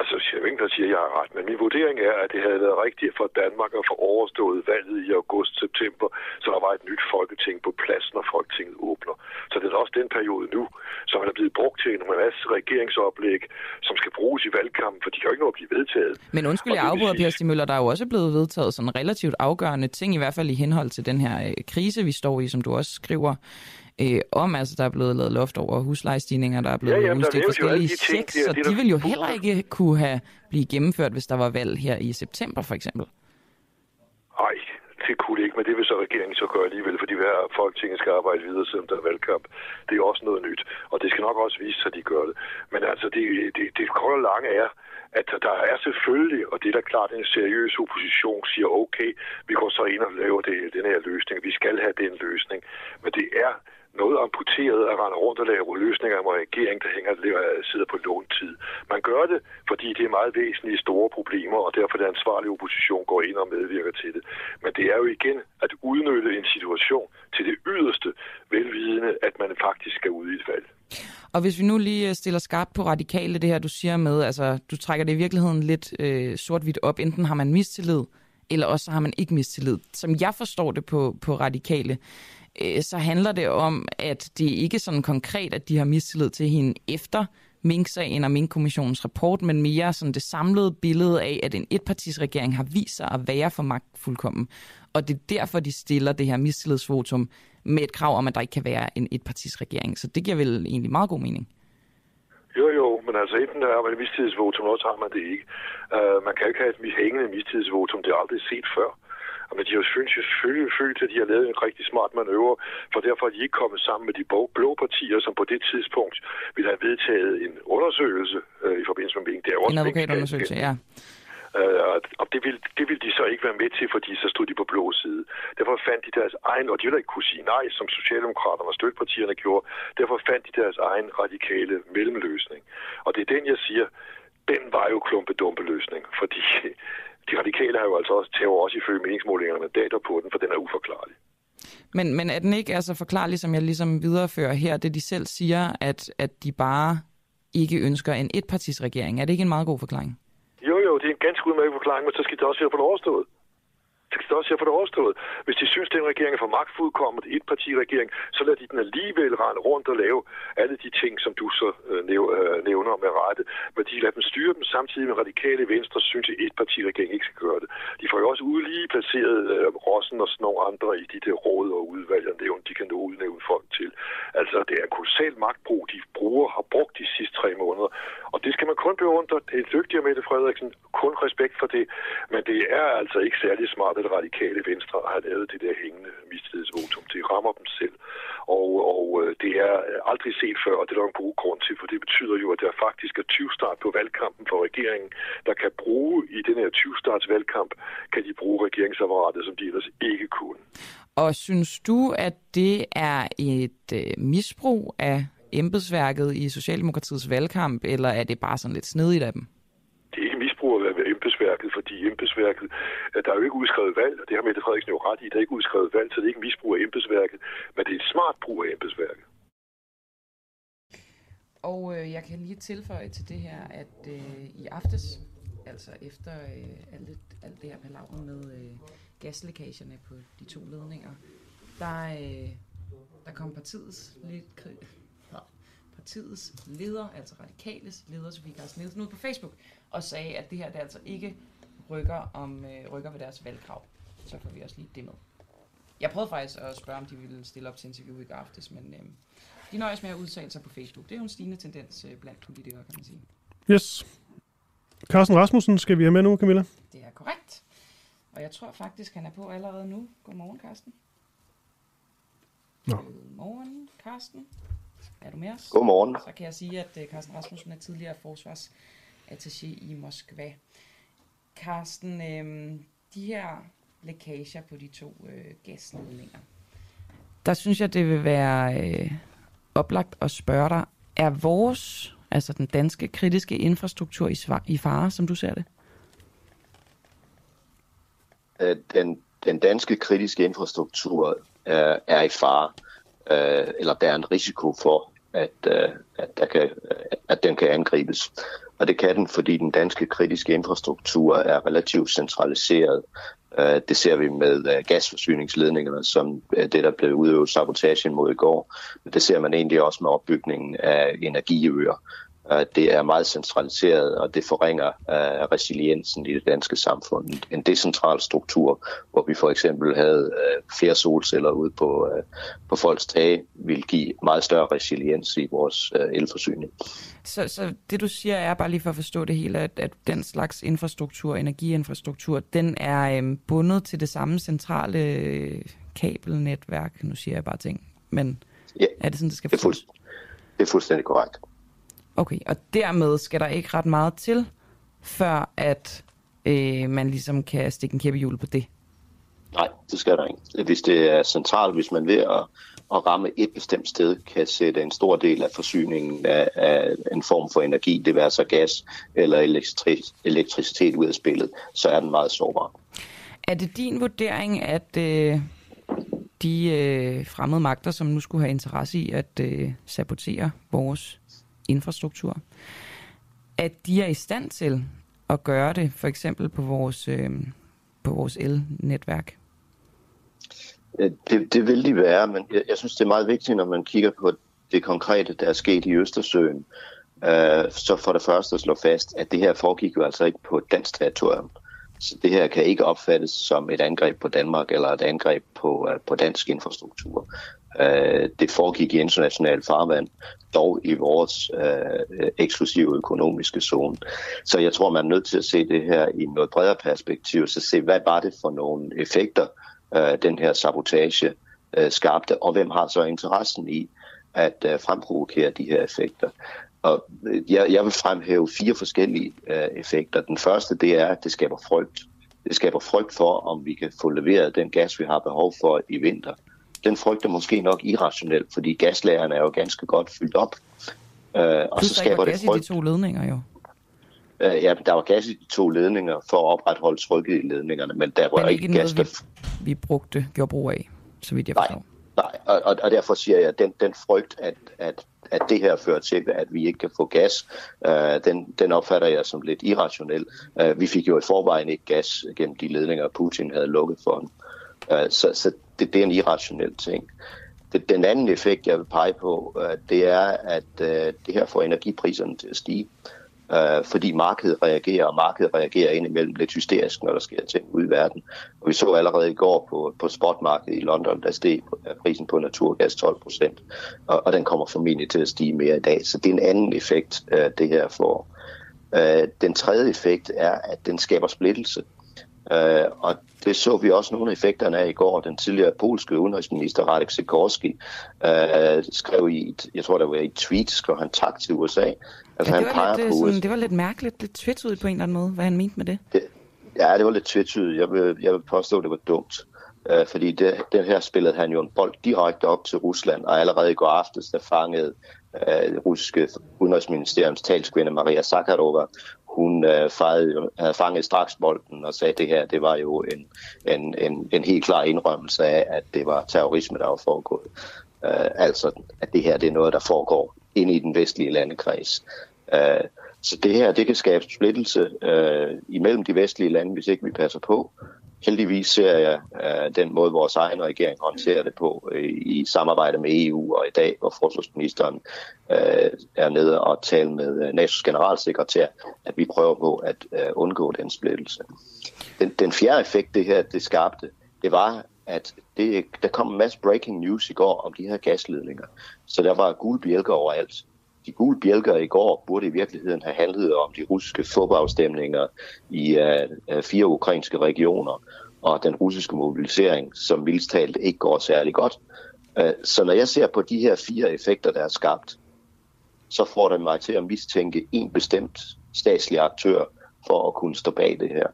Altså, der siger, at jeg har ret, men min vurdering er, at det havde været rigtigt for Danmark at få overstået valget i august-september, så der var et nyt folketing på plads, når folketinget åbner. Så det er også den periode nu, som er blevet brugt til en masse regeringsoplæg, som skal bruges i valgkampen, for de kan jo ikke nå at blive vedtaget. Men undskyld, jeg afbryder, Per Stig Møller, der er jo også blevet vedtaget sådan relativt afgørende ting, i hvert fald i henhold til den her øh, krise, vi står i, som du også skriver øh, om, altså der er blevet lavet loft over huslejestigninger, der er blevet Ja, jamen, udstedt forskellige de checks, så de der- vil jo heller ikke kunne have blive gennemført, hvis der var valg her i september for eksempel. Nej, det kunne det ikke, men det vil så regeringen så gøre alligevel, fordi hver Folketinget skal arbejde videre, selvom der er valgkamp. Det er også noget nyt, og det skal nok også vise sig, at de gør det. Men altså, det, det, det og lange er, at der er selvfølgelig, og det er da klart, en seriøs opposition siger, okay, vi går så ind og laver det, den her løsning, vi skal have den løsning. Men det er noget amputeret at rende rundt og lave løsninger med regeringen, regering, der hænger, sidder på låntid. Man gør det, fordi det er meget væsentlige store problemer, og derfor den ansvarlige opposition går ind og medvirker til det. Men det er jo igen at udnytte en situation til det yderste, velvidende, at man faktisk skal ud i et valg. Og hvis vi nu lige øh, stiller skarpt på radikale, det her du siger med, altså du trækker det i virkeligheden lidt øh, sort-hvidt op, enten har man mistillid, eller også har man ikke mistillid. Som jeg forstår det på, på radikale, øh, så handler det om, at det ikke er sådan konkret, at de har mistillid til hende efter Mink-sagen og Mink-kommissionens rapport, men mere sådan det samlede billede af, at en etpartisregering har vist sig at være for magtfuldkommen. Og det er derfor, de stiller det her mistillidsvotum med et krav om, at der ikke kan være en etpartisregering. Så det giver vel egentlig meget god mening. Jo, jo, men men altså enten er man et mistillidsvotum, eller også har man det ikke. Uh, man kan ikke have et hængende mistillidsvotum, det er aldrig set før. Men de har selvfølgelig følt, at de har lavet en rigtig smart manøvre, for derfor er de ikke kommet sammen med de blå partier, som på det tidspunkt ville have vedtaget en undersøgelse øh, i forbindelse med mink. Det er også en advokatundersøgelse, ja. Uh, og det ville, det ville de så ikke være med til, fordi så stod de på blå side. Derfor fandt de deres egen, og de ville ikke kunne sige nej, som Socialdemokraterne og støttepartierne gjorde. Derfor fandt de deres egen radikale mellemløsning. Og det er den, jeg siger, den var jo klumpedumpe løsning, fordi de radikale har jo altså også taget også ifølge meningsmålingerne mandater på den, for den er uforklarlig. Men, men er den ikke altså forklarlig, som jeg ligesom viderefører her, det de selv siger, at, at de bare ikke ønsker en etpartisregering? Er det ikke en meget god forklaring? Jo, jo, det er en ganske udmærket forklaring, men så skal det også være det overstået så kan det også have det overstået. Hvis de synes, at den regering er for magtfuldkommet, et partiregering, så lader de den alligevel rende rundt og lave alle de ting, som du så øh, øh, nævner med rette. Men de lader dem styre dem samtidig med radikale venstre, synes at et partiregering ikke skal gøre det. De får jo også udlige placeret øh, Rossen og sådan nogle andre i de der råd og udvalg og nævne, de kan nå udnævne folk til. Altså, det er en kolossal magtbrug, de bruger, har brugt de sidste tre måneder. Og det skal man kun beundre. Det er dygtig Mette Frederiksen. Kun respekt for det. Men det er altså ikke særlig smart det radikale venstre har lavet det der hængende mistillidsvotum. Det rammer dem selv. Og, og øh, det er øh, aldrig set før, og det er der en god grund til, for det betyder jo, at der faktisk er 20 start på valgkampen for regeringen, der kan bruge i den her 20 starts valgkamp, kan de bruge regeringsapparatet, som de ellers ikke kunne. Og synes du, at det er et øh, misbrug af embedsværket i Socialdemokratiets valgkamp, eller er det bare sådan lidt snedigt af dem? Det er ikke misbrug af embedsværket, fordi embedsværket, øh, der er jo ikke udskrevet valg, og det har Mette Frederiksen jo ret i, der er ikke udskrevet valg, så det er ikke misbrug af embedsværket, men det er et smart brug af embedsværket. Og øh, jeg kan lige tilføje til det her, at øh, i aftes, altså efter øh, alt, alt det her palaver med øh, gaslækagerne på de to ledninger, der, øh, der kom partiets lidt partiets leder, altså radikales leder, Sofie Carsten Nielsen, ud på Facebook og sagde, at det her det altså ikke rykker, om, øh, rykker ved deres valgkrav. Så får vi også lige det med. Jeg prøvede faktisk at spørge, om de ville stille op til interview i aftes, men øh, de nøjes med at udtale sig på Facebook. Det er jo en stigende tendens øh, blandt politikere, kan man sige. Yes. Carsten Rasmussen skal vi have med nu, Camilla? Det er korrekt. Og jeg tror faktisk, han er på allerede nu. Godmorgen, Carsten. Nå. Godmorgen, Carsten. Er du med os? Godmorgen. Så kan jeg sige, at øh, Carsten Rasmussen er tidligere forsvarsattaché i Moskva. Carsten, øh, de her lækager på de to øh, gasledninger, der synes jeg, det vil være øh, oplagt at spørge dig, er vores, altså den danske kritiske infrastruktur i, i fare, som du ser det? Øh, den, den danske kritiske infrastruktur er, er i fare, øh, eller der er en risiko for, at, øh, at, der kan, at den kan angribes. Og det kan den, fordi den danske kritiske infrastruktur er relativt centraliseret. Øh, det ser vi med øh, gasforsyningsledningerne, som øh, det, der blev udøvet sabotage mod i går. Det ser man egentlig også med opbygningen af energiøer. Det er meget centraliseret, og det forringer uh, resiliensen i det danske samfund. En decentral struktur, hvor vi for eksempel havde uh, flere solceller ude på, uh, på folks tage, vil give meget større resiliens i vores uh, elforsyning. Så, så det du siger er, bare lige for at forstå det hele, at, at den slags infrastruktur, energiinfrastruktur, den er um, bundet til det samme centrale kabelnetværk. Nu siger jeg bare ting, men ja, er det sådan, det skal forstås? Det er fuldstændig korrekt. Okay, og dermed skal der ikke ret meget til, før at øh, man ligesom kan stikke en kæppe hjul på det? Nej, det skal der ikke. Hvis det er centralt, hvis man ved at, at ramme et bestemt sted, kan sætte en stor del af forsyningen af, af en form for energi, det vil altså gas eller elektri- elektricitet ud af spillet, så er den meget sårbar. Er det din vurdering, at øh, de øh, fremmede magter, som nu skulle have interesse i at øh, sabotere vores infrastruktur, at de er i stand til at gøre det, for eksempel på vores, øh, på vores elnetværk? Det, det vil de være, men jeg, jeg synes, det er meget vigtigt, når man kigger på det konkrete, der er sket i Østersøen, øh, så for det første at slå fast, at det her foregik jo altså ikke på dansk territorium. Så det her kan ikke opfattes som et angreb på Danmark eller et angreb på, øh, på dansk infrastruktur. Øh, det foregik i international farvand, dog i vores øh, eksklusive økonomiske zone. Så jeg tror, man er nødt til at se det her i noget bredere perspektiv, så se, hvad var det for nogle effekter, øh, den her sabotage øh, skabte, og hvem har så interessen i at øh, fremprovokere de her effekter. Og jeg, jeg vil fremhæve fire forskellige uh, effekter. Den første, det er, at det skaber frygt. Det skaber frygt for, om vi kan få leveret den gas, vi har behov for i vinter. Den frygt er måske nok irrationel, fordi gaslagerne er jo ganske godt fyldt op. Uh, og så skaber det frygt. i de to ledninger jo. Uh, ja, der var gas i de to ledninger for at opretholde trykket i ledningerne, men der var men ikke, ikke gas, noget, der... vi, vi brugte, gjorde brug af, så vidt jeg forstår. Nej, nej og, og derfor siger jeg, at den, den frygt, at, at at det her fører til, at vi ikke kan få gas, øh, den, den opfatter jeg som lidt irrationel. Øh, vi fik jo i forvejen ikke gas gennem de ledninger, Putin havde lukket for den. Øh, så så det, det er en irrationel ting. Det, den anden effekt, jeg vil pege på, øh, det er, at øh, det her får energipriserne til at stige øh, øh, fordi markedet reagerer, og markedet reagerer indimellem lidt hysterisk, når der sker ting ude i verden. Og vi så allerede i går på, på spotmarkedet i London, der steg øh, prisen på naturgas 12 procent, og, og den kommer formentlig til at stige mere i dag. Så det er en anden effekt, øh, det her får. Øh, den tredje effekt er, at den skaber splittelse. Øh, og det så vi også nogle af effekterne af i går. Den tidligere polske udenrigsminister Radek Sikorski uh, skrev i, et, jeg tror det var i et tweet, skrev han tak til USA. Altså, ja, det, var han lidt, på sådan, det var lidt mærkeligt, lidt tvetydigt på en eller anden måde, hvad han mente med det. det ja, det var lidt tvetydigt. Jeg vil, jeg vil påstå, at det var dumt. Uh, fordi det, den her spillede han jo en bold direkte op til Rusland, og allerede i går aftes, der fangede det russiske udenrigsministeriums talskvinde Maria Zakharova hun øh, fejede, havde fanget straks bolden og sagde, at det her det var jo en, en, en, en helt klar indrømmelse af, at det var terrorisme, der var foregået. Øh, altså, at det her det er noget, der foregår ind i den vestlige landekreds. Øh, så det her det kan skabe splittelse øh, imellem de vestlige lande, hvis ikke vi passer på heldigvis ser jeg øh, den måde, vores egen regering håndterer det på øh, i samarbejde med EU, og i dag, hvor forsvarsministeren uh, er nede og taler med uh, NATO's generalsekretær, at vi prøver på at undgå den splittelse. Den, den fjerde effekt, det her det skabte, det var, at det, der kom en masse breaking news i går om de her gasledninger. Så der var gule bjælker overalt de gule bjælker i går burde i virkeligheden have handlet om de russiske fodboldafstemninger i uh, fire ukrainske regioner og den russiske mobilisering, som vildt talt ikke går særlig godt. Uh, så når jeg ser på de her fire effekter, der er skabt, så får det mig til at mistænke en bestemt statslig aktør for at kunne stå bag det her.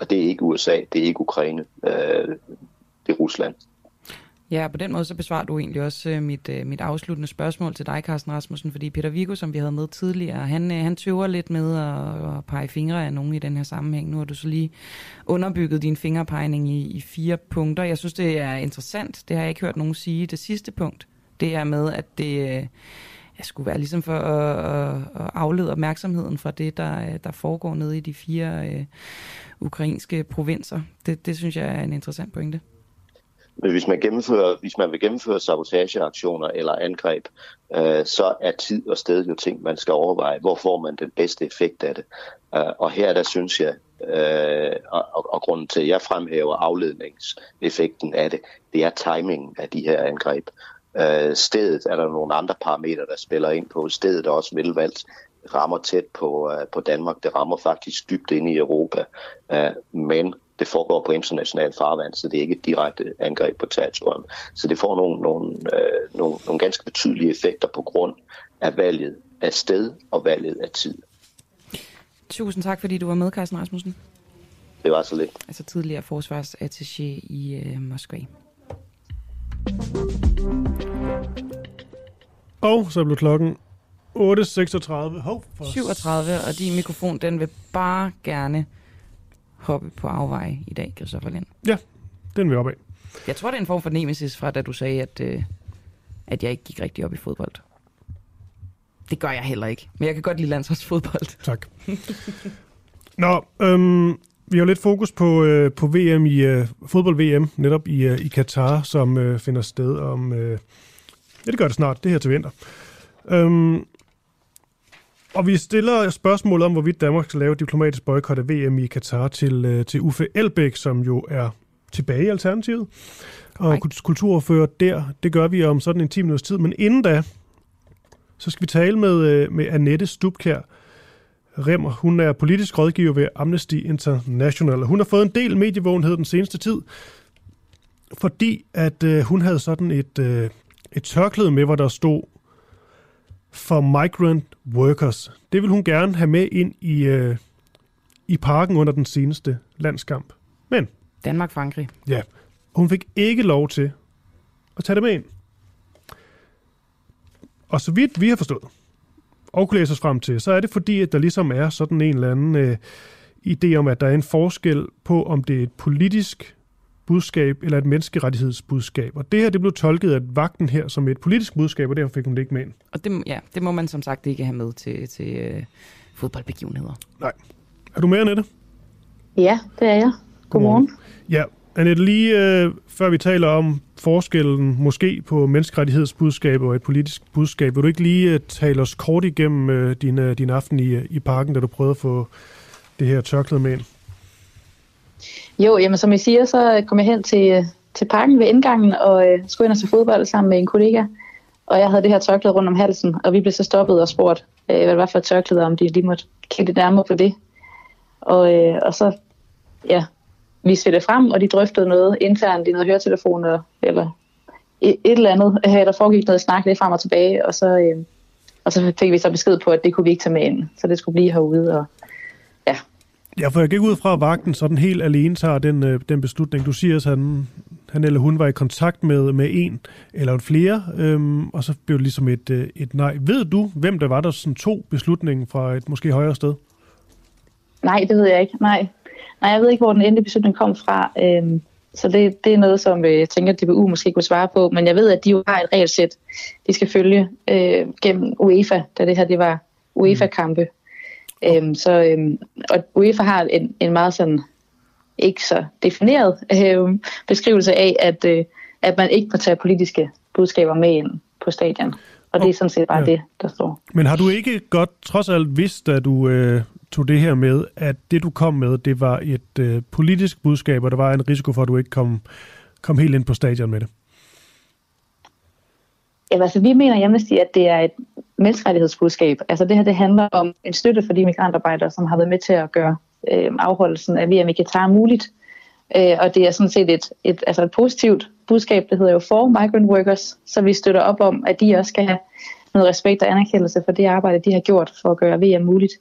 Og det er ikke USA, det er ikke Ukraine, uh, det er Rusland. Ja, på den måde så besvarer du egentlig også øh, mit, øh, mit afsluttende spørgsmål til dig, Carsten Rasmussen, fordi Peter Vigo, som vi havde med tidligere, han, øh, han tøver lidt med at, at pege fingre af nogen i den her sammenhæng. Nu har du så lige underbygget din fingerpegning i, i fire punkter. Jeg synes, det er interessant. Det har jeg ikke hørt nogen sige. Det sidste punkt, det er med, at det øh, jeg skulle være ligesom for at, at aflede opmærksomheden fra det, der, der foregår nede i de fire øh, ukrainske provinser. Det, det synes jeg er en interessant pointe. Men hvis man, gennemfører, hvis man vil gennemføre sabotageaktioner eller angreb, øh, så er tid og sted jo ting, man skal overveje. Hvor får man den bedste effekt af det? Øh, og her der synes jeg, øh, og, og grunden til, at jeg fremhæver afledningseffekten af det, det er timingen af de her angreb. Øh, stedet er der nogle andre parametre, der spiller ind på. Stedet er også velvalgt rammer tæt på, uh, på Danmark. Det rammer faktisk dybt ind i Europa. Uh, men det foregår på international farvand, så det er ikke et direkte angreb på territorium. Så det får nogle, nogle, øh, nogle, nogle ganske betydelige effekter på grund af valget af sted og valget af tid. Tusind tak, fordi du var med, Carsten Rasmussen. Det var så lidt. Altså tidligere forsvarsattaché i øh, Moskva. Og så blev klokken 8.36. Hov, 37, og din mikrofon, den vil bare gerne hoppe på afveje i dag, Christoffer Lind. Ja, den vil op af. Jeg tror, det er en form for nemesis fra, da du sagde, at, øh, at jeg ikke gik rigtig op i fodbold. Det gør jeg heller ikke, men jeg kan godt lide landsholdsfodbold. Tak. Nå, øhm, vi har lidt fokus på, øh, på VM i øh, fodbold-VM, netop i, øh, i Katar, som øh, finder sted om... Øh, ja, det gør det snart. Det her til vinter. Øhm, Og vi stiller spørgsmål om, hvorvidt Danmark skal lave diplomatisk boykot af VM i Katar til, øh, til Uffe Elbæk, som jo er tilbage i Alternativet. Og Nej. kulturordfører der, det gør vi om sådan en 10 minutters tid. Men inden da, så skal vi tale med, øh, med Annette Stubkær Remmer. Hun er politisk rådgiver ved Amnesty International. Hun har fået en del medievågenhed den seneste tid, fordi at øh, hun havde sådan et, øh, et tørklæde med, hvor der stod for migrant workers. Det vil hun gerne have med ind i, øh, i parken under den seneste landskamp. Men... Danmark-Frankrig. Ja. Hun fik ikke lov til at tage det med ind. Og så vidt vi har forstået, og kunne læse os frem til, så er det fordi, at der ligesom er sådan en eller anden øh, idé om, at der er en forskel på, om det er et politisk budskab eller et menneskerettighedsbudskab. Og det her, det blev tolket af vagten her som et politisk budskab, og derfor fik hun det ikke med ind. Og det, ja, det må man som sagt ikke have med til, til øh, fodboldbegivenheder. Nej. Er du med, Annette? Ja, det er jeg. Godmorgen. Godmorgen. Ja, Annette, lige øh, før vi taler om forskellen måske på menneskerettighedsbudskab og et politisk budskab, vil du ikke lige øh, tale os kort igennem øh, din, øh, din aften i, i parken, da du prøvede at få det her tørklæde med ind? Jo, jamen som I siger, så kom jeg hen til, til parken ved indgangen og øh, skulle ind og se fodbold sammen med en kollega. Og jeg havde det her tørklæde rundt om halsen, og vi blev så stoppet og spurgt, øh, hvad det var for et tørklæde, om de lige måtte kigge lidt nærmere på det. Og, øh, og så ja, viste vi det frem, og de drøftede noget internt i noget høretelefon eller et, et eller andet. Øh, der foregik noget snak lidt frem og tilbage, og så, øh, og så fik vi så besked på, at det kunne vi ikke tage med ind, så det skulle blive herude, og Ja, for jeg gik ud fra, at vagten sådan helt alene tager den, øh, den beslutning. Du siger, at han, han eller hun var i kontakt med, med en eller flere, øhm, og så blev det ligesom et, øh, et nej. Ved du, hvem der var, der sådan to beslutningen fra et måske højere sted? Nej, det ved jeg ikke. Nej, Nej jeg ved ikke, hvor den endelige beslutning kom fra. Øhm, så det, det er noget, som øh, jeg tænker, at DBU måske kunne svare på. Men jeg ved, at de jo har et regelsæt, de skal følge øh, gennem UEFA, da det her det var UEFA-kampe. Øhm, så, øhm, og UEFA har en, en meget sådan ikke så defineret øhm, beskrivelse af, at, øh, at man ikke må tage politiske budskaber med ind på stadion. Og det er sådan set bare ja. det, der står. Men har du ikke godt trods alt vidst, at du øh, tog det her med, at det du kom med, det var et øh, politisk budskab, og der var en risiko for, at du ikke kom, kom helt ind på stadion med det? Ja, altså, vi mener i Amnesty, at det er et menneskerettighedsbudskab. Altså det her det handler om en støtte for de migrantarbejdere, som har været med til at gøre øh, afholdelsen af VM i Katar muligt. Øh, og det er sådan set et, et, altså et positivt budskab, det hedder jo for migrant workers, så vi støtter op om, at de også skal have noget respekt og anerkendelse for det arbejde, de har gjort for at gøre VM muligt.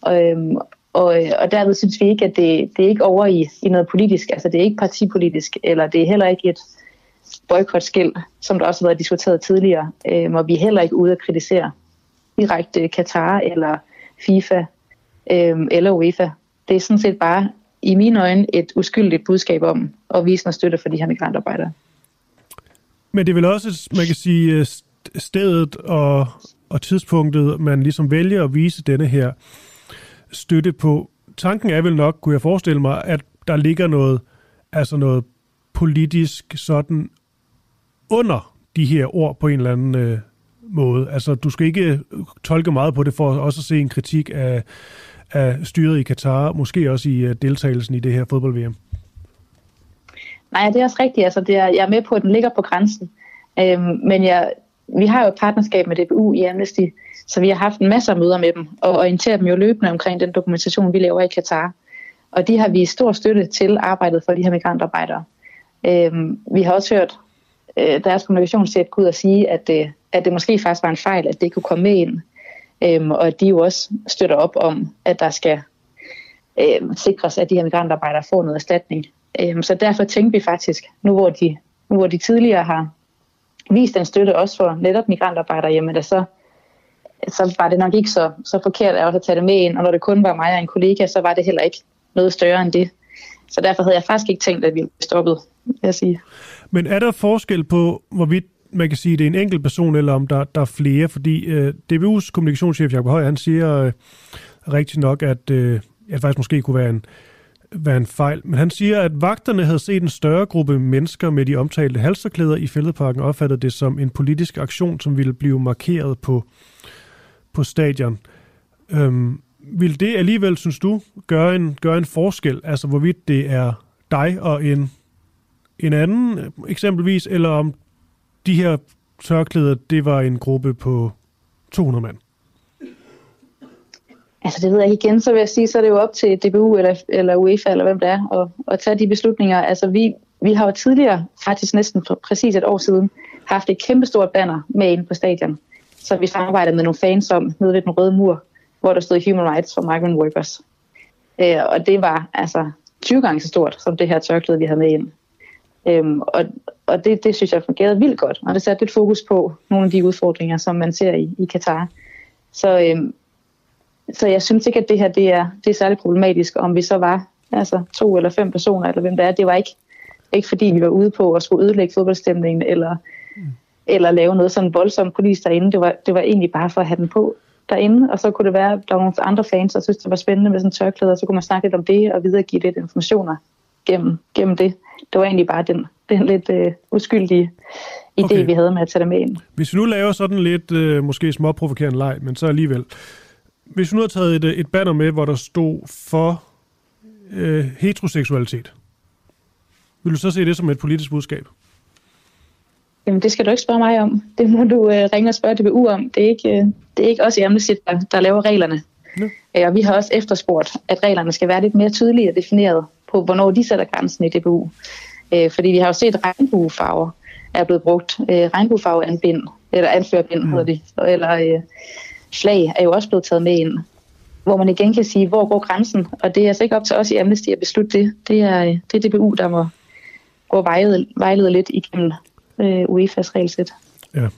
Og, øhm, og, og derved synes vi ikke, at det, det er ikke over i, i noget politisk, altså det er ikke partipolitisk, eller det er heller ikke et, boykotskæld, som der også har været diskuteret tidligere, øh, og vi er heller ikke ude at kritisere direkte Katar eller FIFA øh, eller UEFA. Det er sådan set bare i mine øjne et uskyldigt budskab om at vise noget støtte for de her migrantarbejdere. Men det er vel også, man kan sige, øh, stedet og, og tidspunktet, man ligesom vælger at vise denne her støtte på. Tanken er vel nok, kunne jeg forestille mig, at der ligger noget, altså noget politisk sådan under de her ord på en eller anden øh, måde. Altså, du skal ikke øh, tolke meget på det for også at se en kritik af, af styret i Katar, måske også i øh, deltagelsen i det her fodbold-VM. Nej, det er også rigtigt. Altså, det er, jeg er med på, at den ligger på grænsen. Øhm, men jeg, vi har jo et partnerskab med DBU i Amnesty, så vi har haft en masse møder med dem, og orienteret dem jo løbende omkring den dokumentation, vi laver i Katar. Og de har vi stor støtte til arbejdet for de her migrantarbejdere. Øhm, vi har også hørt øh, deres kommunikationschef gå ud og sige, at, øh, at det måske faktisk var en fejl, at det kunne komme med ind. Øhm, og at de jo også støtter op om, at der skal øhm, sikres, at de her migrantarbejdere får noget erstatning. Øhm, så derfor tænkte vi faktisk, nu hvor de, nu hvor de tidligere har vist en støtte også for netop migrantarbejdere, jamen det så, så var det nok ikke så, så forkert at også tage det med ind. Og når det kun var mig og en kollega, så var det heller ikke noget større end det. Så derfor havde jeg faktisk ikke tænkt, at vi stoppede, vil jeg sige. Men er der forskel på, hvorvidt man kan sige, det er en enkelt person, eller om der, der er flere? Fordi øh, DBU's kommunikationschef, Jacob Høj, han siger øh, rigtig nok, at, øh, at det faktisk måske kunne være en, være en fejl. Men han siger, at vagterne havde set en større gruppe mennesker med de omtalte halsterklæder i fældeparken og opfattede det som en politisk aktion, som ville blive markeret på, på stadion. Øhm, vil det alligevel, synes du, gøre en, gøre en forskel? Altså hvorvidt det er dig og en, en anden eksempelvis, eller om de her tørklæder, det var en gruppe på 200 mand? Altså det ved jeg ikke igen, så vil jeg sige, så er det jo op til DBU eller, eller UEFA, eller hvem det er, at, at tage de beslutninger. Altså vi, vi har jo tidligere, faktisk næsten for præcis et år siden, haft et kæmpestort banner med inde på stadion, så vi samarbejdede med nogle fans om nede ved den røde mur, hvor der stod Human Rights for Migrant Workers. Øh, og det var altså 20 gange så stort, som det her tørklæde, vi havde med ind. Øhm, og og det, det synes jeg fungerede vildt godt, og det satte lidt fokus på nogle af de udfordringer, som man ser i, i Katar. Så, øhm, så jeg synes ikke, at det her det er, det er særlig problematisk, om vi så var altså, to eller fem personer, eller hvem det er. Det var ikke, ikke fordi, vi var ude på at skulle ødelægge fodboldstemningen, eller, mm. eller lave noget sådan voldsomt politisk derinde. Det var, det var egentlig bare for at have den på derinde, og så kunne det være, at der var nogle andre fans, der synes, det var spændende med sådan en tørklæde, og så kunne man snakke lidt om det, og videregive lidt informationer gennem, gennem det. Det var egentlig bare den, den lidt øh, uskyldige idé, okay. vi havde med at tage det med ind. Hvis vi nu laver sådan lidt, øh, måske småprovokerende leg, men så alligevel. Hvis vi nu har taget et, et banner med, hvor der stod for øh, heteroseksualitet, vil du så se det som et politisk budskab? Jamen, det skal du ikke spørge mig om. Det må du øh, ringe og spørge DBU om. Det er ikke, øh, det er ikke os i Amnesty, der, der laver reglerne. Ja. Øh, og vi har også efterspurgt, at reglerne skal være lidt mere tydelige og defineret på, hvornår de sætter grænsen i DBU. Øh, fordi vi har jo set, at regnbuefarver er blevet brugt. Øh, regnbuefarveanbind, eller anførbind mm. hedder det, eller øh, flag er jo også blevet taget med ind. Hvor man igen kan sige, hvor går grænsen? Og det er altså ikke op til os i Amnesty at beslutte det. Det er, det er DBU, der må gå vejlede, vejlede lidt igennem øh, UEFA's regelsæt. Ja.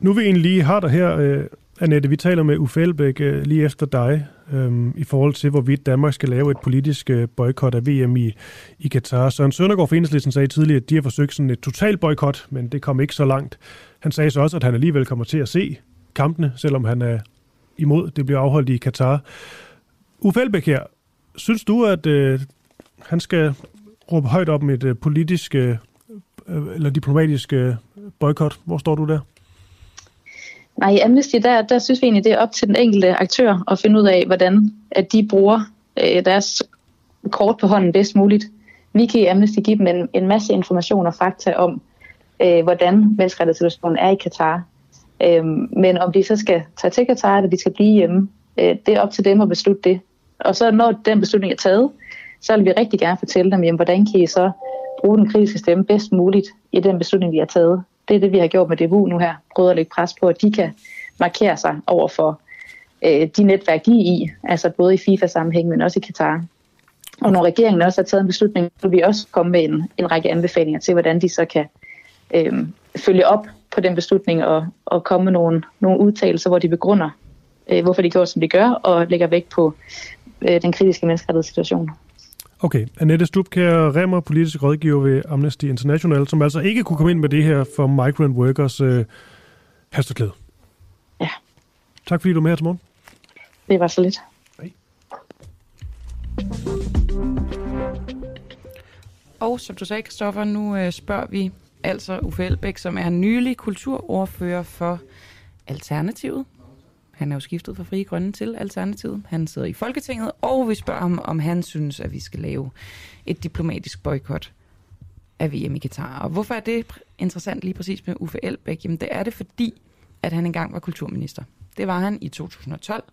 Nu vi egentlig lige har dig her, øh, Annette, vi taler med Uffe Elbæk øh, lige efter dig, øhm, i forhold til, hvorvidt Danmark skal lave et politisk øh, boykot af VM i, i Katar. Søren Søndergaard fra Enhedslisten sagde tidligere, at de har forsøgt sådan et total boykot, men det kom ikke så langt. Han sagde så også, at han alligevel kommer til at se kampene, selvom han er imod, det bliver afholdt i Katar. Uffe Elbæk her, synes du, at øh, han skal råbe højt op med et øh, politisk øh, øh, eller diplomatisk øh, boykot? Hvor står du der? Nej, i Amnesty, der, der synes vi egentlig, det er op til den enkelte aktør at finde ud af, hvordan at de bruger øh, deres kort på hånden bedst muligt. Vi kan i Amnesty give dem en, en masse information og fakta om, øh, hvordan menneskerettighedssituationen er i Katar. Øh, men om de så skal tage til Katar, eller de skal blive hjemme, øh, det er op til dem at beslutte det. Og så når den beslutning er taget, så vil vi rigtig gerne fortælle dem, jamen, hvordan kan I så bruge den kritiske stemme bedst muligt i den beslutning, vi har taget. Det er det, vi har gjort med DBU nu her. Prøvet at lægge pres på, at de kan markere sig over for øh, de netværk, de er i, altså både i FIFA-sammenhæng, men også i Katar. Og når regeringen også har taget en beslutning, så vil vi også komme med en, en række anbefalinger til, hvordan de så kan øh, følge op på den beslutning og, og komme med nogle, nogle udtalelser, hvor de begrunder, øh, hvorfor de gør, som de gør, og lægger vægt på øh, den kritiske menneskerettighedssituation. Okay, Annette Stubkær Remmer, politisk rådgiver ved Amnesty International, som altså ikke kunne komme ind med det her for migrant workers øh, hasteklæde. Ja. Tak fordi du er med her til morgen. Det var så lidt. Hej. Og som du sagde, Kristoffer, nu øh, spørger vi altså Uffe Elbæk, som er nylig kulturordfører for Alternativet. Han er jo skiftet fra Frie Grønne til Alternativet. Han sidder i Folketinget, og vi spørger ham, om han synes, at vi skal lave et diplomatisk boykot af VM i Katar. Og hvorfor er det interessant lige præcis med Uffe Elbæk? Jamen det er det, fordi at han engang var kulturminister. Det var han i 2012,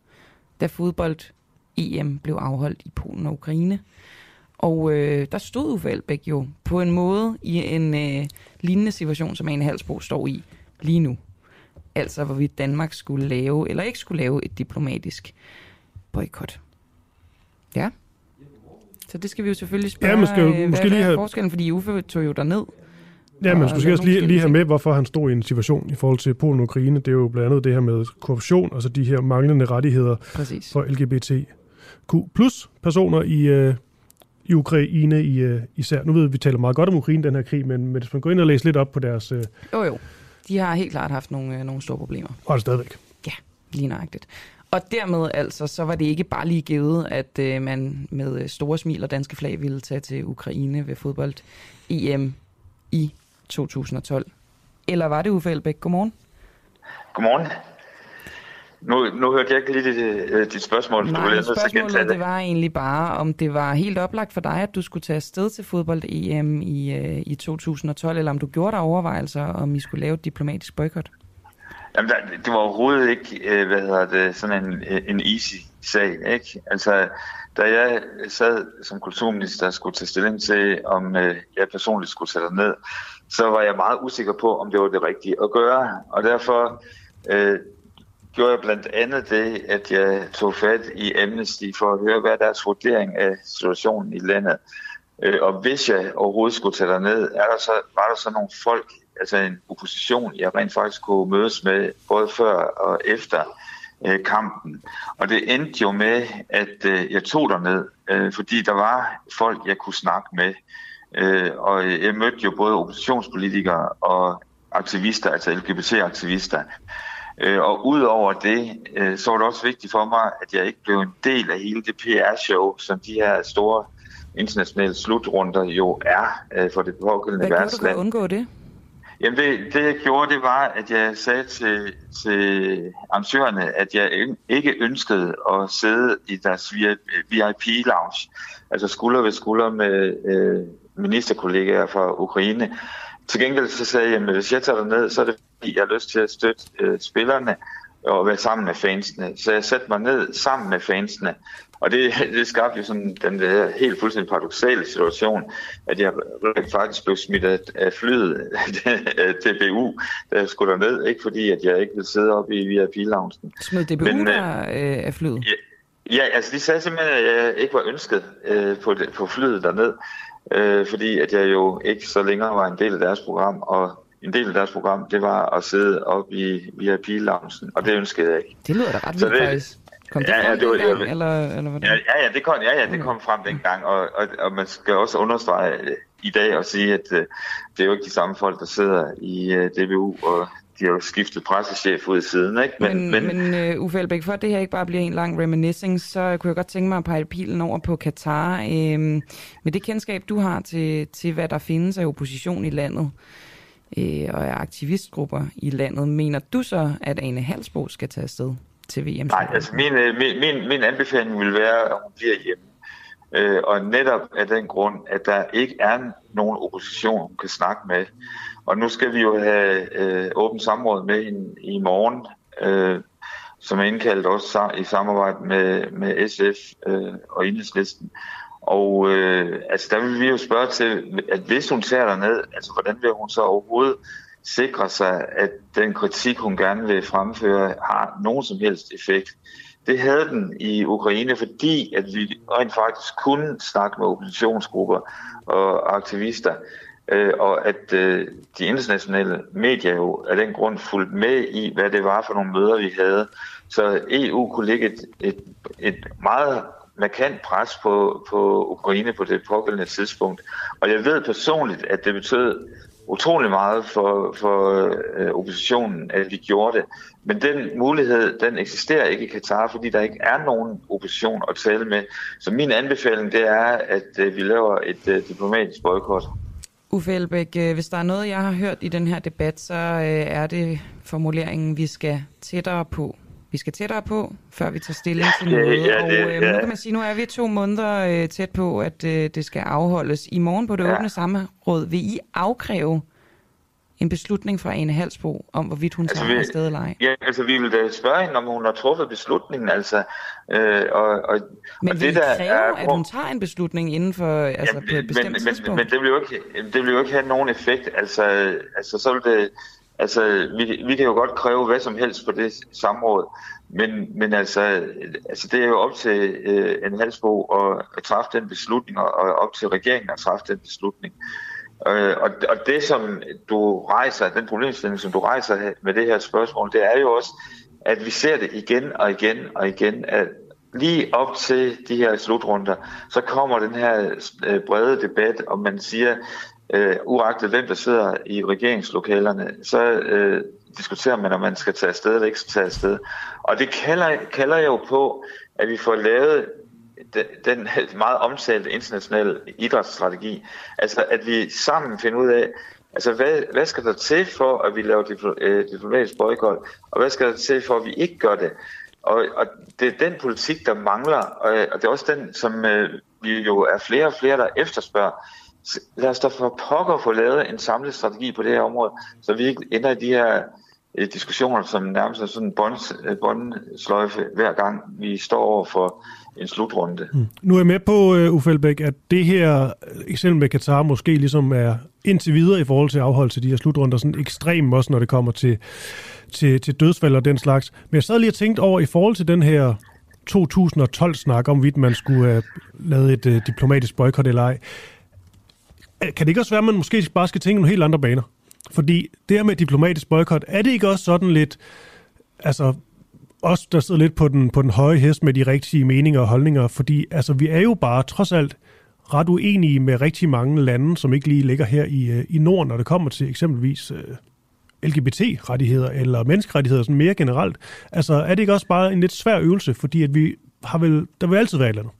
da fodbold-EM blev afholdt i Polen og Ukraine. Og øh, der stod Uffe Elbæk jo på en måde i en øh, lignende situation, som Ane Halsbro står i lige nu altså hvorvidt Danmark skulle lave eller ikke skulle lave et diplomatisk boykot. Ja. Så det skal vi jo selvfølgelig spørge, ja, måske, hvad, måske lige have... forskellen, fordi Uffe tog jo derned. Ja, men skal også lige, lige have med, hvorfor han stod i en situation i forhold til Polen og Ukraine. Det er jo blandt andet det her med korruption, altså de her manglende rettigheder Præcis. for LGBTQ plus personer i, øh, i Ukraine i, øh, især. Nu ved vi, vi taler meget godt om Ukraine, den her krig, men, men hvis man går ind og læser lidt op på deres... Øh, jo, jo de har helt klart haft nogle, øh, nogle store problemer. Og det stadigvæk. Ja, lige nøjagtigt. Og dermed altså, så var det ikke bare lige givet, at øh, man med øh, store smil og danske flag ville tage til Ukraine ved fodbold EM i 2012. Eller var det Uffe Elbæk? Godmorgen. Godmorgen. Nu, nu hørte jeg ikke lige dit, øh, dit spørgsmål. Nej, du men spørgsmålet det var egentlig bare, om det var helt oplagt for dig, at du skulle tage afsted til fodbold-EM i, øh, i 2012, eller om du gjorde dig overvejelser, om I skulle lave et diplomatisk boykot? Jamen, der, det var overhovedet ikke, øh, hvad hedder det, sådan en, en easy sag, ikke? Altså, da jeg sad som kulturminister og skulle tage stilling til, om jeg personligt skulle sætte ned, så var jeg meget usikker på, om det var det rigtige at gøre. Og derfor øh, gjorde jeg blandt andet det, at jeg tog fat i Amnesty for at høre, hvad deres vurdering af situationen i landet. Øh, og hvis jeg overhovedet skulle tage ned, er der så, var der så nogle folk, altså en opposition, jeg rent faktisk kunne mødes med, både før og efter øh, kampen. Og det endte jo med, at øh, jeg tog derned, øh, fordi der var folk, jeg kunne snakke med. Øh, og jeg mødte jo både oppositionspolitikere og aktivister, altså LGBT-aktivister. Øh, og udover det, øh, så var det også vigtigt for mig, at jeg ikke blev en del af hele det PR-show, som de her store internationale slutrunder jo er øh, for det pågældende Hvad værtsland. gjorde du for undgå det? Jamen det, det jeg gjorde, det var, at jeg sagde til, til arrangørerne, at jeg ikke ønskede at sidde i deres VIP-lounge, altså skulder ved skulder med øh, ministerkollegaer fra Ukraine. Til gengæld så sagde jeg, at hvis jeg tager ned, så er det jeg har lyst til at støtte øh, spillerne og være sammen med fansene. Så jeg satte mig ned sammen med fansene. Og det, det skabte jo sådan den der helt fuldstændig paradoxale situation, at jeg faktisk blev smidt af, flyet af DBU, da jeg skulle derned. Ikke fordi, at jeg ikke ville sidde oppe i VIP-loungen. Smed DBU Men, der øh, af flyet? Ja, ja, altså de sagde simpelthen, at jeg ikke var ønsket øh, på, på flyet derned, øh, fordi at jeg jo ikke så længere var en del af deres program, og en del af deres program, det var at sidde oppe i VIP-loungen, og det ønskede jeg ikke. Det lyder da ret vildt faktisk. Kom det ja, ja, det var, dengang, det, eller, eller hvordan? Ja, ja, det kom, ja, ja, det kom frem dengang, og, og, og man skal også understrege øh, i dag og sige, at uh, det er jo ikke de samme folk, der sidder i uh, DBU, og de har jo skiftet pressechef ud siden, ikke? Men, men, men uh, Uffe Elbæk, for at det her ikke bare bliver en lang reminiscing, så kunne jeg godt tænke mig at pege pilen over på Katar. Uh, med det kendskab, du har til, til, hvad der findes af opposition i landet, øh, og er aktivistgrupper i landet, mener du så, at Ane Halsbo skal tage afsted? til VM? Nej, altså min, øh, min, min, min anbefaling vil være, at hun bliver hjemme. Øh, og netop af den grund, at der ikke er nogen opposition, hun kan snakke med. Og nu skal vi jo have øh, åbent samråd med hende i morgen, øh, som er indkaldt også i samarbejde med, med SF øh, og Enhedslisten. Og øh, altså, der vil vi jo spørge til, at hvis hun tager derned, altså hvordan vil hun så overhovedet sikre sig, at den kritik, hun gerne vil fremføre, har nogen som helst effekt. Det havde den i Ukraine, fordi at vi rent faktisk kunne snakke med oppositionsgrupper og aktivister, øh, og at øh, de internationale medier jo af den grund fulgte med i, hvad det var for nogle møder, vi havde. Så EU kunne lægge et, et, et meget markant pres på, på Ukraine på det pågældende tidspunkt. Og jeg ved personligt, at det betød utrolig meget for, for øh, oppositionen, at vi gjorde det. Men den mulighed, den eksisterer ikke i Katar, fordi der ikke er nogen opposition at tale med. Så min anbefaling, det er, at øh, vi laver et øh, diplomatisk boykot. Uffe Elbæk, øh, hvis der er noget, jeg har hørt i den her debat, så øh, er det formuleringen, vi skal tættere på vi skal tættere på, før vi tager stilling til noget. Ja, ja, det, og øh, ja. nu kan man sige, nu er vi to måneder øh, tæt på, at øh, det skal afholdes. I morgen på det ja. åbne samråd vil I afkræve en beslutning fra Ane Halsbo om, hvorvidt hun altså, tager afsted eller ej? Ja, altså vi vil da spørge hende, om hun har truffet beslutningen, altså. Øh, og, og, men og vil det, der kræve, er, at hun tager en beslutning inden for altså, ja, på et bestemt men, tidspunkt? Men, men det, vil jo ikke, det vil jo ikke have nogen effekt. Altså, altså så vil det... Altså, vi, vi kan jo godt kræve hvad som helst på det samråd, men, men altså, altså, det er jo op til øh, en halsbo at, at træffe den beslutning, og op til regeringen at træffe den beslutning. Øh, og, og det, som du rejser, den problemstilling, som du rejser med det her spørgsmål, det er jo også, at vi ser det igen og igen og igen, at lige op til de her slutrunder, så kommer den her øh, brede debat, og man siger, øh, uagtet hvem der sidder i regeringslokalerne, så øh, diskuterer man, om man skal tage afsted eller ikke skal tage afsted. Og det kalder, kalder jo på, at vi får lavet den meget omtalte internationale idrætsstrategi. Altså at vi sammen finder ud af, Altså, hvad, hvad skal der til for, at vi laver øh, diplomatisk boykot, og hvad skal der til for, at vi ikke gør det? Og, og det er den politik, der mangler, og, og det er også den, som øh, vi jo er flere og flere, der efterspørger. Så Lad os da for pokker få lavet en samlet strategi på det her område, så vi ikke ender i de her øh, diskussioner, som nærmest er sådan en bånd- øh, bondsløjfe hver gang vi står over for en slutrunde. Mm. Nu er jeg med på, uh, Uffe Elbæk, at det her øh, eksempel med Katar måske ligesom er indtil videre i forhold til afholdelse af de her slutrunder, sådan ekstrem også, når det kommer til, til, til dødsfald og den slags. Men jeg sad lige og tænkte over, i forhold til den her 2012-snak om, hvorvidt man skulle have lavet et uh, diplomatisk boykot eller ej, kan det ikke også være, at man måske bare skal tænke nogle helt andre baner? Fordi det her med diplomatisk boykot, er det ikke også sådan lidt, altså os, der sidder lidt på den, på den høje hest med de rigtige meninger og holdninger, fordi altså, vi er jo bare trods alt ret uenige med rigtig mange lande, som ikke lige ligger her i, øh, i Norden, når det kommer til eksempelvis øh, LGBT-rettigheder eller menneskerettigheder sådan mere generelt. Altså er det ikke også bare en lidt svær øvelse, fordi at vi har vel, der vil altid være et eller andet?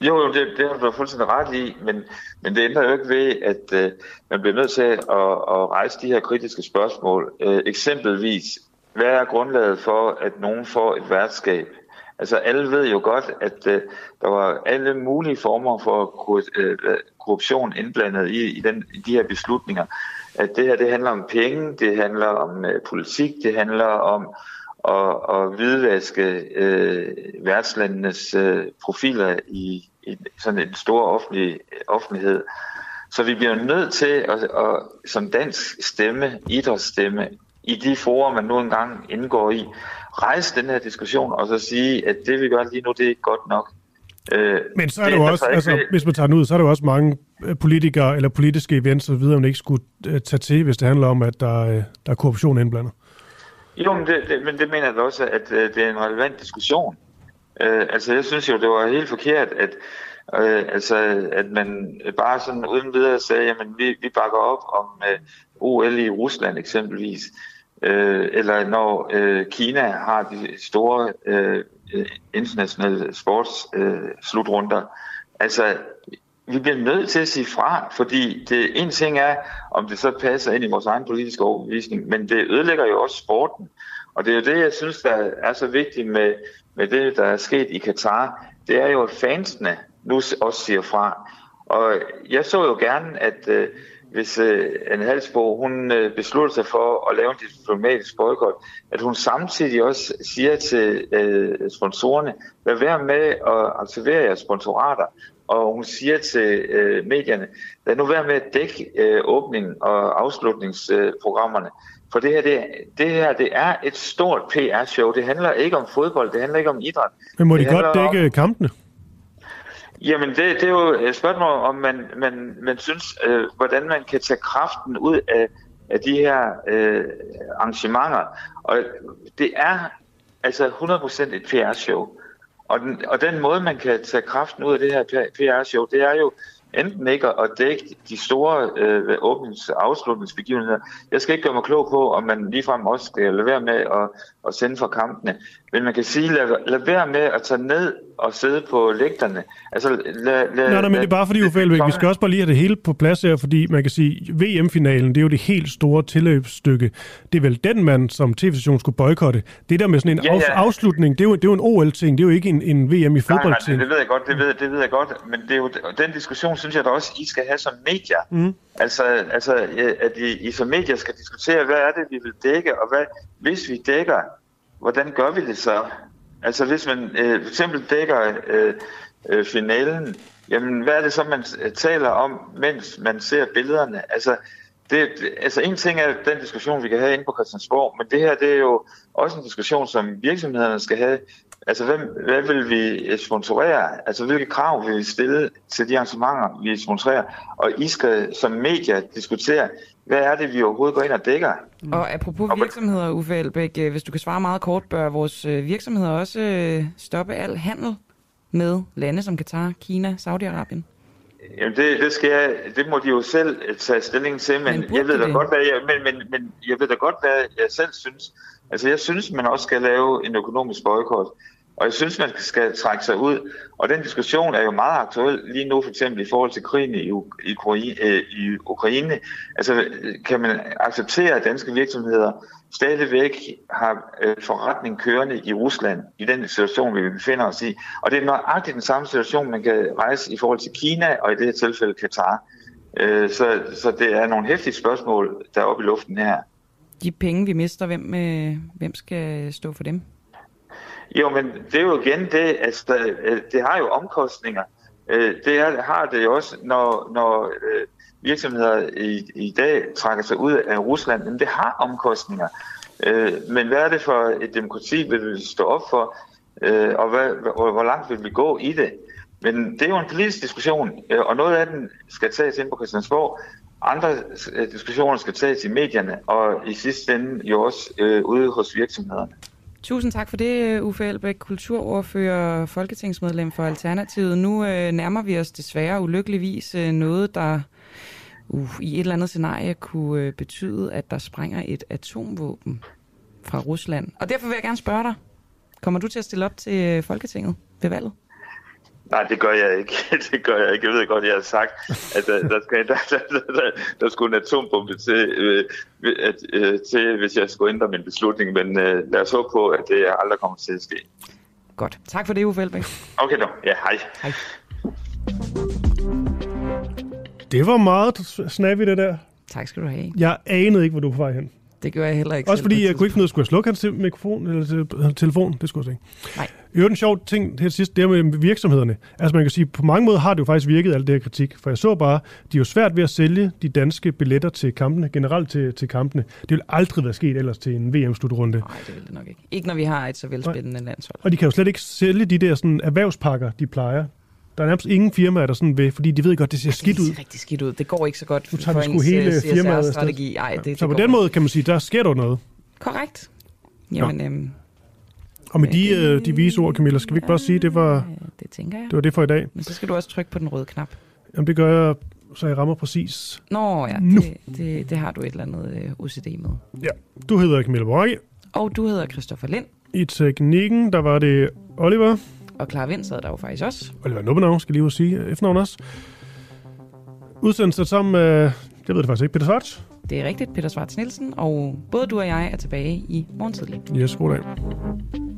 Jo, jo, det, det har du fuldstændig ret i, men, men det ændrer jo ikke ved, at øh, man bliver nødt til at, at rejse de her kritiske spørgsmål. Øh, eksempelvis, hvad er grundlaget for, at nogen får et værtskab? Altså alle ved jo godt, at øh, der var alle mulige former for øh, korruption indblandet i, i, den, i de her beslutninger. At det her det handler om penge, det handler om øh, politik, det handler om at, at hvidvaske øh, værtslandenes øh, profiler i, i sådan en stor offentlig, offentlighed. Så vi bliver nødt til at, at som dansk stemme, idrætsstemme, i de forer, man nu engang indgår i, rejse den her diskussion og så sige, at det vi gør lige nu, det er ikke godt nok. Øh, Men så er det jo også, altså, hvis man tager den ud, så er der jo også mange øh, politikere eller politiske events og videre, man ikke skulle øh, tage til, hvis det handler om, at der, øh, der er korruption indblandet. Jo, men det, det, men det mener jeg også, at det er en relevant diskussion. Øh, altså, jeg synes jo, det var helt forkert, at, øh, altså, at man bare sådan uden videre sagde, jamen, vi, vi bakker op om øh, OL i Rusland eksempelvis. Øh, eller når øh, Kina har de store øh, internationale sportsslutrunder. Øh, altså, vi bliver nødt til at sige fra, fordi det en ting er, om det så passer ind i vores egen politiske overbevisning, men det ødelægger jo også sporten. Og det er jo det, jeg synes, der er så vigtigt med, med det, der er sket i Katar. Det er jo, at fansene nu også siger fra. Og jeg så jo gerne, at øh, hvis øh, Anne Halsbo, hun øh, beslutter sig for at lave en diplomatisk boykot, at hun samtidig også siger til øh, sponsorerne, lad være med at aktivere jeres sponsorater, og hun siger til øh, medierne, lad nu være med at dække øh, åbning- og afslutningsprogrammerne, øh, for det her, det, det her, det er et stort PR-show. Det handler ikke om fodbold, det handler ikke om idræt. Men må det de godt dække om... kampene? Jamen, det, det er jo et spørgsmål, om man, man, man synes, øh, hvordan man kan tage kraften ud af, af de her øh, arrangementer. Og det er altså 100% et PR-show. Og den, og den måde, man kan tage kraften ud af det her PR-show, det er jo enten ikke at dække de store øh, åbnings- og afslutningsbegivenheder. Jeg skal ikke gøre mig klog på, om man ligefrem også skal lade være med at, at sende for kampene. Men man kan sige, lad, lad være med at tage ned og sidde på lægterne. Altså, lad, lad, nej, men det er bare fordi, Uffe Elbæk, vi skal også bare lige have det hele på plads her, fordi man kan sige, VM-finalen, det er jo det helt store tilløbsstykke. Det er vel den, man som tv-station skulle boykotte. Det der med sådan en ja, ja. afslutning, det er, jo, det er jo en OL-ting, det er jo ikke en, en VM i fodbold Nej, nej, det ved jeg godt, det ved, det ved jeg godt, men det er jo, den diskussion, synes jeg da også, I skal have som medier. Mm. Altså, altså, at I, I som medier skal diskutere, hvad er det, vi vil dække, og hvad, hvis vi dækker, hvordan gør vi det så? Altså hvis man øh, for eksempel dækker øh, øh, finalen, jamen hvad er det så, man øh, taler om, mens man ser billederne? Altså, det, altså en ting er den diskussion, vi kan have inde på Christiansborg, men det her det er jo også en diskussion, som virksomhederne skal have. Altså, hvem, hvad vil vi sponsorere? Altså, hvilke krav vil vi stille til de arrangementer, vi sponsorerer? Og I skal som medier diskutere, hvad er det, vi overhovedet går ind og dækker? Mm. Og apropos virksomheder, Uffe Elbæk, øh, hvis du kan svare meget kort, bør vores øh, virksomheder også øh, stoppe al handel med lande som Katar, Kina, Saudi-Arabien? Jamen det, det, skal jeg, det må de jo selv tage stilling til, men, men jeg ved da godt, hvad jeg, men, men, men jeg ved da godt, hvad jeg selv synes. Altså jeg synes, man også skal lave en økonomisk boykot. Og jeg synes, man skal trække sig ud. Og den diskussion er jo meget aktuel lige nu, for eksempel i forhold til krigen i, i, øh, i Ukraine. Altså, kan man acceptere, at danske virksomheder stadigvæk har øh, forretning kørende i Rusland, i den situation, vi befinder os i. Og det er nøjagtigt den samme situation, man kan rejse i forhold til Kina, og i det her tilfælde Katar. Øh, så, så det er nogle hæftige spørgsmål, der er oppe i luften her. De penge, vi mister, hvem, hvem skal stå for dem? Jo, men det er jo igen det, altså, det har jo omkostninger. Øh, det er, har det jo også, når, når øh, virksomheder i, i dag trækker sig ud af Rusland, men det har omkostninger. Men hvad er det for et demokrati, vi vil stå op for, og, hvad, og hvor langt vil vi gå i det? Men det er jo en politisk diskussion, og noget af den skal tages ind på Christiansborg. Andre diskussioner skal tages i medierne, og i sidste ende jo også øh, ude hos virksomhederne. Tusind tak for det, øh, Uffe Elbæk, kulturordfører, folketingsmedlem for Alternativet. Nu øh, nærmer vi os desværre ulykkeligvis øh, noget, der uh, i et eller andet scenarie kunne øh, betyde, at der springer et atomvåben fra Rusland. Og derfor vil jeg gerne spørge dig, kommer du til at stille op til øh, Folketinget ved valget? Nej, det gør jeg ikke. Det gør jeg ikke. Jeg ved godt, jeg har sagt, at der, der, skal, der, der, der, der skulle en atombombe til, øh, at, øh, til, hvis jeg skulle ændre min beslutning. Men øh, lad os håbe på, at det aldrig kommer til at ske. Godt. Tak for det, Uffe Elbæk. Okay, nu. Ja, hej. Hej. Det var meget snappy, det der. Tak skal du have. Jeg anede ikke, hvor du var på vej hen. Det gør jeg heller ikke. Også fordi jeg kunne ikke finde ud af, skulle jeg slukke hans mikrofon eller telefon? Det skulle jeg ikke. Nej. I øvrigt en sjov ting her sidst, det med virksomhederne. Altså man kan sige, på mange måder har det jo faktisk virket, alt det her kritik. For jeg så bare, de er jo svært ved at sælge de danske billetter til kampene, generelt til, til kampene. Det vil aldrig være sket ellers til en VM-slutrunde. Nej, det vil det nok ikke. Ikke når vi har et så velspændende landshold. Og de kan jo slet ikke sælge de der sådan, erhvervspakker, de plejer. Der er nærmest ingen firmaer, der sådan vil, fordi de ved godt, det ser skidt ud. Det ser rigtig skidt ud. Det går ikke så godt nu tager for vi hele øh, firmaet strategi. Ej, det, ja. det så på den måde kan man sige, der sker der noget. Korrekt. Jamen, ja. øhm, og med de, øh, de vise ord, Camilla, skal vi ikke bare sige, det var, det, tænker jeg. det var det for i dag? Men så skal du også trykke på den røde knap. Jamen, det gør jeg, så jeg rammer præcis. Nå ja, nu. Det, det, det har du et eller andet øh, OCD med. Ja, du hedder Camilla Boracke. Og du hedder Christoffer Lind. I teknikken, der var det Oliver. Og Clara Vind sad der jo faktisk også. Oliver Nubbenau, skal lige ud sige efternavn også. Udsendelsen sammen med, jeg ved det faktisk ikke, Peter Svarts. Det er rigtigt, Peter Svarts Nielsen, og både du og jeg er tilbage i morgen tidlig. Yes, god dag.